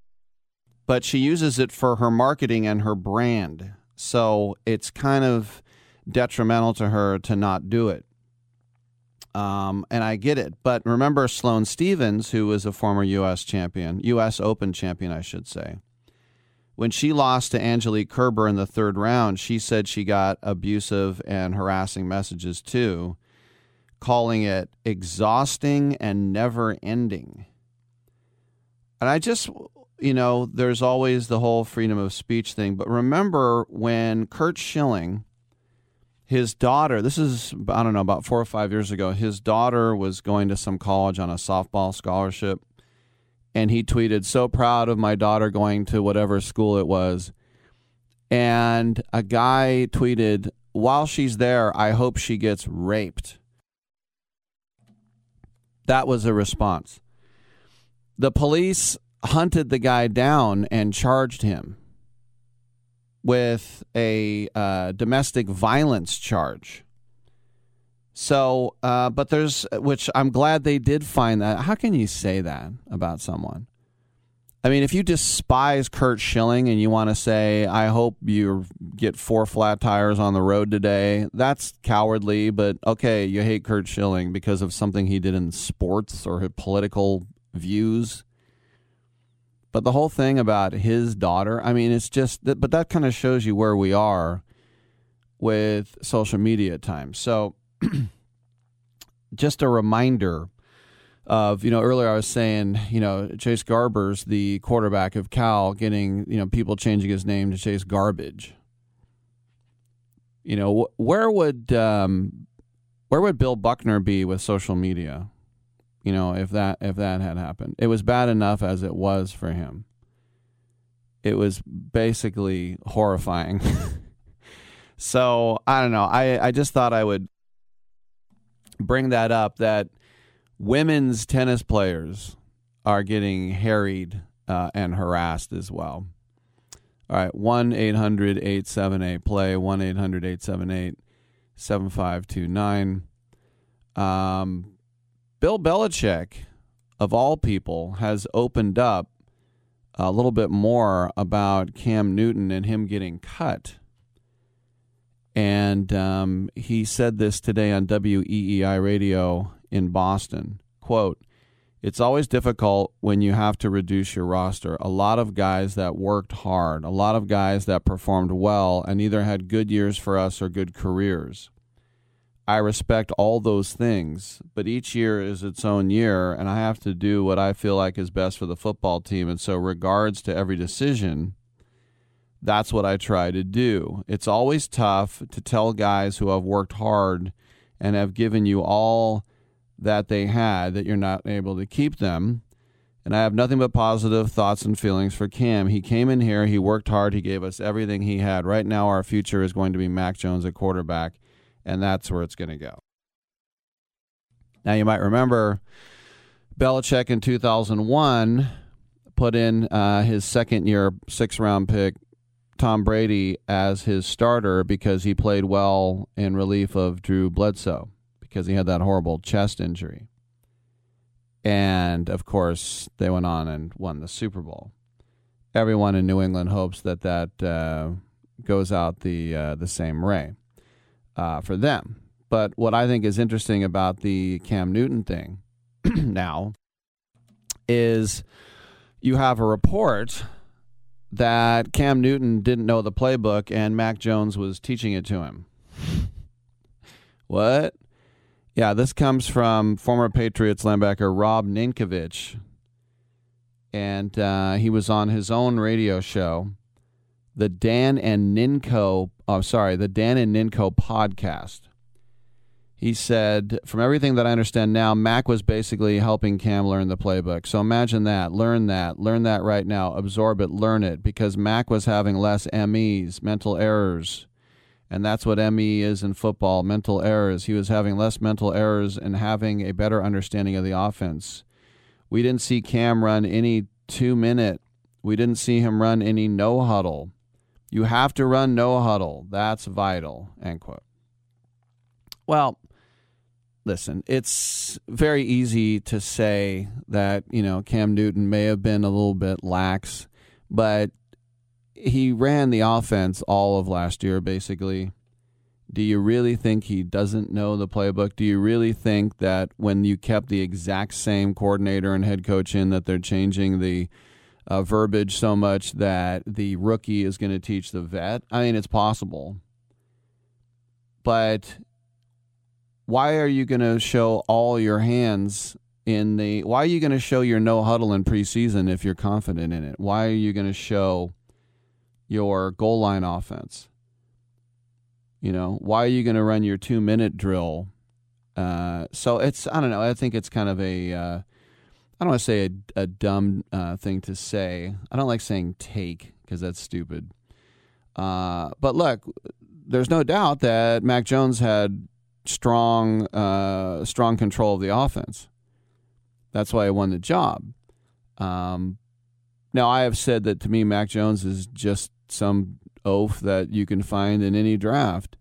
But she uses it for her marketing and her brand. So it's kind of detrimental to her to not do it. Um, and I get it. But remember Sloane Stephens, who was a former U.S. champion, U.S. Open champion, I should say. When she lost to Angelique Kerber in the third round, she said she got abusive and harassing messages too, calling it exhausting and never ending. And I just, you know, there's always the whole freedom of speech thing. But remember when Curt Schilling his daughter, this is, I don't know, about four or five years ago, his daughter was going to some college on a softball scholarship. And he tweeted, So proud of my daughter going to whatever school it was. And a guy tweeted, While she's there, I hope she gets raped. That was a response. The police hunted the guy down and charged him with a uh, domestic violence charge. So, uh, but there's, which I'm glad they did find that. How can you say that about someone? I mean, if you despise Curt Schilling and you want to say, I hope you get four flat tires on the road today, that's cowardly, but okay, you hate Curt Schilling because of something he did in sports or his political views. But the whole thing about his daughter, I mean, it's just that, but that kind of shows you where we are with social media at times. So, [clears throat] just a reminder of, you know, earlier I was saying, you know, Chase Garbers, the quarterback of Cal, getting, you know, people changing his name to Chase Garbage. You know, where would um, where would Bill Buckner be with social media? You know if that if that had happened. It was bad enough as it was for him. It was basically horrifying. [laughs] So i don't know. I i just thought i would bring that up that women's tennis players are getting harried uh, and harassed as well. All right 1-800-878 play 1-800-878 7529 um Bill Belichick, of all people, has opened up a little bit more about Cam Newton and him getting cut. And um, he said this today on WEEI radio in Boston. Quote, it's always difficult when you have to reduce your roster. A lot of guys that worked hard, a lot of guys that performed well and either had good years for us or good careers. I respect all those things, but each year is its own year, and I have to do what I feel like is best for the football team. And so, regards to every decision, that's what I try to do. It's always tough to tell guys who have worked hard and have given you all that they had that you're not able to keep them. And I have nothing but positive thoughts and feelings for Cam. He came in here, he worked hard, he gave us everything he had. Right now, our future is going to be Mac Jones at quarterback and that's where it's going to go. Now, you might remember Belichick in 2001 put in uh, his second year six round pick, Tom Brady, as his starter because he played well in relief of Drew Bledsoe because he had that horrible chest injury. And of course, they went on and won the Super Bowl. Everyone in New England hopes that that uh, goes out the uh, the same way uh, for them. But what I think is interesting about the Cam Newton thing [clears throat] now is you have a report that Cam Newton didn't know the playbook and Mac Jones was teaching it to him. what? Yeah, this comes from former Patriots linebacker Rob Ninkovich. And uh, he was on his own radio show, the Dan and Ninko, oh, I'm sorry, the Dan and Ninko podcast. He said, from everything that I understand now, Mac was basically helping Cam learn the playbook. So imagine that. Learn that. Learn that right now. Absorb it. Learn it. Because Mac was having less MEs, mental errors. And that's what ME is in football mental errors. He was having less mental errors and having a better understanding of the offense. We didn't see Cam run any two minute, we didn't see him run any no huddle. You have to run no huddle. That's vital. End quote. Well, listen, it's very easy to say that, you know, Cam Newton may have been a little bit lax, but he ran the offense all of last year, basically. Do you really think he doesn't know the playbook? Do you really think that when you kept the exact same coordinator and head coach in, that they're changing the uh, verbiage so much that the rookie is going to teach the vet? I mean, it's possible. But why are you going to show all your hands in the why are you going to show your no huddle in preseason if you're confident in it why are you going to show your goal line offense you know why are you going to run your two minute drill uh, so it's i don't know i think it's kind of a uh, I don't want to say a, a dumb uh, thing to say i don't like saying take because that's stupid uh, but look there's no doubt that mac jones had strong, uh, strong control of the offense. That's why I won the job. Um, now I have said that to me, Mac Jones is just some oaf that you can find in any draft.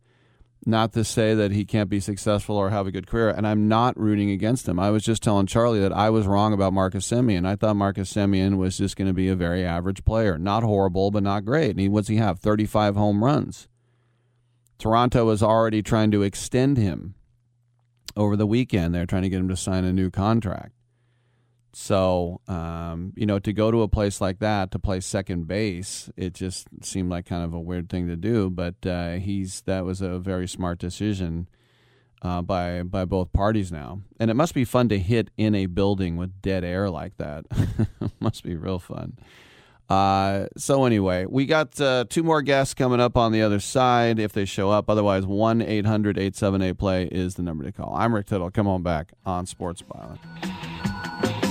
Not to say that he can't be successful or have a good career, and I'm not rooting against him. I was just telling Charlie that I was wrong about Marcus Semien. I thought Marcus Semien was just going to be a very average player, not horrible, but not great. And he, what's he have? 35 home runs. Toronto was already trying to extend him over the weekend. They're trying to get him to sign a new contract. So, um, you know, to go to a place like that to play second base, it just seemed like kind of a weird thing to do. But uh, he's that was a very smart decision uh, by by both parties now, and it must be fun to hit in a building with dead air like that. [laughs] must be real fun. Uh, so anyway, we got uh, two more guests coming up on the other side if they show up. Otherwise, 1 800 878 play is the number to call. I'm Rick Tittle. Come on back on Sports Byline.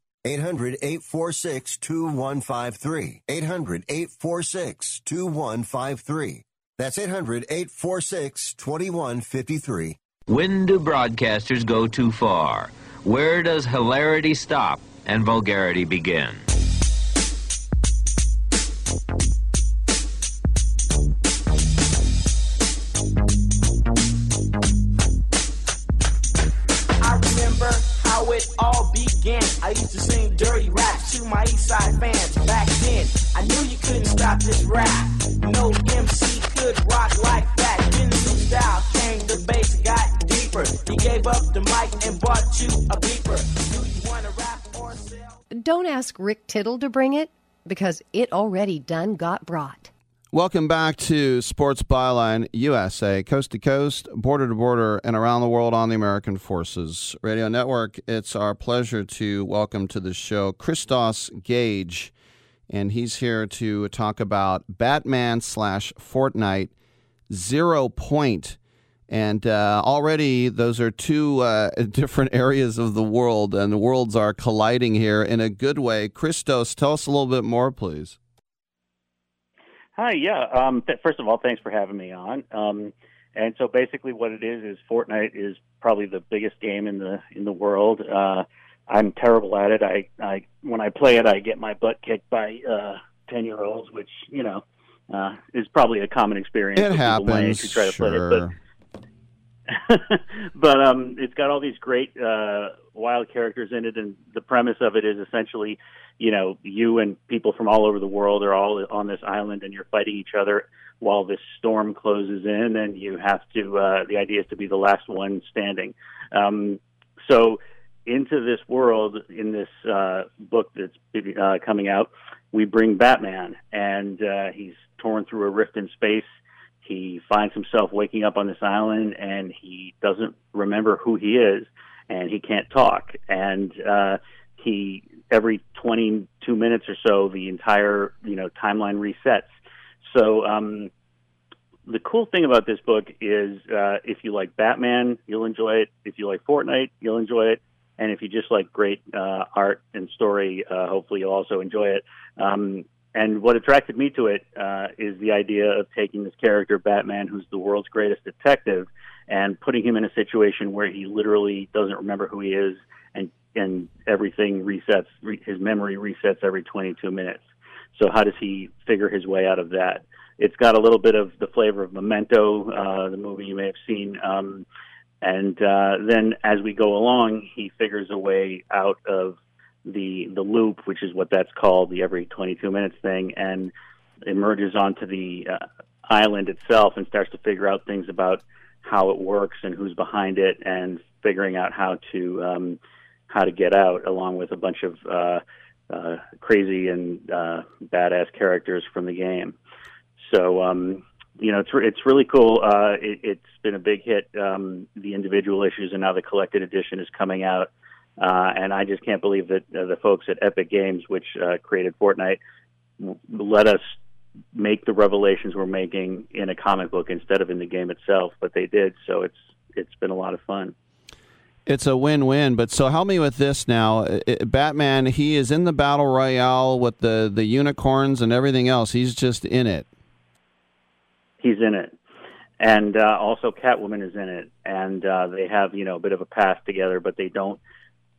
800 846 2153. 800 846 2153. That's 800 846 2153. When do broadcasters go too far? Where does hilarity stop and vulgarity begin? I used to sing dirty raps to my East Side fans back then. I knew you couldn't stop this rap. No MC could rock like that. Then the new style came, the bass got deeper. He gave up the mic and bought you a beeper. Do you wanna rap or sell? Don't ask Rick Tittle to bring it because it already done got brought. Welcome back to Sports Byline USA, coast to coast, border to border, and around the world on the American Forces Radio Network. It's our pleasure to welcome to the show Christos Gage, and he's here to talk about Batman slash Fortnite Zero Point. And uh, already, those are two uh, [laughs] different areas of the world, and the worlds are colliding here in a good way. Christos, tell us a little bit more, please. Hi, yeah. Um, th- first of all, thanks for having me on. Um, and so basically, what it is is Fortnite is probably the biggest game in the in the world. Uh, I'm terrible at it. I, I when I play it, I get my butt kicked by uh, ten year olds, which you know uh, is probably a common experience. It for people my happens, age who try to play it, [laughs] but um, it's got all these great uh, wild characters in it, and the premise of it is essentially, you know, you and people from all over the world are all on this island, and you're fighting each other while this storm closes in, and you have to. Uh, the idea is to be the last one standing. Um, so, into this world, in this uh, book that's uh, coming out, we bring Batman, and uh, he's torn through a rift in space he finds himself waking up on this island and he doesn't remember who he is and he can't talk. And uh he every 22 minutes or so the entire you know timeline resets. So um the cool thing about this book is uh if you like Batman you'll enjoy it. If you like Fortnite you'll enjoy it. And if you just like great uh art and story uh hopefully you'll also enjoy it. Um and what attracted me to it uh, is the idea of taking this character, Batman, who's the world's greatest detective, and putting him in a situation where he literally doesn't remember who he is, and and everything resets. Re- his memory resets every 22 minutes. So how does he figure his way out of that? It's got a little bit of the flavor of Memento, uh, the movie you may have seen. Um, and uh, then as we go along, he figures a way out of the the loop, which is what that's called, the every 22 minutes thing, and emerges onto the uh, island itself and starts to figure out things about how it works and who's behind it, and figuring out how to um, how to get out, along with a bunch of uh, uh, crazy and uh, badass characters from the game. So um, you know, it's re- it's really cool. Uh, it, it's been a big hit. Um, the individual issues and now the collected edition is coming out, uh, and I just can't believe that uh, the folks at Epic Games, which uh, created Fortnite, w- let us make the revelations we're making in a comic book instead of in the game itself. But they did, so it's it's been a lot of fun. It's a win-win, but so help me with this now. I- I- Batman, he is in the battle royale with the the unicorns and everything else. He's just in it. he's in it, and uh, also Catwoman is in it, and uh, they have you know a bit of a past together, but they don't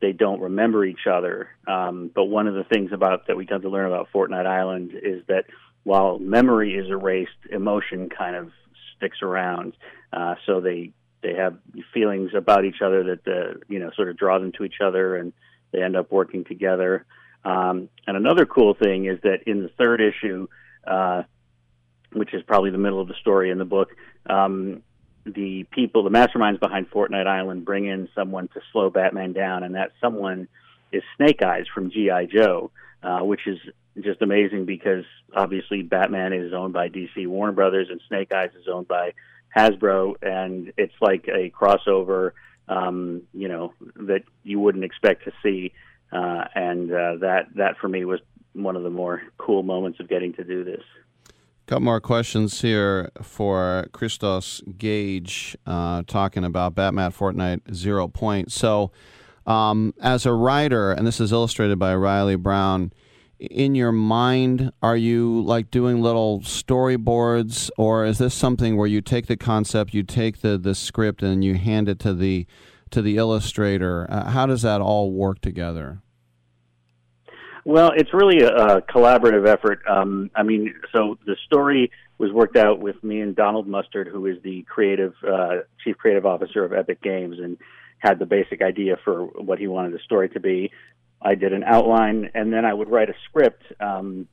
they don't remember each other. Um, but one of the things about that we come to learn about Fortnite Island is that while memory is erased, emotion kind of sticks around. Uh, so they they have feelings about each other that uh, you know sort of draw them to each other, and they end up working together. Um, and another cool thing is that in the third issue, uh, which is probably the middle of the story in the book, um, the people, the masterminds behind Fortnite Island, bring in someone to slow Batman down, and that someone is Snake Eyes from GI Joe, uh, which is just amazing because obviously Batman is owned by DC Warner Brothers, and Snake Eyes is owned by Hasbro, and it's like a crossover, um, you know, that you wouldn't expect to see, uh, and uh, that that for me was one of the more cool moments of getting to do this. Couple more questions here for Christos Gage, uh, talking about Batman Fortnite Zero Point. So, um, as a writer, and this is illustrated by Riley Brown, in your mind, are you like doing little storyboards, or is this something where you take the concept, you take the, the script, and you hand it to the to the illustrator? Uh, how does that all work together? Well, it's really a, a collaborative effort. Um, I mean, so the story was worked out with me and Donald Mustard, who is the creative uh, chief creative officer of Epic Games, and had the basic idea for what he wanted the story to be. I did an outline, and then I would write a script, um,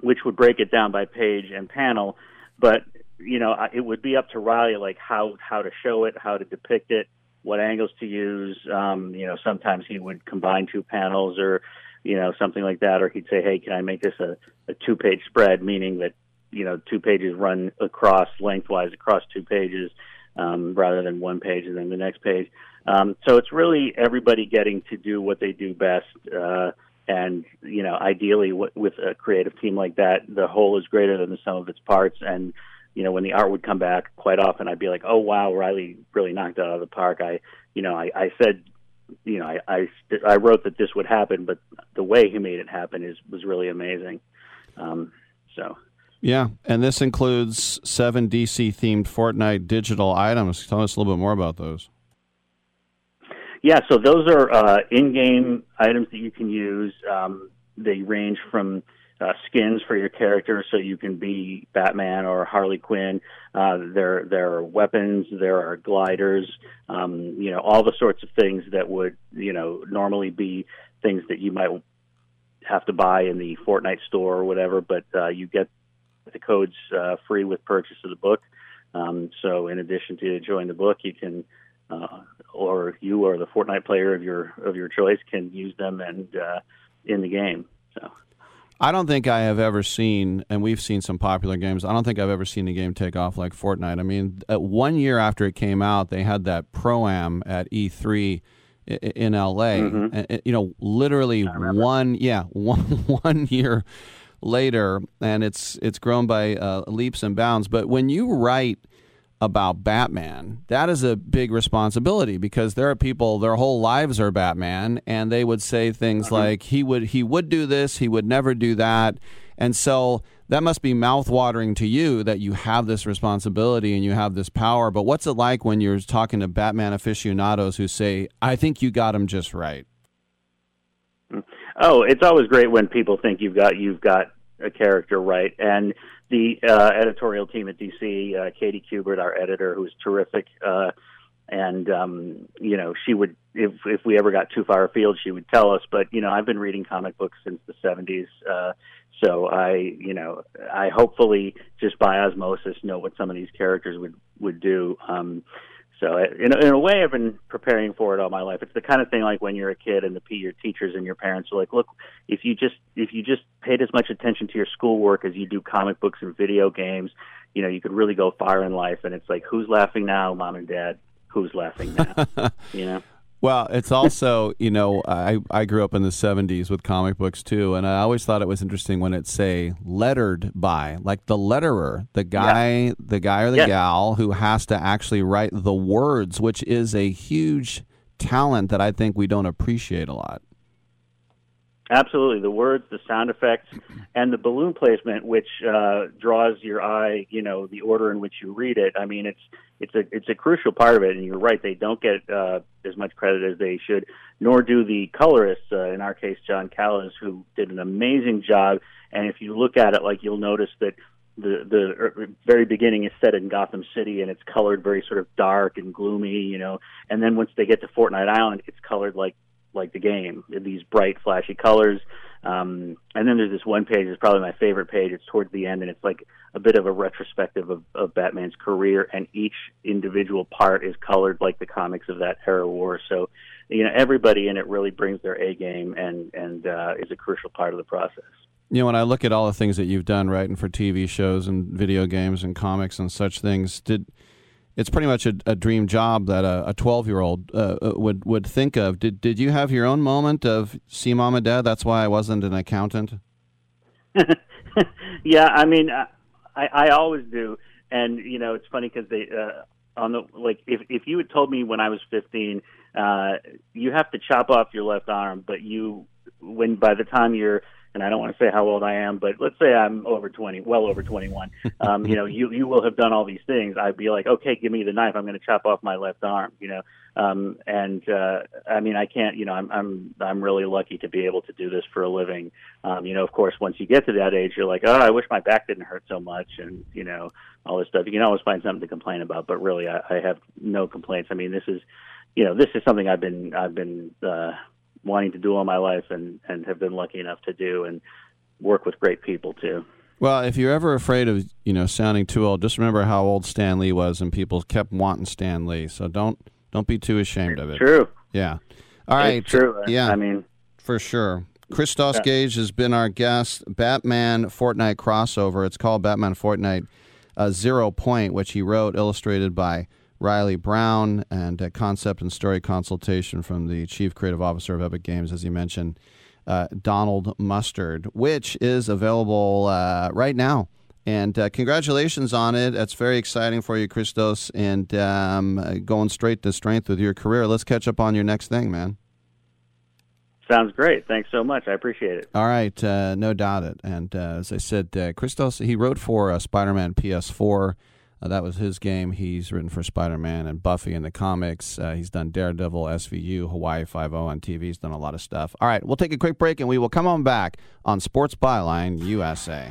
which would break it down by page and panel. But you know, it would be up to Riley, like how how to show it, how to depict it, what angles to use. Um, you know, sometimes he would combine two panels, or you know, something like that, or he'd say, "Hey, can I make this a, a two-page spread?" Meaning that you know, two pages run across lengthwise across two pages, um, rather than one page and then the next page. Um, so it's really everybody getting to do what they do best. Uh, and you know, ideally, w- with a creative team like that, the whole is greater than the sum of its parts. And you know, when the art would come back, quite often I'd be like, "Oh wow, Riley really knocked it out of the park." I, you know, I, I said, you know, I, I, I wrote that this would happen, but the way he made it happen is was really amazing. Um, so. Yeah, and this includes seven DC themed Fortnite digital items. Tell us a little bit more about those. Yeah, so those are uh, in-game items that you can use. Um, they range from uh, skins for your character, so you can be Batman or Harley Quinn. Uh, there, there are weapons. There are gliders. Um, you know, all the sorts of things that would, you know, normally be things that you might have to buy in the Fortnite store or whatever. But uh, you get the codes uh, free with purchase of the book. Um, so, in addition to enjoying the book, you can uh, or you or the Fortnite player of your of your choice can use them and uh, in the game. So I don't think I have ever seen, and we've seen some popular games. I don't think I've ever seen a game take off like Fortnite. I mean, at one year after it came out, they had that pro am at E3 in LA. Mhm. And, and, you know, literally one, yeah, [laughs] one one year later, and it's it's grown by uh, leaps and bounds. But when you write about Batman, that is a big responsibility because there are people their whole lives are Batman and they would say things uh-huh. like he would he would do this, he would never do that. And so that must be mouthwatering to you that you have this responsibility and you have this power. But what's it like when you're talking to Batman aficionados who say, I think you got him just right? Mm. Oh, it's always great when people think you've got you've got a character right. And the uh, editorial team at DC, uh, Katie Kubert, our editor, who's terrific, uh, and um, you know, she would if if we ever got too far afield, she would tell us. But you know, I've been reading comic books since the '70s, uh, so I you know I hopefully just by osmosis know what some of these characters would would do. Um, so in a, in a way, I've been preparing for it all my life. It's the kind of thing like when you're a kid and the your teachers and your parents are like, "Look, if you just if you just paid as much attention to your schoolwork as you do comic books and video games, you know, you could really go far in life." And it's like, who's laughing now, mom and dad? Who's laughing now? [laughs] you know. Well, it's also, you know, I, I grew up in the 70s with comic books too, and I always thought it was interesting when it say lettered by, like the letterer, the guy, yeah. the guy or the yeah. gal who has to actually write the words, which is a huge talent that I think we don't appreciate a lot. Absolutely, the words, the sound effects, and the balloon placement, which uh, draws your eye. You know, the order in which you read it. I mean, it's it's a it's a crucial part of it. And you're right; they don't get uh, as much credit as they should. Nor do the colorists. Uh, in our case, John Kalisz, who did an amazing job. And if you look at it, like you'll notice that the the er, very beginning is set in Gotham City and it's colored very sort of dark and gloomy, you know. And then once they get to Fortnite Island, it's colored like like the game, these bright, flashy colors. Um, and then there's this one page, it's probably my favorite page. It's towards the end, and it's like a bit of a retrospective of, of Batman's career, and each individual part is colored like the comics of that era were. So, you know, everybody in it really brings their A game and and uh, is a crucial part of the process. You know, when I look at all the things that you've done, writing for TV shows and video games and comics and such things, did it's pretty much a, a dream job that a 12 year old uh, uh, would would think of. Did did you have your own moment of see mom and dad? That's why I wasn't an accountant. [laughs] yeah, I mean, I I always do, and you know, it's funny because they uh, on the like if if you had told me when I was 15, uh, you have to chop off your left arm, but you when by the time you're and I don't want to say how old I am, but let's say I'm over 20, well over 21. [laughs] Um, you know, you you will have done all these things. I'd be like, okay, give me the knife. I'm going to chop off my left arm. You know, um, and uh, I mean, I can't. You know, I'm I'm I'm really lucky to be able to do this for a living. Um, you know, of course, once you get to that age, you're like, oh, I wish my back didn't hurt so much, and you know, all this stuff. You can always find something to complain about, but really, I, I have no complaints. I mean, this is, you know, this is something I've been I've been uh, wanting to do all my life and and have been lucky enough to do and work with great people too. Well, if you're ever afraid of you know sounding too old, just remember how old Stan Lee was, and people kept wanting Stan Lee. So don't don't be too ashamed of it. True. Yeah. All right. It's true. Yeah. I mean, for sure. Christos yeah. Gage has been our guest. Batman Fortnite crossover. It's called Batman Fortnite uh, Zero Point, which he wrote, illustrated by Reilly Brown, and a concept and story consultation from the chief creative officer of Epic Games, as he mentioned, uh, Donald Mustard, which is available uh, right now. And uh, congratulations on it. That's very exciting for you, Christos, and um, going straight to strength with your career. Let's catch up on your next thing, man. Sounds great. Thanks so much. I appreciate it. All right, uh, no doubt it. And uh, as I said, uh, Christos, he wrote for uh, Spider Man PS4. Uh, that was his game. He's written for Spider Man and Buffy in the comics. Uh, he's done Daredevil, SVU, Hawaii Five O on TV. He's done a lot of stuff. All right, we'll take a quick break and we will come on back on Sports Byline USA.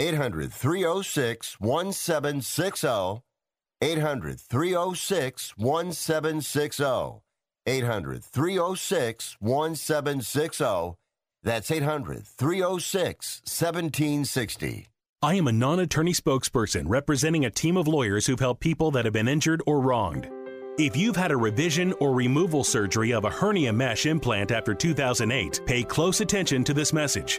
800 306 1760. 800 306 1760. 800 306 1760. That's 800 306 1760. I am a non attorney spokesperson representing a team of lawyers who've helped people that have been injured or wronged. If you've had a revision or removal surgery of a hernia mesh implant after 2008, pay close attention to this message.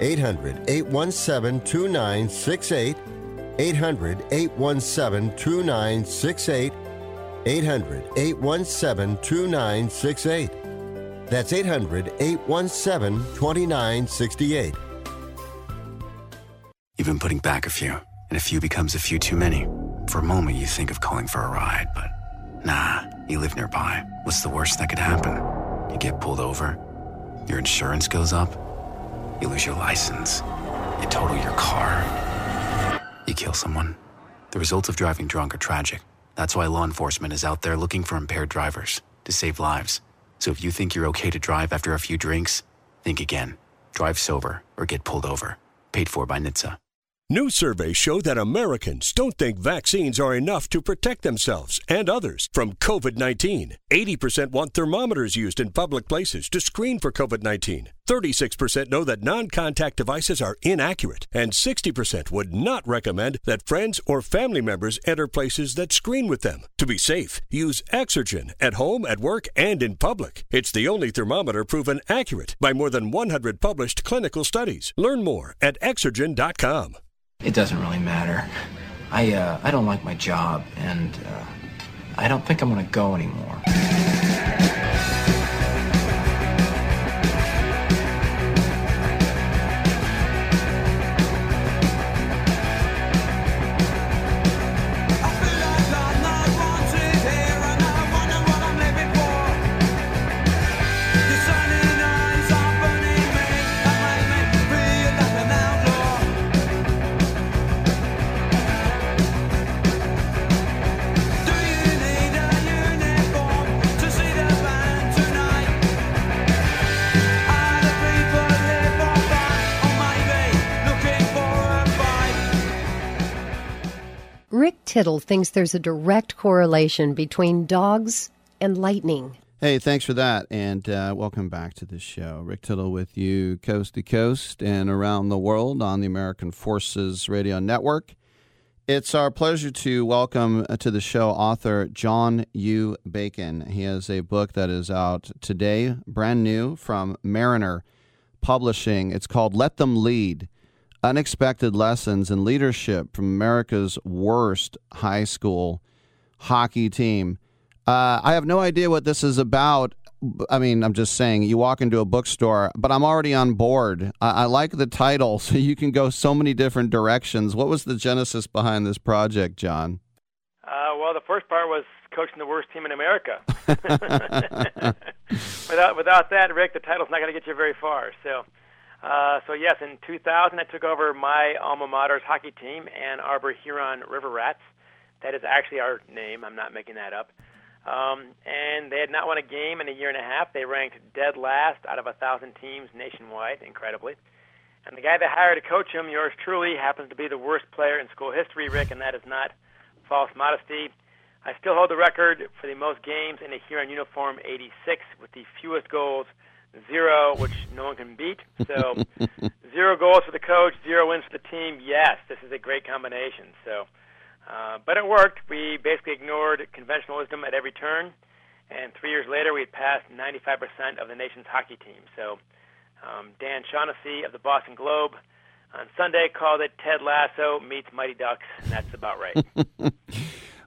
800 817 2968. 800 817 2968. 800 817 2968. That's 800 817 2968. You've been putting back a few, and a few becomes a few too many. For a moment, you think of calling for a ride, but nah, you live nearby. What's the worst that could happen? You get pulled over, your insurance goes up, you lose your license, you total your car, you kill someone. The results of driving drunk are tragic. That's why law enforcement is out there looking for impaired drivers to save lives. So if you think you're okay to drive after a few drinks, think again. Drive sober or get pulled over. Paid for by NHTSA. New surveys show that Americans don't think vaccines are enough to protect themselves and others from COVID 19. 80% want thermometers used in public places to screen for COVID 19. 36% know that non contact devices are inaccurate. And 60% would not recommend that friends or family members enter places that screen with them. To be safe, use Exergen at home, at work, and in public. It's the only thermometer proven accurate by more than 100 published clinical studies. Learn more at Exergen.com. It doesn't really matter. I uh, I don't like my job, and uh, I don't think I'm gonna go anymore. Rick Tittle thinks there's a direct correlation between dogs and lightning. Hey, thanks for that, and uh, welcome back to the show. Rick Tittle with you, coast to coast and around the world on the American Forces Radio Network. It's our pleasure to welcome uh, to the show author John U. Bacon. He has a book that is out today, brand new from Mariner Publishing. It's called Let Them Lead Unexpected Lessons in Leadership from America's Worst High School Hockey Team. Uh, I have no idea what this is about. I mean, I'm just saying, you walk into a bookstore, but I'm already on board. I, I like the title, [laughs] so you can go so many different directions. What was the genesis behind this project, John? Uh, well, the first part was coaching the worst team in America. [laughs] [laughs] without without that, Rick, the title's not going to get you very far. So, uh, so yes, in 2000, I took over my alma mater's hockey team, Ann Arbor Huron River Rats. That is actually our name. I'm not making that up. Um, and they had not won a game in a year and a half. They ranked dead last out of a thousand teams nationwide, incredibly. And the guy that hired to coach him, yours truly, happens to be the worst player in school history, Rick, and that is not false modesty. I still hold the record for the most games in a Huron uniform, 86, with the fewest goals, zero, which no one can beat. So, [laughs] zero goals for the coach, zero wins for the team. Yes, this is a great combination. So, uh, but it worked. We basically ignored conventional wisdom at every turn, and three years later, we had passed 95% of the nation's hockey team. So, um, Dan Shaughnessy of the Boston Globe on Sunday called it Ted Lasso meets Mighty Ducks, and that's about right. [laughs]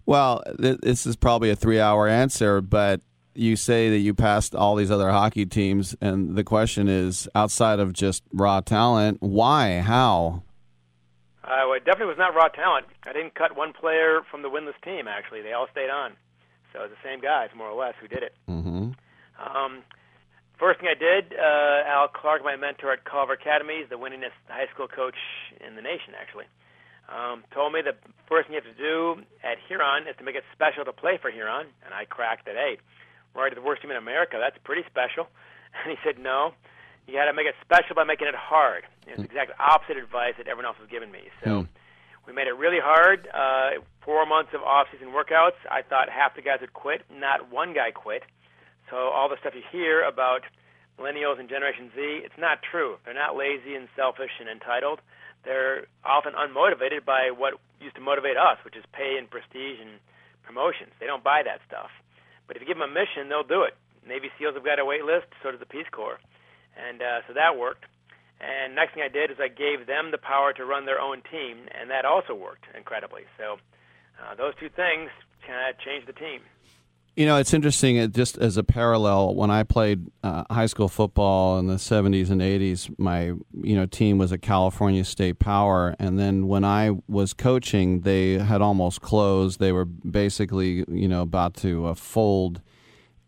Well, th- this is probably a three hour answer, but you say that you passed all these other hockey teams, and the question is outside of just raw talent, why? How? Uh, well, it definitely was not raw talent. I didn't cut one player from the winless team. Actually, they all stayed on. So it was the same guys, more or less, who did it. Mm-hmm. Um, first thing I did, uh, Al Clark, my mentor at Culver Academy, is the winningest high school coach in the nation, actually. Um, told me the first thing you have to do at Huron is to make it special to play for Huron, and I cracked it. Hey, we're the worst team in America. That's pretty special. [laughs] And he said, no, you got to make it special by making it hard. It's the exact opposite advice that everyone else was giving me. So. Hmm. We made it really hard. Uh, four months of off-season workouts. I thought half the guys would quit. Not one guy quit. So all the stuff you hear about millennials and Generation Z, it's not true. They're not lazy and selfish and entitled. They're often unmotivated by what used to motivate us, which is pay and prestige and promotions. They don't buy that stuff. But if you give them a mission, they'll do it. Navy SEALs have got a wait list, so does the Peace Corps. And uh, so that worked. And next thing I did is I gave them the power to run their own team, and that also worked incredibly. So uh, those two things kind of changed the team. You know, it's interesting. It just as a parallel, when I played uh, high school football in the '70s and '80s, my you know team was a California State Power, and then when I was coaching, they had almost closed. They were basically you know about to uh, fold.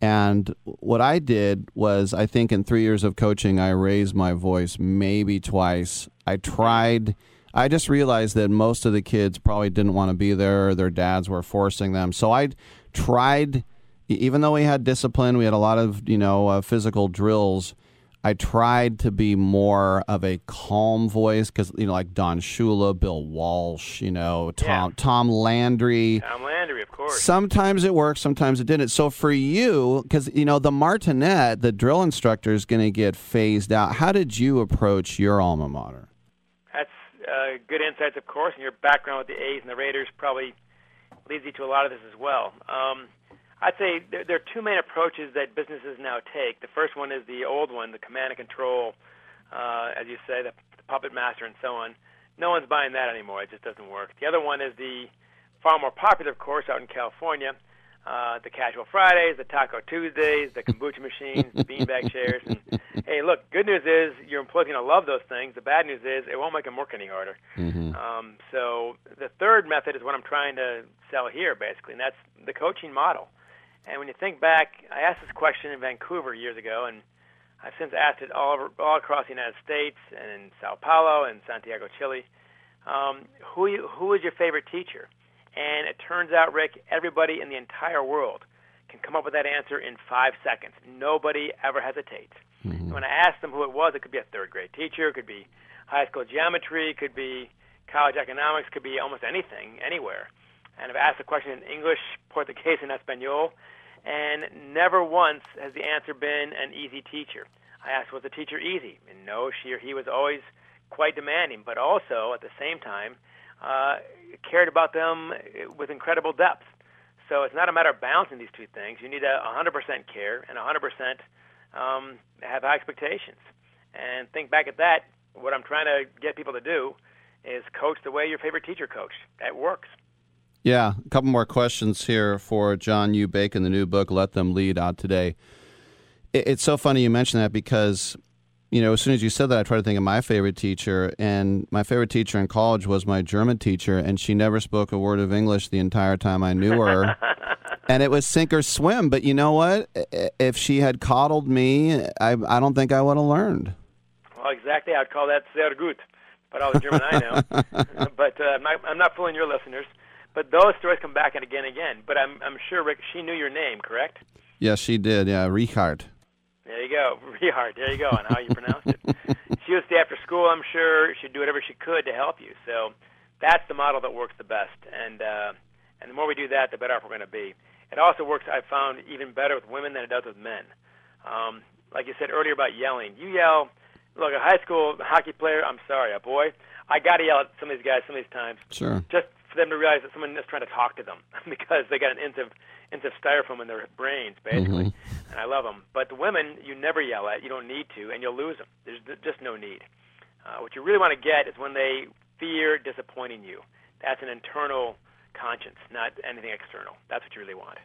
And what I did was, I think in three years of coaching, I raised my voice maybe twice. I tried. I just realized that most of the kids probably didn't want to be there. Their dads were forcing them. So I tried, even though we had discipline, we had a lot of you know uh, physical drills. I tried to be more of a calm voice because you know, like Don Shula, Bill Walsh, you know, Tom Tom Landry. Tom Landry, of course. Sometimes it worked, sometimes it didn't. So for you, because you know the Martinet, the drill instructor is going to get phased out. How did you approach your alma mater? That's uh, good insights, of course, and your background with the A's and the Raiders probably leads you to a lot of this as well. Um, I'd say there, there are two main approaches that businesses now take. The first one is the old one, the command and control, uh, as you say, the, the puppet master and so on. No one's buying that anymore. It just doesn't work. The other one is the far more popular, of course, out in California, uh, the casual Fridays, the taco Tuesdays, the kombucha machines, the beanbag chairs. And [laughs] hey, look, good news is your employees are going to love those things. The bad news is it won't make them work any harder. Mm-hmm. Um, so the third method is what I'm trying to sell here, basically, and that's the coaching model. And when you think back, I asked this question in Vancouver years ago, and I've since asked it all over, all across the United States and in Sao Paulo and Santiago, Chile. Um, who who is your favorite teacher? And it turns out, Rick, everybody in the entire world can come up with that answer in five seconds. Nobody ever hesitates. Mm-hmm. When I asked them who it was, it could be a third grade teacher, it could be high school geometry, it could be college economics, could be almost anything, anywhere. And I've asked the question in English, Portuguese, and Espanol, and never once has the answer been an easy teacher. I asked, was the teacher easy? And no, she or he was always quite demanding, but also at the same time uh, cared about them with incredible depth. So it's not a matter of balancing these two things. You need a 100% care and 100% um, have high expectations. And think back at that. What I'm trying to get people to do is coach the way your favorite teacher coached. That works. Yeah, a couple more questions here for John U. Bacon, the new book, Let Them Lead, out today. It's so funny you mention that because, you know, as soon as you said that, I tried to think of my favorite teacher. And my favorite teacher in college was my German teacher, and she never spoke a word of English the entire time I knew her. [laughs] and it was sink or swim. But you know what? If she had coddled me, I, I don't think I would have learned. Well, exactly. I'd call that sehr gut. But all the German I know. [laughs] but uh, I'm, not, I'm not fooling your listeners. But those stories come back and again and again. But I'm I'm sure Rick, she knew your name, correct? Yes, she did. Yeah, Richard. There you go, [laughs] Richard. There you go, and how you pronounce it. [laughs] she would stay after school. I'm sure she'd do whatever she could to help you. So that's the model that works the best. And uh, and the more we do that, the better off we're going to be. It also works. I've found even better with women than it does with men. Um, like you said earlier about yelling, you yell. Look, a high school hockey player. I'm sorry, a boy. I got to yell at some of these guys some of these times. Sure. Just for them to realize that someone is trying to talk to them [laughs] because they got an inch of inch of styrofoam in their brains, basically. Mm-hmm. And I love them. But the women, you never yell at. You don't need to, and you'll lose them. There's just no need. Uh, what you really want to get is when they fear disappointing you. That's an internal conscience, not anything external. That's what you really want.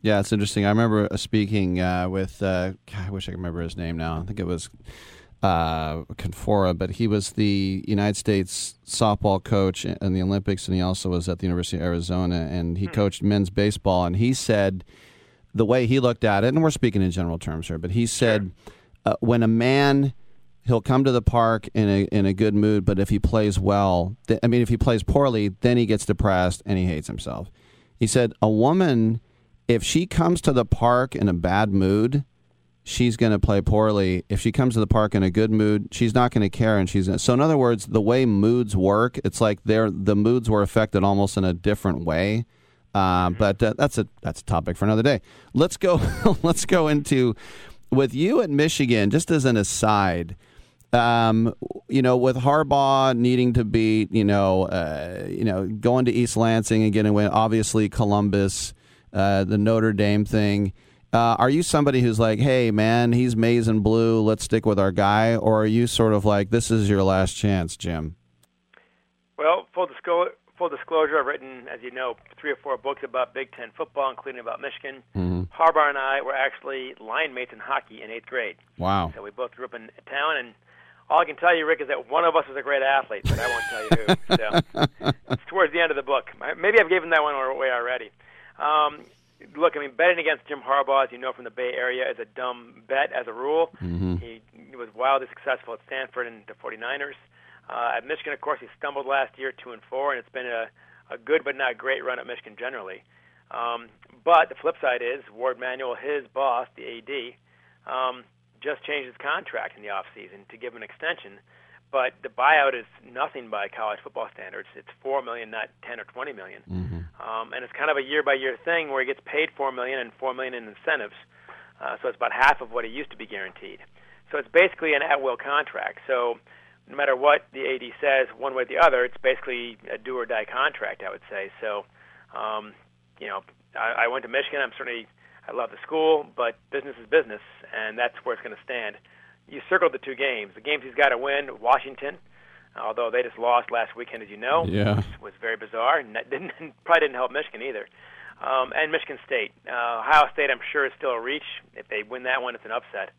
Yeah, it's interesting. I remember speaking uh, with, uh, I wish I could remember his name now. I think it was uh, Confora, but he was the United States softball coach in the Olympics, and he also was at the University of Arizona, and he coached men's baseball. And he said the way he looked at it, and we're speaking in general terms here, but he said uh, when a man he'll come to the park in a in a good mood, but if he plays well, th- I mean, if he plays poorly, then he gets depressed and he hates himself. He said a woman, if she comes to the park in a bad mood, she's going to play poorly. If she comes to the park in a good mood, she's not going to care, and she's so. In other words, the way moods work, it's like they're the moods were affected almost in a different way. Uh, but uh, that's a that's a topic for another day. Let's go. [laughs] let's go into with you at Michigan. Just as an aside, um, you know, with Harbaugh needing to beat, you know, uh, you know, going to East Lansing and getting a win. Obviously, Columbus, uh, the Notre Dame thing. Uh, are you somebody who's like, hey, man, he's maize and blue. Let's stick with our guy, or are you sort of like, this is your last chance, Jim? Well, full disclosure, full disclosure, I've written, as you know, three or four books about Big Ten football, including about Michigan. Mm-hmm. Harbaugh and I were actually line mates in hockey in eighth grade. Wow. So we both grew up in town, and all I can tell you, Rick, is that one of us is a great athlete, but I won't tell you who. So [laughs] it's towards the end of the book. Maybe I've given that one away already. Um, look, I mean, betting against Jim Harbaugh, as you know from the Bay Area, is a dumb bet as a rule. Mm-hmm. He was wildly successful at Stanford and the 49ers. Uh, at Michigan, of course, he stumbled last year, two and four, and it's been a, a good but not great run at Michigan generally. Um, but the flip side is Warde Manuel, his boss, the AD, um, just changed his contract in the off season to give him an extension. But the buyout is nothing by college football standards. It's four million, not ten or twenty million. Um, and it's kind of a year by year thing where he gets paid four million and four million in incentives. Uh, so it's about half of what he used to be guaranteed. So it's basically an at will contract. So no matter what the AD says, one way or the other, it's basically a do or die contract. I would say. So, um, you know, I, I went to Michigan. I'm certainly I love the school, but business is business, and that's where it's going to stand. You circled the two games. The games he's got to win. Washington, although they just lost last weekend, as you know, Yeah. which was very bizarre, and that didn't [laughs] probably didn't help Michigan either. Um, and Michigan State, uh, Ohio State, I'm sure is still a reach. If they win that one, it's an upset.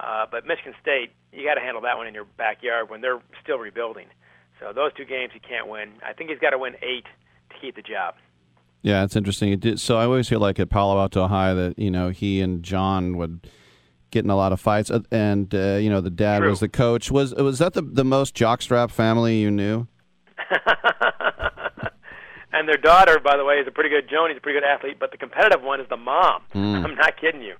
Uh, but Michigan State, you got to handle that one in your backyard when they're still rebuilding. So those two games he can't win. I think he's got to win eight to keep the job. Yeah, it's interesting. It did, so I always hear like at Palo Alto High that you know he and John would get in a lot of fights, uh, and uh, you know the dad True. was the coach. Was was that the the most jockstrap family you knew? [laughs] And their daughter, by the way, is a pretty good. Joani's a pretty good athlete, but the competitive one is the mom. Mm. [laughs] I'm not kidding you.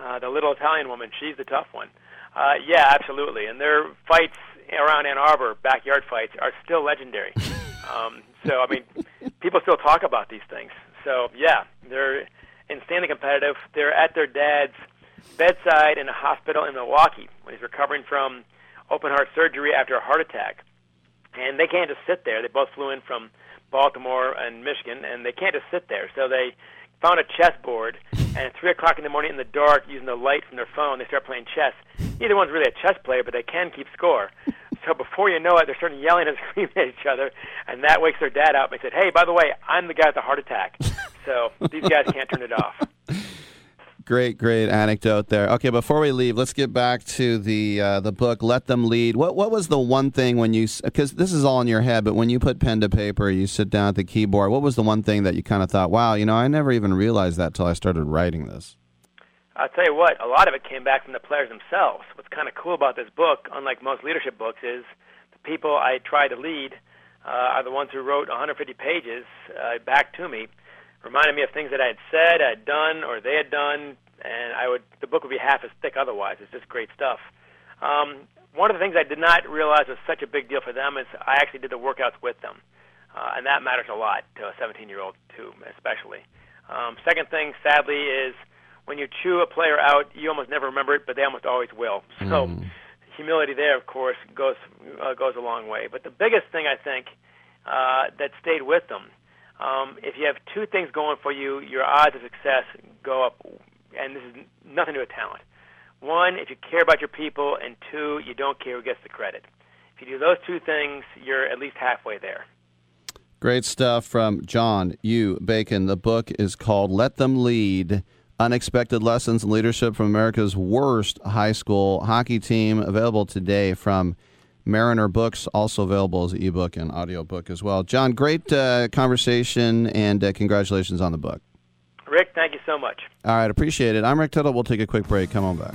Uh, the little Italian woman, she's the tough one. Uh, yeah, absolutely. And their fights around Ann Arbor, backyard fights, are still legendary. [laughs] um, so, I mean, people still talk about these things. So, yeah, they're insanely competitive. They're at their dad's bedside in a hospital in Milwaukee when he's recovering from open heart surgery after a heart attack. And they can't just sit there. They both flew in from Baltimore and Michigan, and they can't just sit there. So they found a chessboard, and at 3 o'clock in the morning in the dark, using the light from their phone, they start playing chess. Neither one's really a chess player, but they can keep score. [laughs] So before you know it, they're starting yelling and [laughs] screaming at each other, and that wakes their dad up. And they said, "Hey, by the way, I'm the guy with the heart attack." So these guys can't turn it off. [laughs] Great, great anecdote there. Okay, before we leave, let's get back to the uh, the book. Let them lead. What what was the one thing when you because this is all in your head, but when you put pen to paper, you sit down at the keyboard. What was the one thing that you kind of thought, wow, you know, I never even realized that till I started writing this. I'll tell you what, a lot of it came back from the players themselves. What's kind of cool about this book, unlike most leadership books, is the people I try to lead uh, are the ones who wrote 150 pages uh, back to me, reminding me of things that I had said, I had done, or they had done, and I would the book would be half as thick otherwise. It's just great stuff. Um, one of the things I did not realize was such a big deal for them is I actually did the workouts with them, uh, and that matters a lot to a 17-year-old too, especially. Um, second thing, sadly, is when you chew a player out, you almost never remember it, but they almost always will. [laughs] So humility there, of course, goes uh, goes a long way. But the biggest thing I think uh, that stayed with them, um, if you have two things going for you, your odds of success go up. And this is nothing to do with talent. One, if you care about your people, and two, you don't care who gets the credit. If you do those two things, you're at least halfway there. Great stuff from John U. Bacon. The book is called Let Them Lead Unexpected Lessons in Leadership from America's Worst High School Hockey Team, available today from Mariner Books, also available as an ebook and audiobook as well. John, great uh, conversation, and uh, congratulations on the book. Rick, thank you so much. All right, appreciate it. I'm Rick Tittle. We'll take a quick break. Come on back.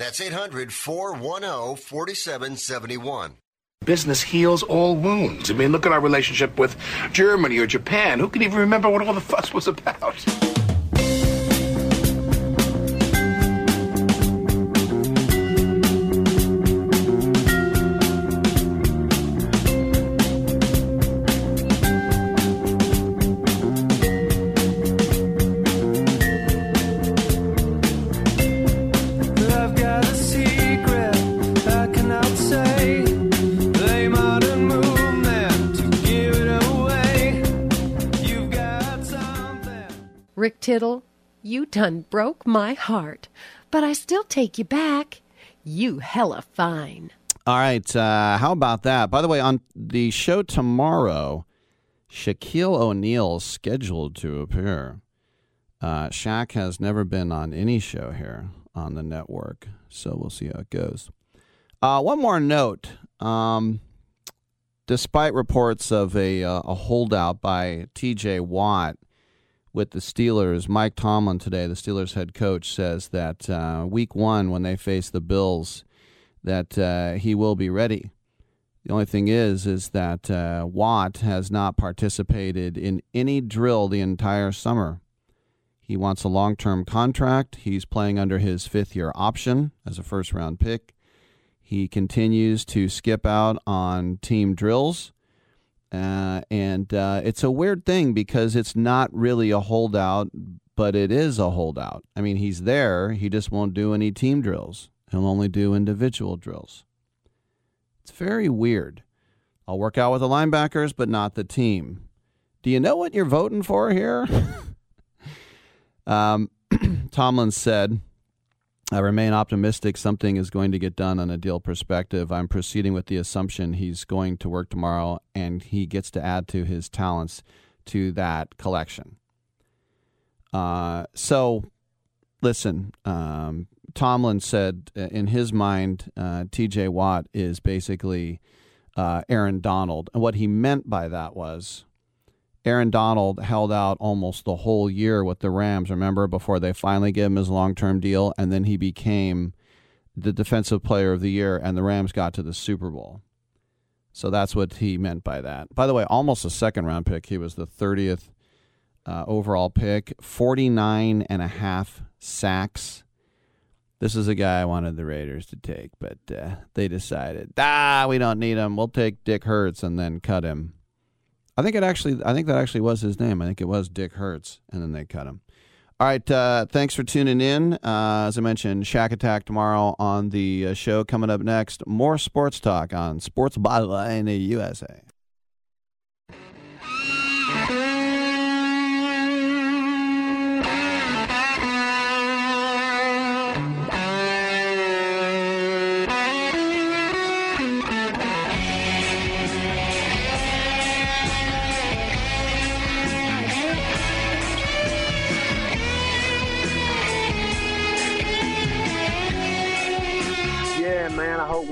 That's 800 410 4771. Business heals all wounds. I mean, look at our relationship with Germany or Japan. Who can even remember what all the fuss was about? Tittle, you done broke my heart, but I still take you back. You hella fine. All right. Uh, how about that? By the way, on the show tomorrow, Shaquille O'Neal scheduled to appear. Uh, Shaq has never been on any show here on the network, so we'll see how it goes. Uh, one more note. Um, despite reports of a, uh, a holdout by TJ Watt, with the Steelers. Mike Tomlin today, the Steelers head coach, says that uh, week one, when they face the Bills, that uh, he will be ready. The only thing is, is that uh, Watt has not participated in any drill the entire summer. He wants a long term contract. He's playing under his fifth year option as a first round pick. He continues to skip out on team drills. Uh, and uh, it's a weird thing because it's not really a holdout, but it is a holdout. I mean, he's there. He just won't do any team drills, he'll only do individual drills. It's very weird. I'll work out with the linebackers, but not the team. Do you know what you're voting for here? [laughs] um, [clears throat] Tomlin said, I remain optimistic something is going to get done on a deal perspective. I'm proceeding with the assumption he's going to work tomorrow and he gets to add to his talents to that collection. Uh, so, listen, um, Tomlin said uh, in his mind, uh, TJ Watt is basically uh, Aaron Donald. And what he meant by that was Aaron Donald held out almost the whole year with the Rams, remember, before they finally gave him his long term deal. And then he became the defensive player of the year, and the Rams got to the Super Bowl. So that's what he meant by that. By the way, almost a second round pick. He was the 30th uh, overall pick, 49 and a half sacks. This is a guy I wanted the Raiders to take, but uh, they decided, ah, we don't need him. We'll take Dick Hertz and then cut him. I think it actually. I think that actually was his name. I think it was Dick Hertz, and then they cut him. All right. Uh, thanks for tuning in. Uh, as I mentioned, Shaq Attack tomorrow on the uh, show. Coming up next, more sports talk on Sports Byline USA.